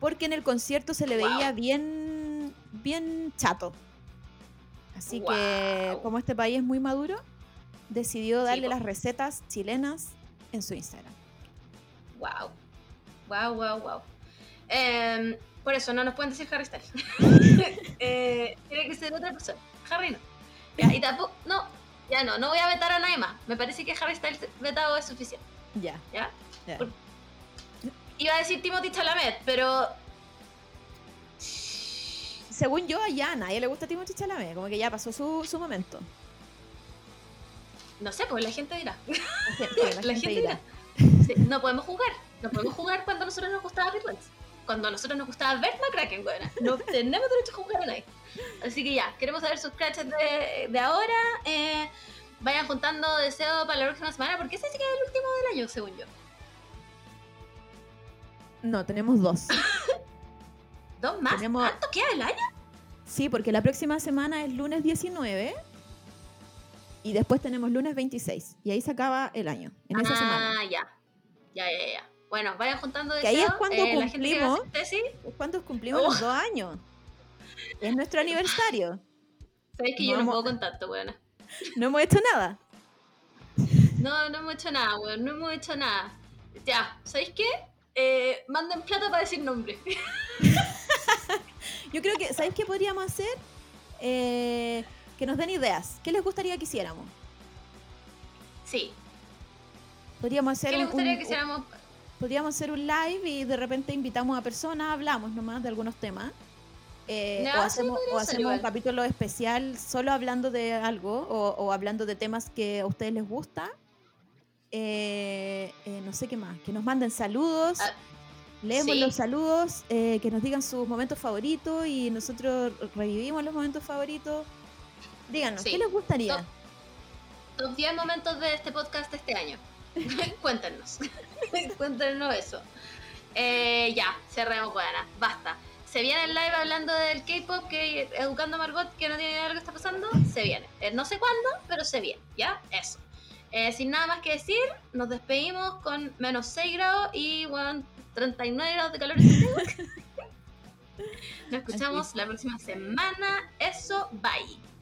porque en el concierto se le Wow. veía bien, bien chato. Así que, como este país es muy maduro, decidió Sí, darle las recetas chilenas en su Instagram. Wow. Wow, wow, wow. Em, por eso no nos pueden decir Harry Styles. Eh, tiene que ser otra persona. Harry no. Ya, y tampoco, no, ya no, no voy a vetar a nadie más. Me parece que Harry Styles vetado es suficiente. Ya. ¿Ya? ya. Por- Iba a decir Timothy Chalamet, pero Según yo, ya a nadie le gusta Timothy Chalamet, como que ya pasó su, su momento. no sé, pues la gente dirá. La gente, La gente dirá. Sí, no podemos jugar. No podemos jugar cuando a nosotros nos gustaba Wentz. Cuando a nosotros nos gustaba Bert McCracken, buena. No tenemos derecho a jugar a nadie. Así que ya, queremos saber sus crashes de, de ahora. Eh, vayan juntando deseo para la próxima semana, porque ese sí que es el último del año, según yo. No, tenemos dos. ¿Dos más? Tenemos- ¿Cuánto queda el año? Sí, porque la próxima semana es lunes 19 Y después tenemos lunes 26. Y ahí se acaba el año, en esa ah, semana. ya. Ya, ya, ya. Bueno, vayan juntando Que ahí es deseos, cuando eh, la gente que cumplimos. tesis, cuando cumplimos Oh. los dos años. Es nuestro aniversario. Sabéis que yo no puedo con tanto, weón. No hemos hecho nada. No, no hemos hecho nada, weón. No hemos hecho nada. Ya, ¿sabéis qué? Eh, manden plata para decir nombre. Yo creo que, ¿sabéis qué podríamos hacer? Eh, que nos den ideas. ¿Qué les gustaría que hiciéramos? Sí. Podríamos hacer ¿Qué les gustaría un- que hiciéramos? podríamos hacer un live y de repente invitamos a personas, hablamos nomás de algunos temas. Eh, o hacemos, o hacemos un capítulo especial solo hablando de algo o, o hablando de temas que a ustedes les gusta. Eh, eh, no sé qué más. Que nos manden saludos. Ah, leemos sí. los saludos, eh, que nos digan sus momentos favoritos y nosotros revivimos los momentos favoritos. Díganos, Sí. ¿qué les gustaría? Top. Top 10 momentos de este podcast de este año. Cuéntenos. Cuéntenos eso. Eh, ya, cerremos, buena. Basta. Se viene el live hablando del K-pop, que educando a Margot, que no tiene idea de lo que está pasando. Se viene. Eh, no sé cuándo, pero se viene. ¿Ya? Eso. Eh, sin nada más que decir, nos despedimos con menos 6 grados y bueno, 39 grados de calor. Nos escuchamos la próxima semana. Eso, bye.